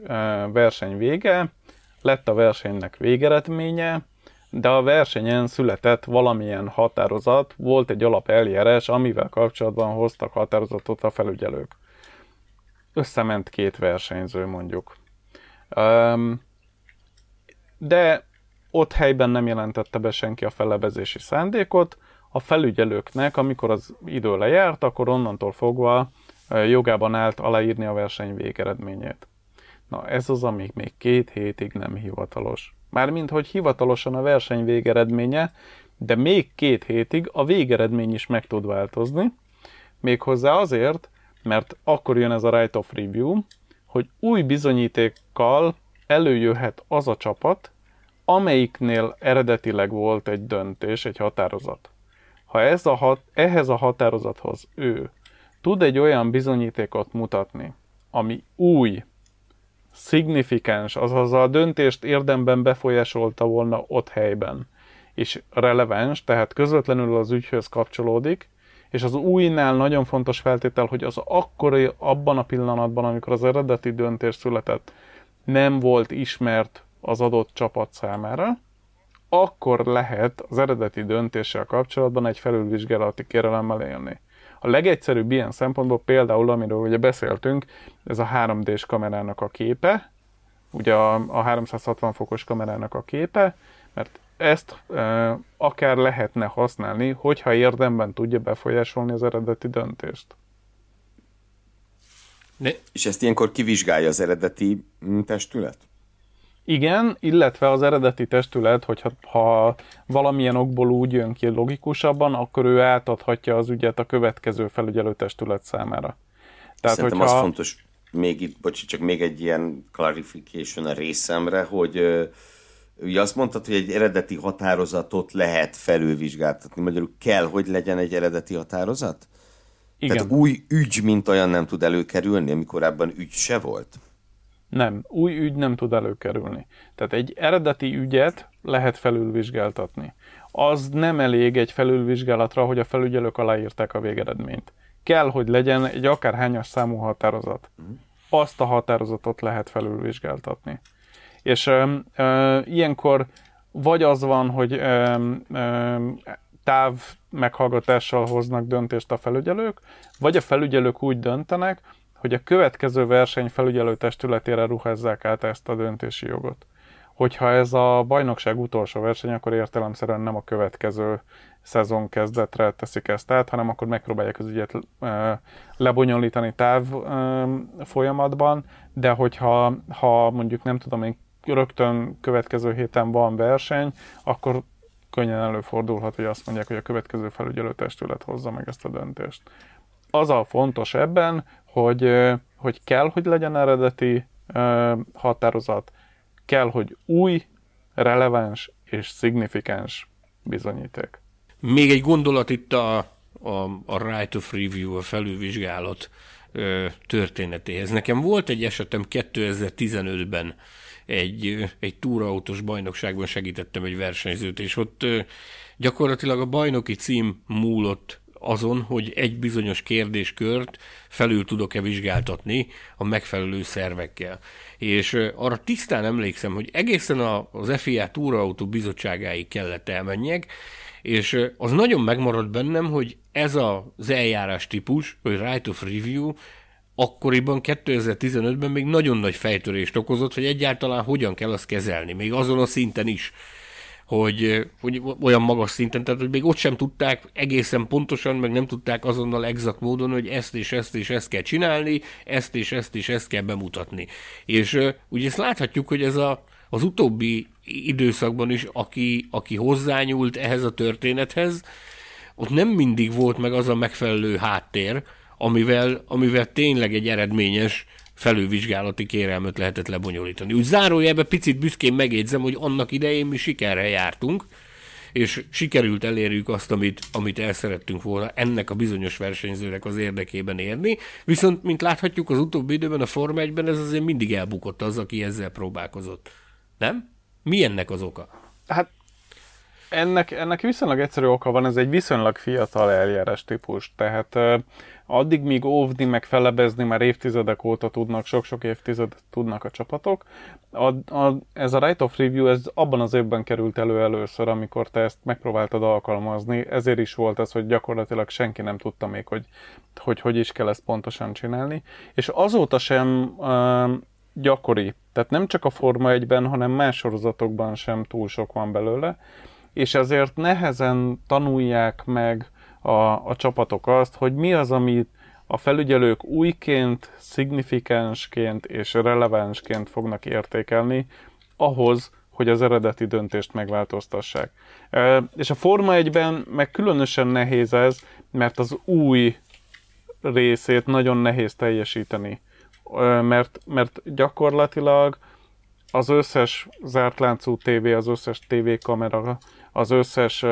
verseny vége, lett a versenynek végeredménye, de a versenyen született valamilyen határozat, volt egy alapeljárás, amivel kapcsolatban hoztak határozatot a felügyelők. Összement két versenyző mondjuk. De ott helyben nem jelentette be senki a felebezési szándékot, a felügyelőknek, amikor az idő lejárt, akkor onnantól fogva jogában állt aláírni a verseny végeredményét. Na ez az, ami még két hétig nem hivatalos. Mármint, hogy hivatalosan a verseny végeredménye, de még két hétig a végeredmény is meg tud változni, méghozzá azért, mert akkor jön ez a right of review, hogy új bizonyítékkal előjöhet az a csapat, amelyiknél eredetileg volt egy döntés, egy határozat. Ha ez a hat, ehhez a határozathoz ő tud egy olyan bizonyítékot mutatni, ami új, szignifikáns, azaz a döntést érdemben befolyásolta volna ott helyben, és releváns, tehát közvetlenül az ügyhöz kapcsolódik, és az újnál nagyon fontos feltétel, hogy az akkori, abban a pillanatban, amikor az eredeti döntés született, nem volt ismert az adott csapat számára, akkor lehet az eredeti döntéssel kapcsolatban egy felülvizsgálati kérelemmel élni. A legegyszerűbb ilyen szempontból például, amiről ugye beszéltünk, ez a 3D-s kamerának a képe, ugye a, a 360 fokos kamerának a képe, mert ezt e, akár lehetne használni, hogyha érdemben tudja befolyásolni az eredeti döntést. Ne. És ezt ilyenkor kivizsgálja az eredeti testület? Igen, illetve az eredeti testület, hogyha ha valamilyen okból úgy jön ki logikusabban, akkor ő átadhatja az ügyet a következő felügyelőtestület számára. Tehát, Szerintem hogyha... az fontos, még itt, bocsi, csak még egy ilyen clarification a részemre, hogy ugye azt mondtad, hogy egy eredeti határozatot lehet felülvizsgáltatni. Magyarul kell, hogy legyen egy eredeti határozat? Igen. Tehát új ügy, mint olyan nem tud előkerülni, amikor ebben ügy se volt? Nem, új ügy nem tud előkerülni. Tehát egy eredeti ügyet lehet felülvizsgáltatni. Az nem elég egy felülvizsgálatra, hogy a felügyelők aláírták a végeredményt. Kell, hogy legyen egy akárhányas számú határozat. Azt a határozatot lehet felülvizsgáltatni. És ö, ö, ilyenkor vagy az van, hogy ö, ö, táv meghallgatással hoznak döntést a felügyelők, vagy a felügyelők úgy döntenek, hogy a következő verseny felügyelő testületére ruházzák át ezt a döntési jogot. Hogyha ez a bajnokság utolsó verseny, akkor értelemszerűen nem a következő szezon kezdetre teszik ezt át, hanem akkor megpróbálják az ügyet lebonyolítani táv folyamatban, de hogyha ha mondjuk nem tudom én rögtön következő héten van verseny, akkor könnyen előfordulhat, hogy azt mondják, hogy a következő felügyelőtestület hozza meg ezt a döntést. Az a fontos ebben, hogy, hogy kell, hogy legyen eredeti határozat, kell, hogy új, releváns és szignifikáns bizonyíték. Még egy gondolat itt a, a, a right of review, a felülvizsgálat ö, történetéhez. Nekem volt egy esetem 2015-ben, egy, egy túraautós bajnokságban segítettem egy versenyzőt, és ott ö, gyakorlatilag a bajnoki cím múlott azon, hogy egy bizonyos kérdéskört felül tudok-e vizsgáltatni a megfelelő szervekkel. És arra tisztán emlékszem, hogy egészen az FIA Túraautó bizottságáig kellett elmenjek, és az nagyon megmaradt bennem, hogy ez az eljárás típus, vagy right of review, akkoriban 2015-ben még nagyon nagy fejtörést okozott, hogy egyáltalán hogyan kell azt kezelni, még azon a szinten is hogy, hogy olyan magas szinten, tehát hogy még ott sem tudták egészen pontosan, meg nem tudták azonnal exakt módon, hogy ezt és ezt és ezt kell csinálni, ezt és ezt és ezt kell bemutatni. És ugye ezt láthatjuk, hogy ez a, az utóbbi időszakban is, aki, aki hozzányúlt ehhez a történethez, ott nem mindig volt meg az a megfelelő háttér, amivel, amivel tényleg egy eredményes felülvizsgálati kérelmet lehetett lebonyolítani. Úgy zárójelben picit büszkén megjegyzem, hogy annak idején mi sikerrel jártunk, és sikerült elérjük azt, amit, amit el szerettünk volna ennek a bizonyos versenyzőnek az érdekében érni. Viszont, mint láthatjuk, az utóbbi időben a Forma 1-ben ez azért mindig elbukott az, aki ezzel próbálkozott. Nem? Mi ennek az oka? Hát ennek, ennek viszonylag egyszerű oka van, ez egy viszonylag fiatal eljárás típus, tehát addig, míg óvni, meg felebezni már évtizedek óta tudnak, sok-sok évtized tudnak a csapatok. A, a, ez a right of review, ez abban az évben került elő először, amikor te ezt megpróbáltad alkalmazni, ezért is volt ez, hogy gyakorlatilag senki nem tudta még, hogy hogy, hogy is kell ezt pontosan csinálni. És azóta sem uh, gyakori, tehát nem csak a Forma 1-ben, hanem más sorozatokban sem túl sok van belőle, és ezért nehezen tanulják meg a, a csapatok azt, hogy mi az, amit a felügyelők újként, szignifikánsként és relevánsként fognak értékelni ahhoz, hogy az eredeti döntést megváltoztassák. És a Forma 1-ben meg különösen nehéz ez, mert az új részét nagyon nehéz teljesíteni. Mert, mert gyakorlatilag az összes zárt láncú tévé, az összes tévékamera, az összes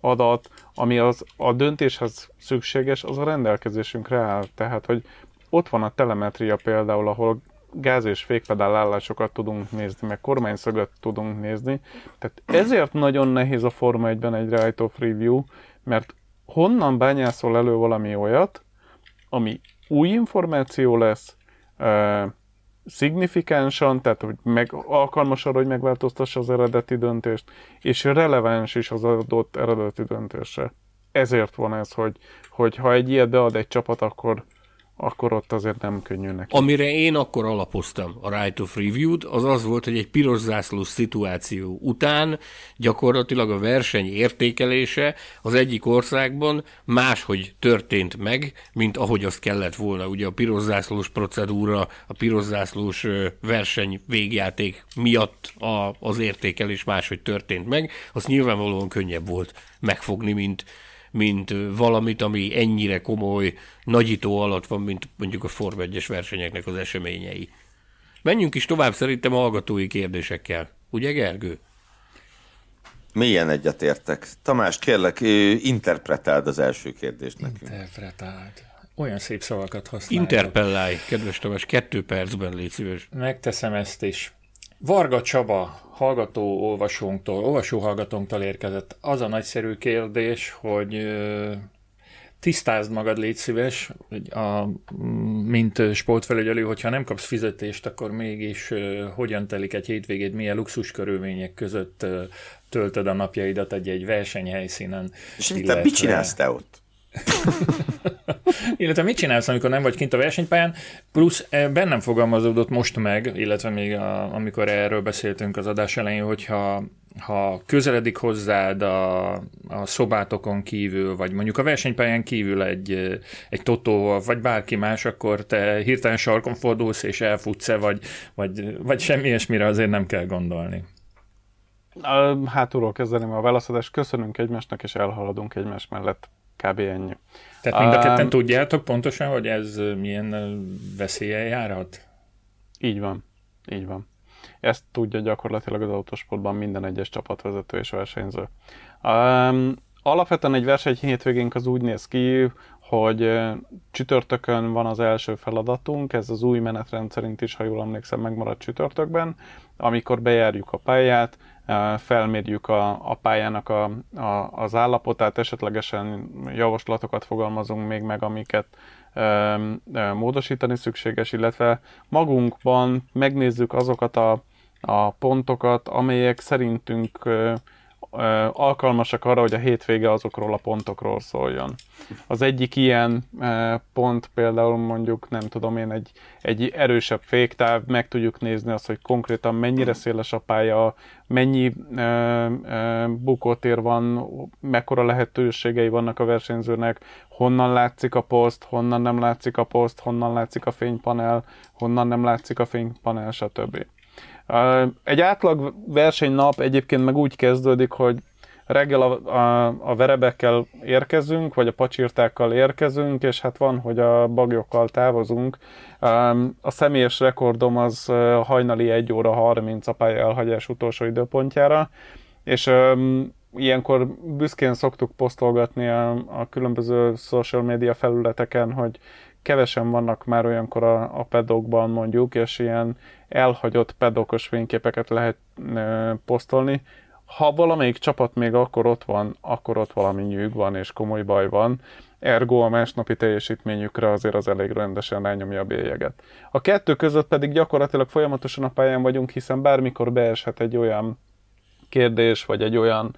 adat, ami az, a döntéshez szükséges, az a rendelkezésünkre áll. Tehát, hogy ott van a telemetria például, ahol gáz- és fékpedál állásokat tudunk nézni, meg kormányszögöt tudunk nézni. Tehát ezért nagyon nehéz a Forma 1-ben egy right of review, mert honnan bányászol elő valami olyat, ami új információ lesz, szignifikánsan, tehát hogy meg, alkalmas arra, hogy megváltoztassa az eredeti döntést, és releváns is az adott eredeti döntésre. Ezért van ez, hogy, hogy ha egy ilyet bead egy csapat, akkor akkor ott azért nem könnyű neki. Amire én akkor alapoztam a Right of Review-t, az az volt, hogy egy piros zászlós szituáció után gyakorlatilag a verseny értékelése az egyik országban máshogy történt meg, mint ahogy azt kellett volna. Ugye a piros zászlós procedúra, a piros zászlós verseny végjáték miatt a, az értékelés máshogy történt meg, az nyilvánvalóan könnyebb volt megfogni, mint, mint valamit, ami ennyire komoly nagyító alatt van, mint mondjuk a Form 1 versenyeknek az eseményei. Menjünk is tovább szerintem a hallgatói kérdésekkel. Ugye, Gergő? Milyen egyetértek. Tamás, kérlek, interpretáld az első kérdést nekünk. Interpretáld. Olyan szép szavakat használok. Interpellálj, kedves Tamás, kettő percben légy szíves. Megteszem ezt is. Varga Csaba, hallgató olvasónktól, olvasó hallgatónktól érkezett az a nagyszerű kérdés, hogy tisztázd magad, légy szíves, a, mint sportfelügyelő, hogyha nem kapsz fizetést, akkor mégis hogyan telik egy hétvégét, milyen luxus körülmények között töltöd a napjaidat egy-egy versenyhelyszínen. És illetve... mit csinálsz te ott? [LAUGHS] illetve mit csinálsz, amikor nem vagy kint a versenypályán, plusz eh, bennem fogalmazódott most meg, illetve még a, amikor erről beszéltünk az adás elején, hogyha ha közeledik hozzád a, a szobátokon kívül, vagy mondjuk a versenypályán kívül egy, egy totóval, vagy bárki más, akkor te hirtelen sarkon fordulsz és elfutsz-e, vagy, vagy, vagy semmi ilyesmire azért nem kell gondolni. Hátulról kezdeném a válaszadást. Köszönünk egymásnak, és elhaladunk egymás mellett. Kb. ennyi. Tehát mind a ketten um, tudjátok pontosan, hogy ez milyen veszélye járhat? Így van. Így van. Ezt tudja gyakorlatilag az autósportban minden egyes csapatvezető és versenyző. Um, alapvetően egy verseny hétvégénk az úgy néz ki, hogy csütörtökön van az első feladatunk, ez az új menetrend szerint is, ha jól emlékszem, megmaradt csütörtökben, amikor bejárjuk a pályát, felmérjük a, a pályának a, a, az állapotát, esetlegesen javaslatokat fogalmazunk még meg, amiket módosítani szükséges, illetve magunkban megnézzük azokat a, a pontokat, amelyek szerintünk alkalmasak arra, hogy a hétvége azokról a pontokról szóljon. Az egyik ilyen pont például mondjuk, nem tudom én, egy, egy erősebb féktáv, meg tudjuk nézni azt, hogy konkrétan mennyire széles a pálya, mennyi bukótér van, mekkora lehetőségei vannak a versenyzőnek, honnan látszik a poszt, honnan nem látszik a poszt, honnan látszik a fénypanel, honnan nem látszik a fénypanel, stb. Egy átlag versenynap egyébként meg úgy kezdődik, hogy reggel a, a, a verebekkel érkezünk, vagy a pacsirtákkal érkezünk, és hát van, hogy a bagyokkal távozunk. A személyes rekordom az hajnali 1 óra 30 a elhagyás utolsó időpontjára, és ilyenkor büszkén szoktuk posztolgatni a, a különböző social media felületeken, hogy kevesen vannak már olyankor a, a pedokban mondjuk, és ilyen elhagyott pedokos fényképeket lehet e, posztolni. Ha valamelyik csapat még akkor ott van, akkor ott valami nyűg van, és komoly baj van, ergo a másnapi teljesítményükre azért az elég rendesen rányomja a bélyeget. A kettő között pedig gyakorlatilag folyamatosan a pályán vagyunk, hiszen bármikor beeshet egy olyan kérdés, vagy egy olyan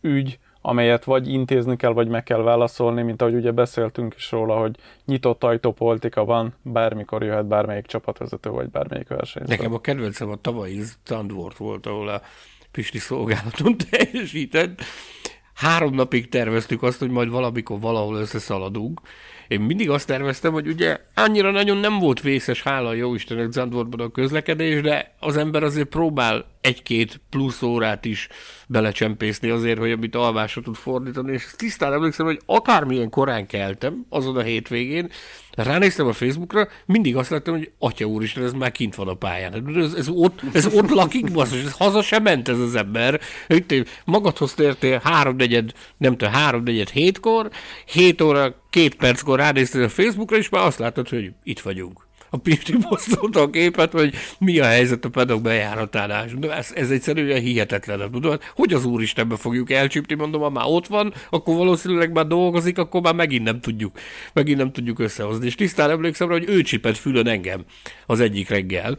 ügy, amelyet vagy intézni kell, vagy meg kell válaszolni, mint ahogy ugye beszéltünk is róla, hogy nyitott ajtópolitika van, bármikor jöhet bármelyik csapatvezető, vagy bármelyik versenyző. Nekem a kedvencem a tavalyi Zandvoort volt, ahol a Pisti szolgálaton [LAUGHS] teljesített. Három napig terveztük azt, hogy majd valamikor valahol összeszaladunk. Én mindig azt terveztem, hogy ugye annyira nagyon nem volt vészes, hála a jó Istennek Zandvoortban a közlekedés, de az ember azért próbál egy-két plusz órát is belecsempészni azért, hogy amit alvásra tud fordítani, és tisztán emlékszem, hogy akármilyen korán keltem azon a hétvégén, ránéztem a Facebookra, mindig azt láttam, hogy atya úristen, ez már kint van a pályán. Ez, ez, ott, ez ott lakik, basszus, ez haza sem ment ez az ember. Itt magadhoz tértél háromnegyed, nem tudom, háromnegyed hétkor, hét óra, két perckor ránéztél a Facebookra, és már azt látod, hogy itt vagyunk a Pisti posztolta a képet, hogy mi a helyzet a pedok bejáratánál. Ez, ez egyszerűen hihetetlen, tudod? Hogy az Úristenbe fogjuk elcsípni, mondom, ha már ott van, akkor valószínűleg már dolgozik, akkor már megint nem tudjuk, megint nem tudjuk összehozni. És tisztán emlékszem rá, hogy ő csipet fülön engem az egyik reggel,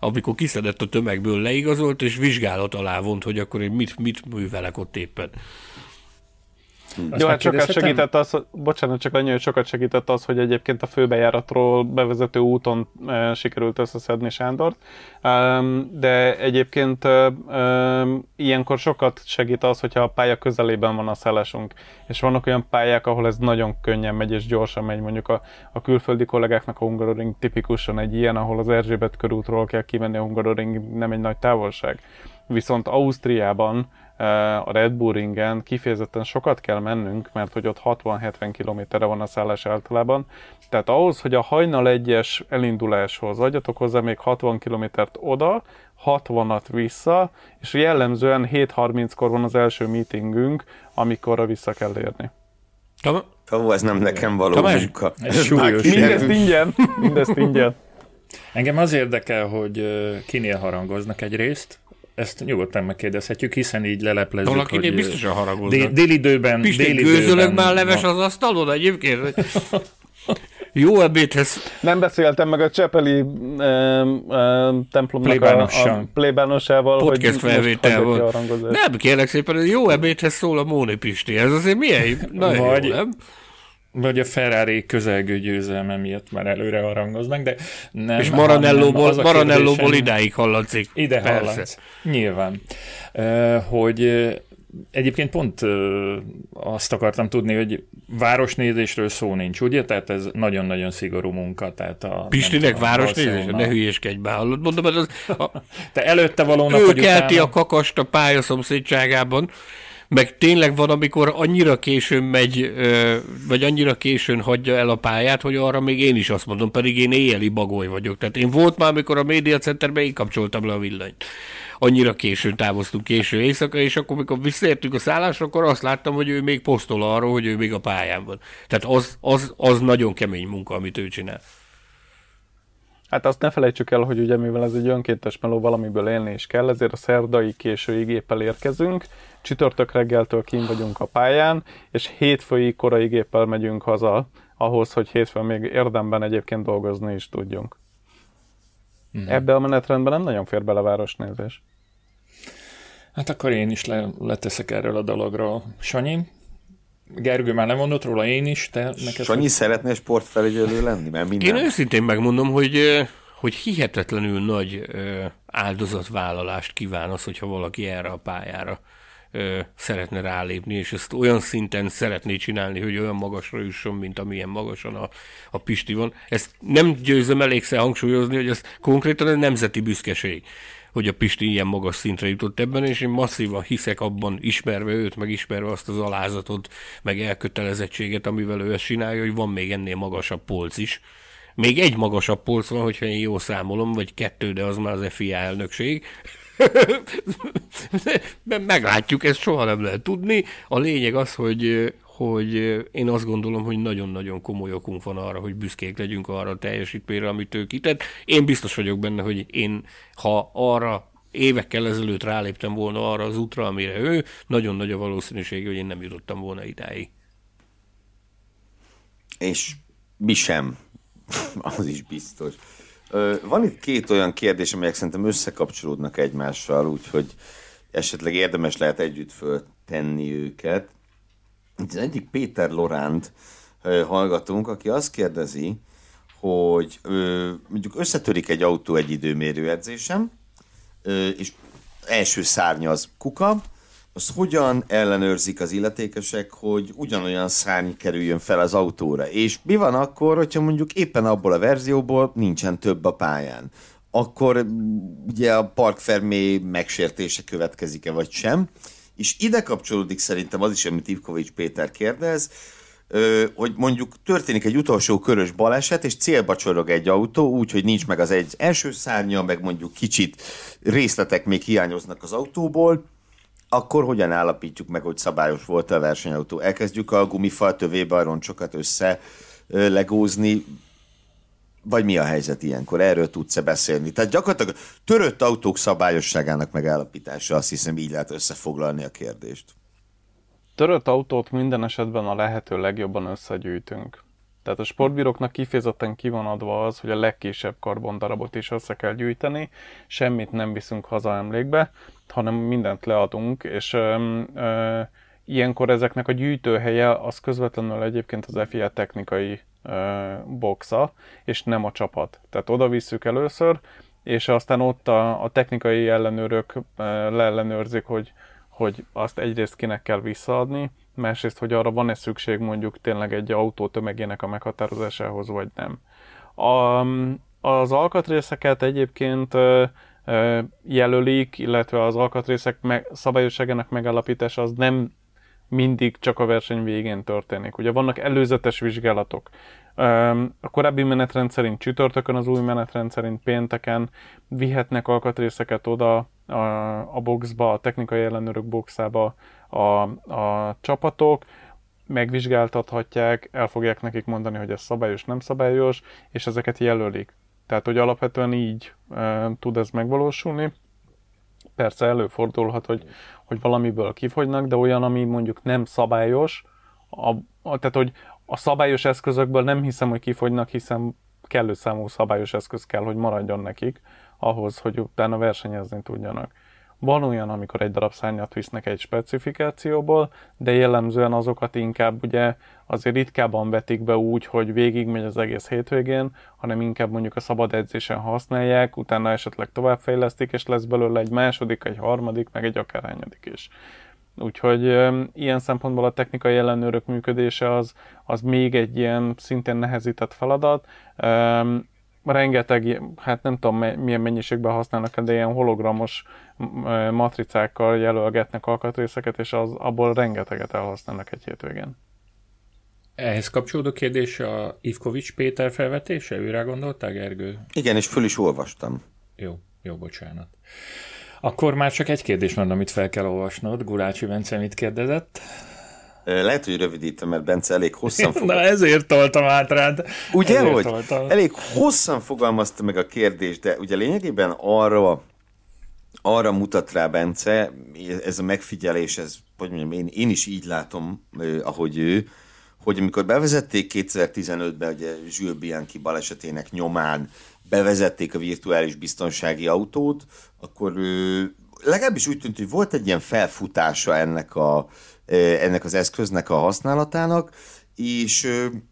amikor kiszedett a tömegből leigazolt, és vizsgálat alá vont, hogy akkor én mit, mit művelek ott éppen. Azt Jó, hát sokat segített az, bocsánat, csak annyi, hogy sokat segített az, hogy egyébként a főbejáratról bevezető úton e, sikerült összeszedni Sándort, um, de egyébként um, ilyenkor sokat segít az, hogyha a pálya közelében van a szelesünk, és vannak olyan pályák, ahol ez nagyon könnyen megy és gyorsan megy, mondjuk a, a külföldi kollégáknak a Hungaroring tipikusan egy ilyen, ahol az Erzsébet körútról kell kimenni a Hungaroring, nem egy nagy távolság. Viszont Ausztriában a Red Bull ringen kifejezetten sokat kell mennünk, mert hogy ott 60-70 kilométerre van a szállás általában. Tehát ahhoz, hogy a hajnal egyes elinduláshoz adjatok hozzá még 60 kilométert oda, 60-at vissza, és jellemzően 7.30-kor van az első meetingünk, amikor vissza kell érni. Ó, ez nem nekem való Tamás, munka. Mindezt ingyen. Mindezt ingyen. Engem az érdekel, hogy kinél harangoznak egyrészt, ezt nyugodtan megkérdezhetjük, hiszen így leleplezzük, Valakinél hogy biztosan haragudnak. Dél, időben, Pisti, dél időben már leves van. az asztalon egyébként? [LAUGHS] Jó ebédhez. Nem beszéltem meg a Csepeli e, e, templomnak a, a plébánosával, Podcast hogy felvétel volt. Nem, kérlek szépen, jó ebédhez szól a Móni Pisti. Ez azért milyen? Na Vagy, jó, nem? Vagy a Ferrari közelgő győzelme miatt már előre harangoznak, de nem. És Maranellóból, Maranellóból idáig hallatszik. Ide hallatszik. Nyilván. Hogy Egyébként pont azt akartam tudni, hogy városnézésről szó nincs, ugye? Tehát ez nagyon-nagyon szigorú munka. Tehát a, Pistinek városnézés? Ne hülyéskedj be, hallod? Mondom, az, [LAUGHS] a, Te előtte valónak, ő kelti utána... a kakast a pályaszomszédságában, meg tényleg van, amikor annyira későn megy, vagy annyira későn hagyja el a pályát, hogy arra még én is azt mondom, pedig én éjjeli bagoly vagyok. Tehát én volt már, amikor a média centerben én kapcsoltam le a villanyt annyira későn távoztunk késő éjszaka, és akkor, amikor visszaértünk a szállásra, akkor azt láttam, hogy ő még posztol arról, hogy ő még a pályán van. Tehát az, az, az nagyon kemény munka, amit ő csinál. Hát azt ne felejtsük el, hogy ugye mivel ez egy önkéntes meló, valamiből élni is kell, ezért a szerdai késői géppel érkezünk, csütörtök reggeltől kín vagyunk a pályán, és hétfői korai géppel megyünk haza, ahhoz, hogy hétfőn még érdemben egyébként dolgozni is tudjunk. Mm. Ebbe a menetrendben nem nagyon fér bele városnézés. Hát akkor én is le, leteszek erről a dologról. Sanyi, Gergő már nem mondott róla, én is. Te neked Sanyi hogy... szeretne sportfelügyelő lenni? Mert minden... Én őszintén megmondom, hogy, hogy hihetetlenül nagy áldozatvállalást kíván az, hogyha valaki erre a pályára szeretne rálépni, és ezt olyan szinten szeretné csinálni, hogy olyan magasra jusson, mint amilyen magasan a, a Pisti van. Ezt nem győzöm elégszer hangsúlyozni, hogy ez konkrétan egy nemzeti büszkeség hogy a Pisti ilyen magas szintre jutott ebben, és én masszívan hiszek abban, ismerve őt, meg ismerve azt az alázatot, meg elkötelezettséget, amivel ő ezt csinálja, hogy van még ennél magasabb polc is. Még egy magasabb polc van, hogyha én jól számolom, vagy kettő, de az már az FIA elnökség. [LAUGHS] Meglátjuk, ezt soha nem lehet tudni. A lényeg az, hogy, hogy én azt gondolom, hogy nagyon-nagyon komoly okunk van arra, hogy büszkék legyünk arra a teljesítményre, amit ő kitett. Én biztos vagyok benne, hogy én, ha arra évekkel ezelőtt ráléptem volna arra az útra, amire ő, nagyon nagy a valószínűség, hogy én nem jutottam volna idáig. És mi sem. [LAUGHS] az is biztos. Van itt két olyan kérdés, amelyek szerintem összekapcsolódnak egymással, úgyhogy esetleg érdemes lehet együtt föltenni őket. Az egyik Péter Loránt hallgatunk, aki azt kérdezi, hogy mondjuk összetörik egy autó egy időmérő edzésem, és első szárnya az kuka, azt hogyan ellenőrzik az illetékesek, hogy ugyanolyan szárny kerüljön fel az autóra? És mi van akkor, hogyha mondjuk éppen abból a verzióból nincsen több a pályán? Akkor ugye a Park Fermé megsértése következik-e, vagy sem? És ide kapcsolódik szerintem az is, amit Ivkovics Péter kérdez, hogy mondjuk történik egy utolsó körös baleset, és célba csorog egy autó, úgy, hogy nincs meg az egy első szárnya, meg mondjuk kicsit részletek még hiányoznak az autóból, akkor hogyan állapítjuk meg, hogy szabályos volt a versenyautó? Elkezdjük a gumifal tövébe a roncsokat össze legózni, vagy mi a helyzet ilyenkor? Erről tudsz-e beszélni? Tehát gyakorlatilag törött autók szabályosságának megállapítása, azt hiszem így lehet összefoglalni a kérdést. Törött autót minden esetben a lehető legjobban összegyűjtünk. Tehát a sportbíróknak kifejezetten ki az, hogy a legkisebb karbondarabot is össze kell gyűjteni, semmit nem viszünk haza emlékbe, hanem mindent leadunk, és ö, ö, ilyenkor ezeknek a gyűjtőhelye az közvetlenül egyébként az FIA technikai boxa, és nem a csapat. Tehát oda visszük először, és aztán ott a, a technikai ellenőrök leellenőrzik, hogy, hogy azt egyrészt kinek kell visszaadni, másrészt, hogy arra van-e szükség mondjuk tényleg egy autó tömegének a meghatározásához, vagy nem. A, az alkatrészeket egyébként jelölik, illetve az alkatrészek meg, szabályosságának megállapítása az nem mindig csak a verseny végén történik. Ugye vannak előzetes vizsgálatok. A korábbi menetrend szerint csütörtökön, az új menetrend szerint pénteken vihetnek alkatrészeket oda a, a boxba, a technikai ellenőrök boxába a, a csapatok, megvizsgáltathatják, el fogják nekik mondani, hogy ez szabályos, nem szabályos, és ezeket jelölik. Tehát, hogy alapvetően így e, tud ez megvalósulni. Persze előfordulhat, hogy, hogy valamiből kifogynak, de olyan, ami mondjuk nem szabályos, a, a, tehát, hogy a szabályos eszközökből nem hiszem, hogy kifogynak, hiszen kellő számú szabályos eszköz kell, hogy maradjon nekik ahhoz, hogy utána versenyezni tudjanak. Van olyan, amikor egy darab szárnyat visznek egy specifikációból, de jellemzően azokat inkább ugye azért ritkábban vetik be úgy, hogy végigmegy az egész hétvégén, hanem inkább mondjuk a szabad edzésen használják, utána esetleg továbbfejlesztik, és lesz belőle egy második, egy harmadik, meg egy akárhányadik is. Úgyhogy ilyen szempontból a technikai ellenőrök működése az, az még egy ilyen szintén nehezített feladat. Rengeteg, hát nem tudom milyen mennyiségben használnak, de ilyen hologramos matricákkal jelölgetnek alkatrészeket, és az, abból rengeteget elhasználnak egy hétvégén. Ehhez kapcsolódó kérdés a Ivkovics Péter felvetése? Őre gondoltál, Gergő? Igen, és föl is olvastam. Jó, jó, bocsánat. Akkor már csak egy kérdés van, amit fel kell olvasnod. Gulácsi Bence mit kérdezett? Lehet, hogy rövidítem, mert Bence elég hosszan fogalmazta. [LAUGHS] Na ezért toltam át rád. Ugye, ezért hogy toltam. elég hosszan fogalmazta meg a kérdést, de ugye lényegében arra, arra mutat rá Bence, ez a megfigyelés, ez, hogy mondjam, én, én is így látom, ahogy ő, hogy amikor bevezették 2015-ben ugye Jules Bianchi balesetének nyomán bevezették a virtuális biztonsági autót, akkor legalábbis úgy tűnt, hogy volt egy ilyen felfutása ennek, a, ennek az eszköznek a használatának, és,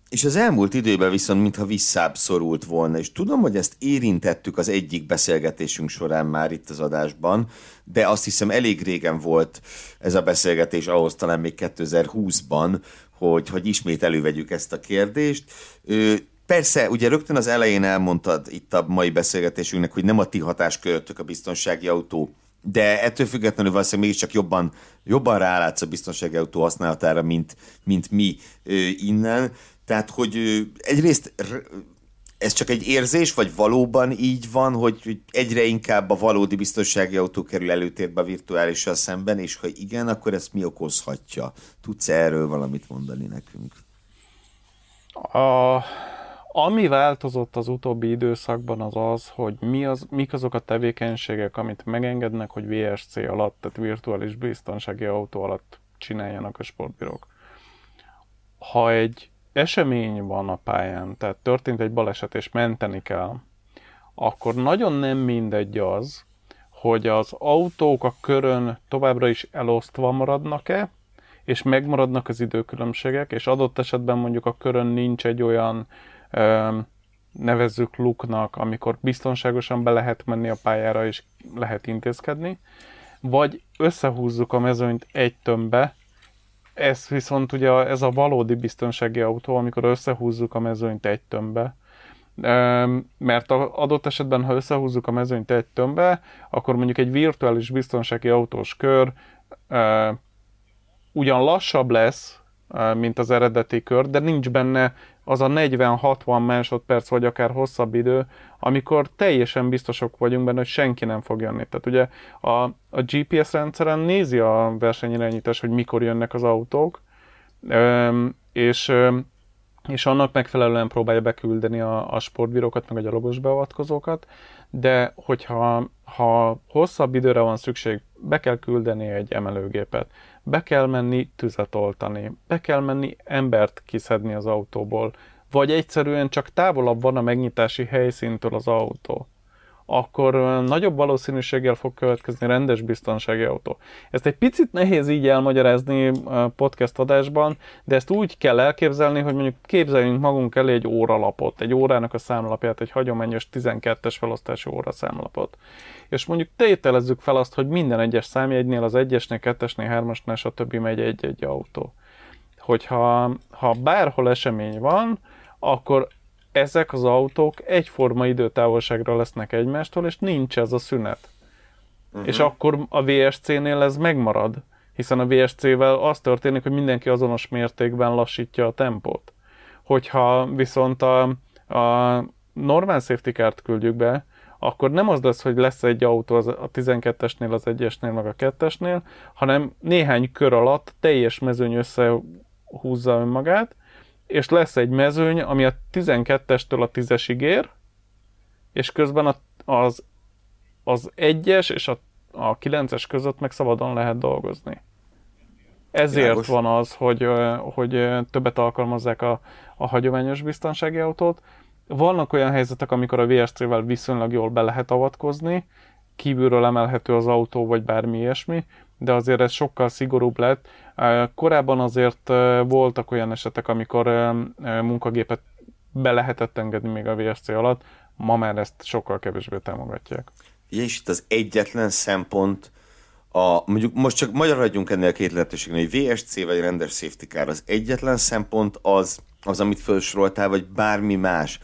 és az elmúlt időben viszont mintha visszább szorult volna, és tudom, hogy ezt érintettük az egyik beszélgetésünk során már itt az adásban, de azt hiszem elég régen volt ez a beszélgetés, ahhoz talán még 2020-ban, hogy, hogy ismét elővegyük ezt a kérdést. Persze, ugye rögtön az elején elmondtad itt a mai beszélgetésünknek, hogy nem a ti hatáskörötök a biztonsági autó, de ettől függetlenül valószínűleg mégiscsak jobban, jobban rálátsz a biztonsági autó használatára, mint, mint mi ö, innen. Tehát, hogy ö, egyrészt ez csak egy érzés, vagy valóban így van, hogy egyre inkább a valódi biztonsági autó kerül előtérbe a virtuálissal szemben, és ha igen, akkor ezt mi okozhatja? Tudsz erről valamit mondani nekünk? A, ami változott az utóbbi időszakban az az, hogy mi az, mik azok a tevékenységek, amit megengednek, hogy VSC alatt, tehát virtuális biztonsági autó alatt csináljanak a sportbírók. Ha egy esemény van a pályán, tehát történt egy baleset és menteni kell, akkor nagyon nem mindegy az, hogy az autók a körön továbbra is elosztva maradnak-e, és megmaradnak az időkülönbségek, és adott esetben mondjuk a körön nincs egy olyan nevezzük luknak, amikor biztonságosan be lehet menni a pályára, és lehet intézkedni, vagy összehúzzuk a mezőnyt egy tömbbe, ez viszont ugye ez a valódi biztonsági autó, amikor összehúzzuk a mezőnyt egy tömbbe, mert adott esetben, ha összehúzzuk a mezőnyt egy tömbbe, akkor mondjuk egy virtuális biztonsági autós kör ugyan lassabb lesz, mint az eredeti kör, de nincs benne az a 40-60 másodperc, vagy akár hosszabb idő, amikor teljesen biztosok vagyunk benne, hogy senki nem fog jönni. Tehát ugye a, a GPS rendszeren nézi a versenyirányítás, hogy mikor jönnek az autók, és, és annak megfelelően próbálja beküldeni a, a sportbírókat, meg a gyalogos beavatkozókat, de hogyha ha hosszabb időre van szükség, be kell küldeni egy emelőgépet, be kell menni tüzet oltani, be kell menni embert kiszedni az autóból, vagy egyszerűen csak távolabb van a megnyitási helyszíntől az autó, akkor nagyobb valószínűséggel fog következni rendes biztonsági autó. Ezt egy picit nehéz így elmagyarázni podcast adásban, de ezt úgy kell elképzelni, hogy mondjuk képzeljünk magunk elé egy óralapot, egy órának a számlapját, egy hagyományos 12-es felosztású óra számlapot és mondjuk tételezzük fel azt, hogy minden egyes számjegynél, az egyesnél, kettesnél, hármasnál, stb. megy egy-egy autó. Hogyha ha bárhol esemény van, akkor ezek az autók egyforma időtávolságra lesznek egymástól, és nincs ez a szünet. Uh-huh. És akkor a VSC-nél ez megmarad, hiszen a VSC-vel az történik, hogy mindenki azonos mértékben lassítja a tempót. Hogyha viszont a, a normál safety car küldjük be, akkor nem az lesz, hogy lesz egy autó a 12-esnél, az 1-esnél, meg a 2-esnél, hanem néhány kör alatt teljes mezőny összehúzza önmagát, és lesz egy mezőny, ami a 12-estől a 10-esig ér, és közben az, az 1-es és a, a 9-es között meg szabadon lehet dolgozni. Ezért Világos. van az, hogy, hogy többet alkalmazzák a, a hagyományos biztonsági autót, vannak olyan helyzetek, amikor a VSC-vel viszonylag jól be lehet avatkozni, kívülről emelhető az autó, vagy bármi ilyesmi, de azért ez sokkal szigorúbb lett. Korábban azért voltak olyan esetek, amikor munkagépet be lehetett engedni még a VSC alatt, ma már ezt sokkal kevésbé támogatják. És itt az egyetlen szempont, a, mondjuk most csak magyar hagyjunk ennél a két lehetőségnél, hogy VSC vagy rendes safety car, az egyetlen szempont az, az amit felsoroltál, vagy bármi más,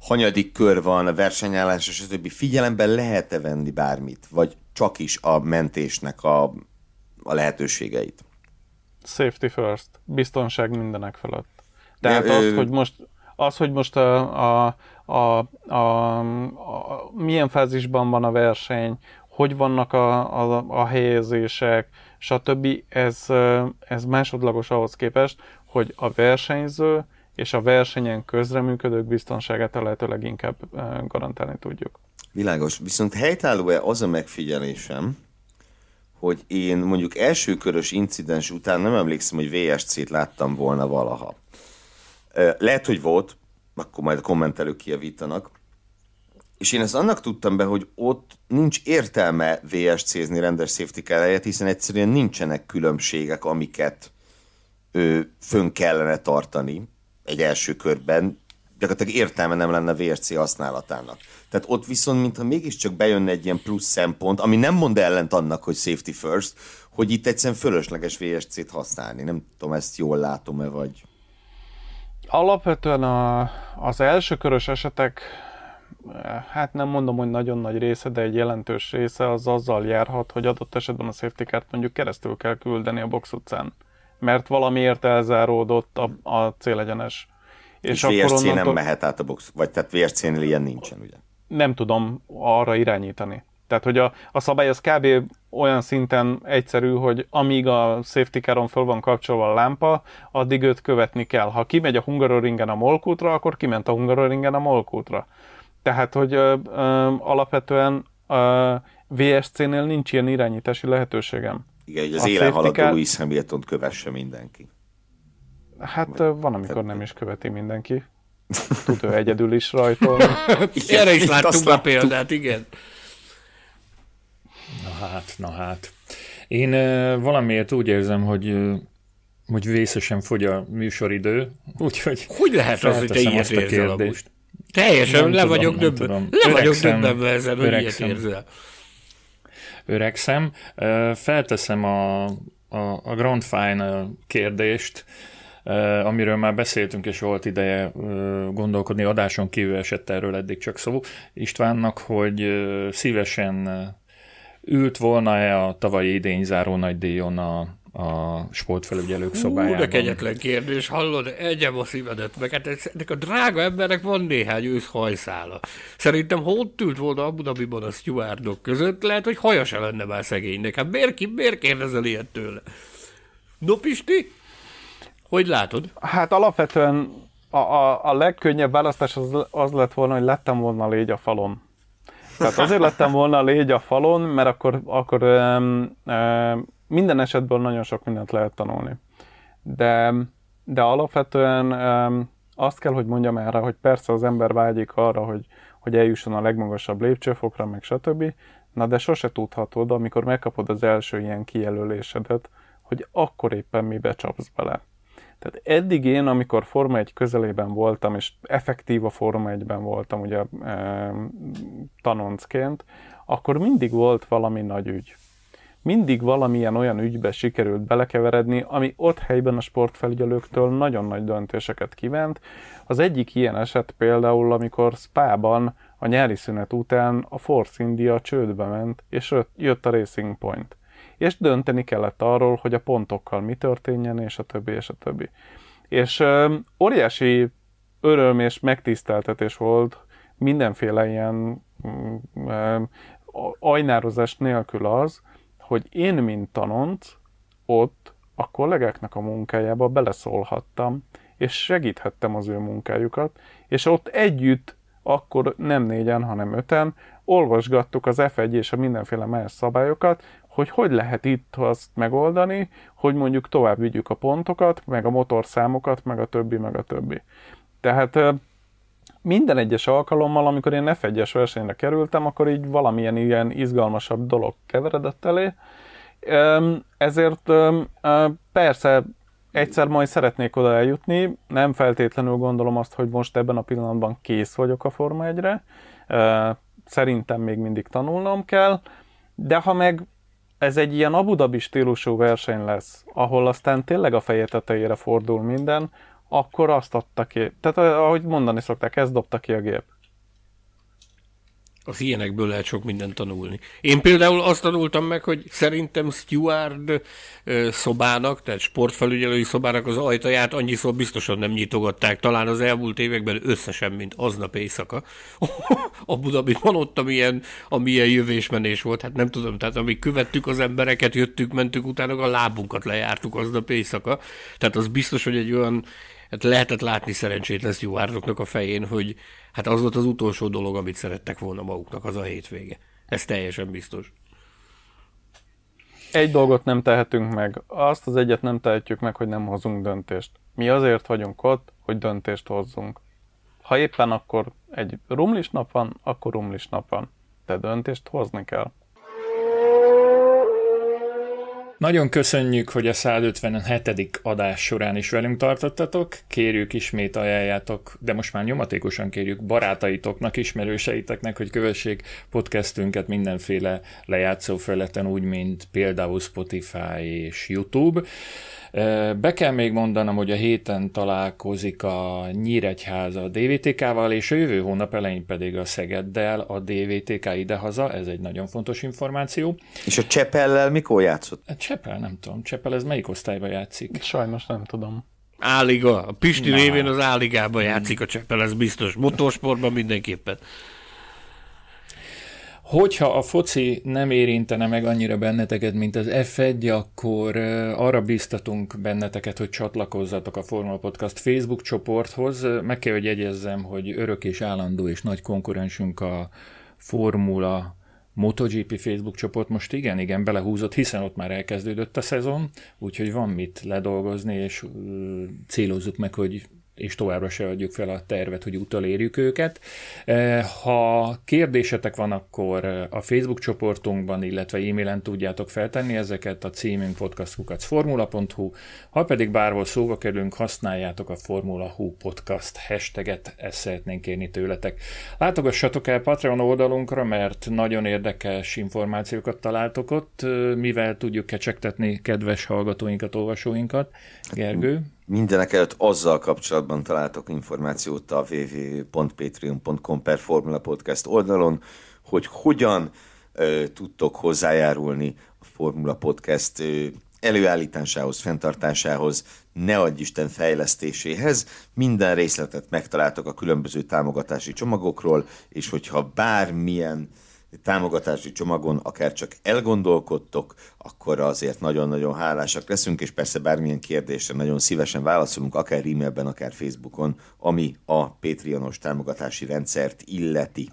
hanyadik kör van, a versenyállás, és a többi, figyelemben lehet-e venni bármit, vagy csak is a mentésnek a, a lehetőségeit? Safety first, biztonság mindenek felett. Tehát De, az, ö... hogy most az, hogy most a, a, a, a, a, milyen fázisban van a verseny, hogy vannak a, a, a helyezések, stb. Ez, ez másodlagos ahhoz képest, hogy a versenyző és a versenyen közreműködők biztonságát a lehető leginkább garantálni tudjuk. Világos. Viszont helytálló-e az a megfigyelésem, hogy én mondjuk első körös incidens után nem emlékszem, hogy VSC-t láttam volna valaha. Lehet, hogy volt, akkor majd a kommentelők kijavítanak. És én ezt annak tudtam be, hogy ott nincs értelme VSC-zni rendes safety car hiszen egyszerűen nincsenek különbségek, amiket ő, fönn kellene tartani egy első körben. Gyakorlatilag értelme nem lenne VSC használatának. Tehát ott viszont, mintha mégiscsak bejönne egy ilyen plusz szempont, ami nem mond ellent annak, hogy safety first, hogy itt egyszerűen fölösleges VSC-t használni. Nem tudom, ezt jól látom-e, vagy... Alapvetően a, az első körös esetek, hát nem mondom, hogy nagyon nagy része, de egy jelentős része az azzal járhat, hogy adott esetben a safety car mondjuk keresztül kell küldeni a box utcán, mert valamiért elzáródott a, a célegyenes. És, és akkor VSC onnantól... nem mehet át a box, vagy tehát VSC-nél ilyen nincsen, ugye? Nem tudom arra irányítani. Tehát, hogy a, a szabály az kb. olyan szinten egyszerű, hogy amíg a safety caron föl van kapcsolva a lámpa, addig őt követni kell. Ha kimegy a Hungaroringen a Molkútra, akkor kiment a Hungaroringen a Molkútra. Tehát, hogy ö, ö, alapvetően ö, VSC-nél nincs ilyen irányítási lehetőségem. Igen, hogy az a élen haladó car... Louis hamilton kövesse mindenki. Hát Mert, van, amikor nem is követi mindenki. Tud ő egyedül is rajtolni. [LAUGHS] Erre is láttunk a példát, igen. Na hát, na hát. Én valamiért úgy érzem, hogy hogy vészesen fogy a műsoridő, úgyhogy Hogy lehet az, hogy te ilyet érzel, August? Teljesen nem le tudom, vagyok döbben. Le vagyok döbbenve ezzel, hogy ilyet érzel. Öregszem. Felteszem a, a, a Grand Final kérdést, amiről már beszéltünk, és volt ideje gondolkodni, adáson kívül esett erről eddig csak szó Istvánnak, hogy szívesen ült volna-e a tavalyi idény záró nagy díjon a, a sportfelügyelők szobájában. Hú, de kegyetlen kérdés, hallod, egyem a szívedet meg. Hát ennek a drága embernek van néhány ősz hajszála. Szerintem ha ott ült volna Abu Dhabiban a stewardok között, lehet, hogy haja se lenne már szegénynek. Hát miért, ki, miért kérdezel ilyet tőle? No, Pisti? Hogy látod? Hát alapvetően a, a, a legkönnyebb választás az, az lett volna, hogy lettem volna légy a falon. Tehát azért lettem volna légy a falon, mert akkor, akkor um, um, minden esetből nagyon sok mindent lehet tanulni. De, de alapvetően um, azt kell, hogy mondjam erre, hogy persze az ember vágyik arra, hogy, hogy eljusson a legmagasabb lépcsőfokra, meg stb. Na de sose tudhatod, amikor megkapod az első ilyen kijelölésedet, hogy akkor éppen mibe csapsz bele. Tehát eddig én, amikor Forma 1 közelében voltam, és effektív a Forma 1-ben voltam ugye e, tanoncként, akkor mindig volt valami nagy ügy. Mindig valamilyen olyan ügybe sikerült belekeveredni, ami ott helyben a sportfelügyelőktől nagyon nagy döntéseket kívánt. Az egyik ilyen eset például, amikor Spában a nyári szünet után a Force India csődbe ment, és jött a Racing Point és dönteni kellett arról, hogy a pontokkal mi történjen, és a többi, és a többi. És ö, óriási öröm és megtiszteltetés volt mindenféle ilyen ö, ajnározás nélkül az, hogy én, mint tanonc, ott a kollégáknak a munkájába beleszólhattam, és segíthettem az ő munkájukat, és ott együtt, akkor nem négyen, hanem öten, olvasgattuk az F1 és a mindenféle más szabályokat, hogy hogy lehet itt azt megoldani, hogy mondjuk tovább vigyük a pontokat, meg a motorszámokat, meg a többi, meg a többi. Tehát minden egyes alkalommal, amikor én F1-es versenyre kerültem, akkor így valamilyen ilyen izgalmasabb dolog keveredett elé. Ezért persze egyszer majd szeretnék oda eljutni, nem feltétlenül gondolom azt, hogy most ebben a pillanatban kész vagyok a Forma 1-re, szerintem még mindig tanulnom kell, de ha meg ez egy ilyen Abu Dhabi stílusú verseny lesz, ahol aztán tényleg a feje tetejére fordul minden, akkor azt adta ki. Tehát ahogy mondani szokták, ezt dobta ki a gép az ilyenekből lehet sok mindent tanulni. Én például azt tanultam meg, hogy szerintem steward szobának, tehát sportfelügyelői szobának az ajtaját annyiszor biztosan nem nyitogatták, talán az elmúlt években összesen, mint aznap éjszaka. [LAUGHS] a Budabiban ott, amilyen, amilyen jövésmenés volt, hát nem tudom, tehát amíg követtük az embereket, jöttük, mentük, utána a lábunkat lejártuk aznap éjszaka. Tehát az biztos, hogy egy olyan hát lehetett látni szerencsétlen stewardoknak a fején, hogy hát az volt az utolsó dolog, amit szerettek volna maguknak, az a hétvége. Ez teljesen biztos. Egy dolgot nem tehetünk meg. Azt az egyet nem tehetjük meg, hogy nem hozunk döntést. Mi azért vagyunk ott, hogy döntést hozzunk. Ha éppen akkor egy rumlis nap van, akkor rumlis nap van. De döntést hozni kell. Nagyon köszönjük, hogy a 157. adás során is velünk tartottatok. Kérjük ismét ajánljátok, de most már nyomatékosan kérjük barátaitoknak, ismerőseiteknek, hogy kövessék podcastünket mindenféle lejátszó feleten, úgy, mint például Spotify és YouTube. Be kell még mondanom, hogy a héten találkozik a Nyíregyháza a DVTK-val, és a jövő hónap elején pedig a Szegeddel a DVTK idehaza, ez egy nagyon fontos információ. És a Csepellel mikor játszott? A Csepel, nem tudom. Csepel ez melyik osztályban játszik? Sajnos nem tudom. Áliga. A Pisti Na. révén az Áligában játszik a Csepel, ez biztos. Motorsportban mindenképpen. Hogyha a foci nem érintene meg annyira benneteket, mint az F1, akkor arra biztatunk benneteket, hogy csatlakozzatok a Formula Podcast Facebook csoporthoz. Meg kell, hogy jegyezzem, hogy örök és állandó és nagy konkurensünk a Formula MotoGP Facebook csoport most igen, igen, belehúzott, hiszen ott már elkezdődött a szezon, úgyhogy van mit ledolgozni, és célozzuk meg, hogy és továbbra se adjuk fel a tervet, hogy utalérjük őket. Eh, ha kérdésetek van, akkor eh, a Facebook csoportunkban, illetve e-mailen tudjátok feltenni ezeket a címünk podcastkukacformula.hu, ha pedig bárhol szóba kerülünk, használjátok a Formula Hu podcast hashtaget, ezt szeretnénk kérni tőletek. Látogassatok el Patreon oldalunkra, mert nagyon érdekes információkat találtok ott, eh, mivel tudjuk kecsegtetni kedves hallgatóinkat, olvasóinkat. Gergő? Mindenek előtt azzal kapcsolatban találtok információt a www.patreon.com per Formula Podcast oldalon, hogy hogyan ö, tudtok hozzájárulni a Formula Podcast ö, előállításához, fenntartásához, ne adj Isten fejlesztéséhez. Minden részletet megtaláltok a különböző támogatási csomagokról, és hogyha bármilyen támogatási csomagon akár csak elgondolkodtok, akkor azért nagyon-nagyon hálásak leszünk, és persze bármilyen kérdésre nagyon szívesen válaszolunk, akár e-mailben, akár Facebookon, ami a Patreonos támogatási rendszert illeti.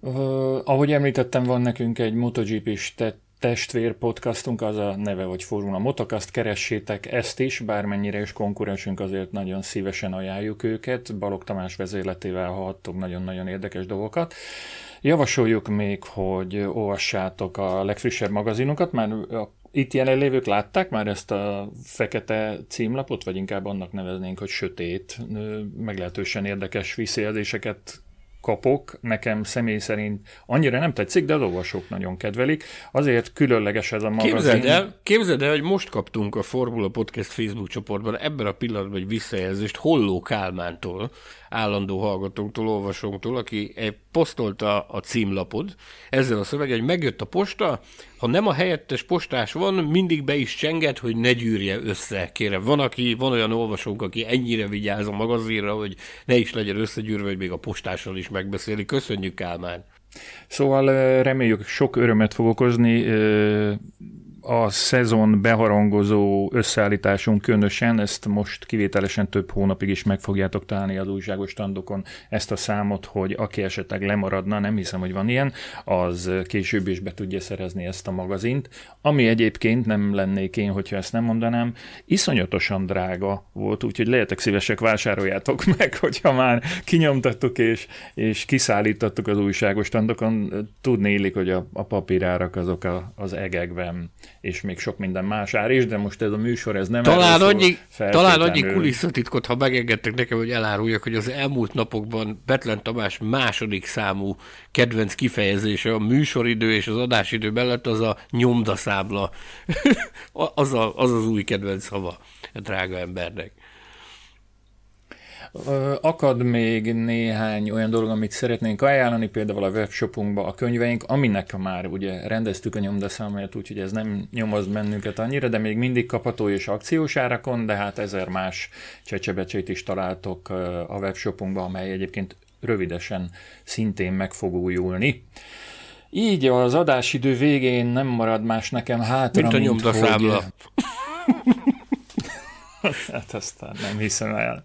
Uh, ahogy említettem, van nekünk egy MotoGP-s testvér podcastunk, az a neve, hogy Formula Motocast, keressétek ezt is, bármennyire is konkurensünk, azért nagyon szívesen ajánljuk őket. Balog Tamás vezérletével hallhattok nagyon-nagyon érdekes dolgokat. Javasoljuk még, hogy olvassátok a legfrissebb magazinokat, már a itt jelenlévők látták már ezt a fekete címlapot, vagy inkább annak neveznénk, hogy sötét, meglehetősen érdekes visszajelzéseket kapok, nekem személy szerint annyira nem tetszik, de az olvasók nagyon kedvelik. Azért különleges ez a magazin. Képzeld el, képzeld el, hogy most kaptunk a Formula Podcast Facebook csoportban ebben a pillanatban egy visszajelzést Holló Kálmántól, állandó hallgatónktól, olvasónktól, aki posztolta a címlapod ezzel a szöveg, hogy megjött a posta, ha nem a helyettes postás van, mindig be is csenget, hogy ne gyűrje össze, kérem. Van, aki, van olyan olvasónk, aki ennyire vigyáz a magazinra, hogy ne is legyen összegyűrve, hogy még a postással is megbeszéli. Köszönjük, Kálmán! Szóval reméljük sok örömet fog okozni a szezon beharangozó összeállításunk különösen, ezt most kivételesen több hónapig is meg fogjátok találni az újságos standokon ezt a számot, hogy aki esetleg lemaradna, nem hiszem, hogy van ilyen, az később is be tudja szerezni ezt a magazint, ami egyébként nem lennék én, hogyha ezt nem mondanám, iszonyatosan drága volt, úgyhogy lehetek szívesek, vásároljátok [LAUGHS] meg, hogyha már kinyomtattuk és, és kiszállítottuk az újságos standokon, tudni illik, hogy a, a papírárak azok a, az egekben és még sok minden más ár is, de most ez a műsor ez nem talán annyi, talán annyi kulisszatitkot, ha megengedtek nekem, hogy eláruljak, hogy az elmúlt napokban Betlen Tamás második számú kedvenc kifejezése a műsoridő és az adásidő mellett az a nyomdaszábla. [LAUGHS] az, a, az az új kedvenc szava a drága embernek. Akad még néhány olyan dolog, amit szeretnénk ajánlani, például a webshopunkba a könyveink, aminek már ugye rendeztük a nyomdaszámát, úgyhogy ez nem nyomoz bennünket annyira, de még mindig kapható és akciós árakon, de hát ezer más csecsebecsét is találtok a webshopunkba, amely egyébként rövidesen szintén meg fog újulni. Így az adásidő végén nem marad más nekem hátra, mint a nyomdaszámla. Hogy... [LAUGHS] [LAUGHS] hát aztán nem hiszem el.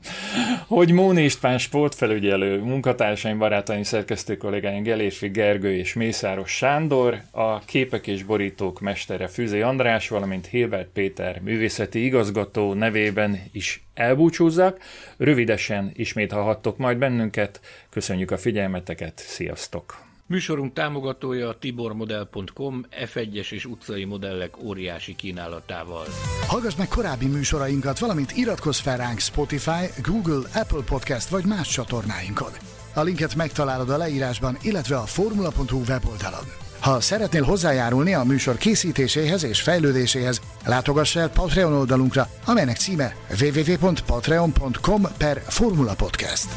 Hogy Móni István sportfelügyelő, munkatársaim, barátaim, szerkesztő kollégáim Gelérfi Gergő és Mészáros Sándor, a képek és borítók mestere Füzé András, valamint Hilbert Péter művészeti igazgató nevében is elbúcsúzzak. Rövidesen ismét hallhattok majd bennünket. Köszönjük a figyelmeteket, sziasztok! Műsorunk támogatója a tibormodel.com F1-es és utcai modellek óriási kínálatával. Hallgass meg korábbi műsorainkat, valamint iratkozz fel ránk Spotify, Google, Apple Podcast vagy más csatornáinkon. A linket megtalálod a leírásban, illetve a formula.hu weboldalon. Ha szeretnél hozzájárulni a műsor készítéséhez és fejlődéséhez, látogass el Patreon oldalunkra, amelynek címe www.patreon.com per Formula Podcast.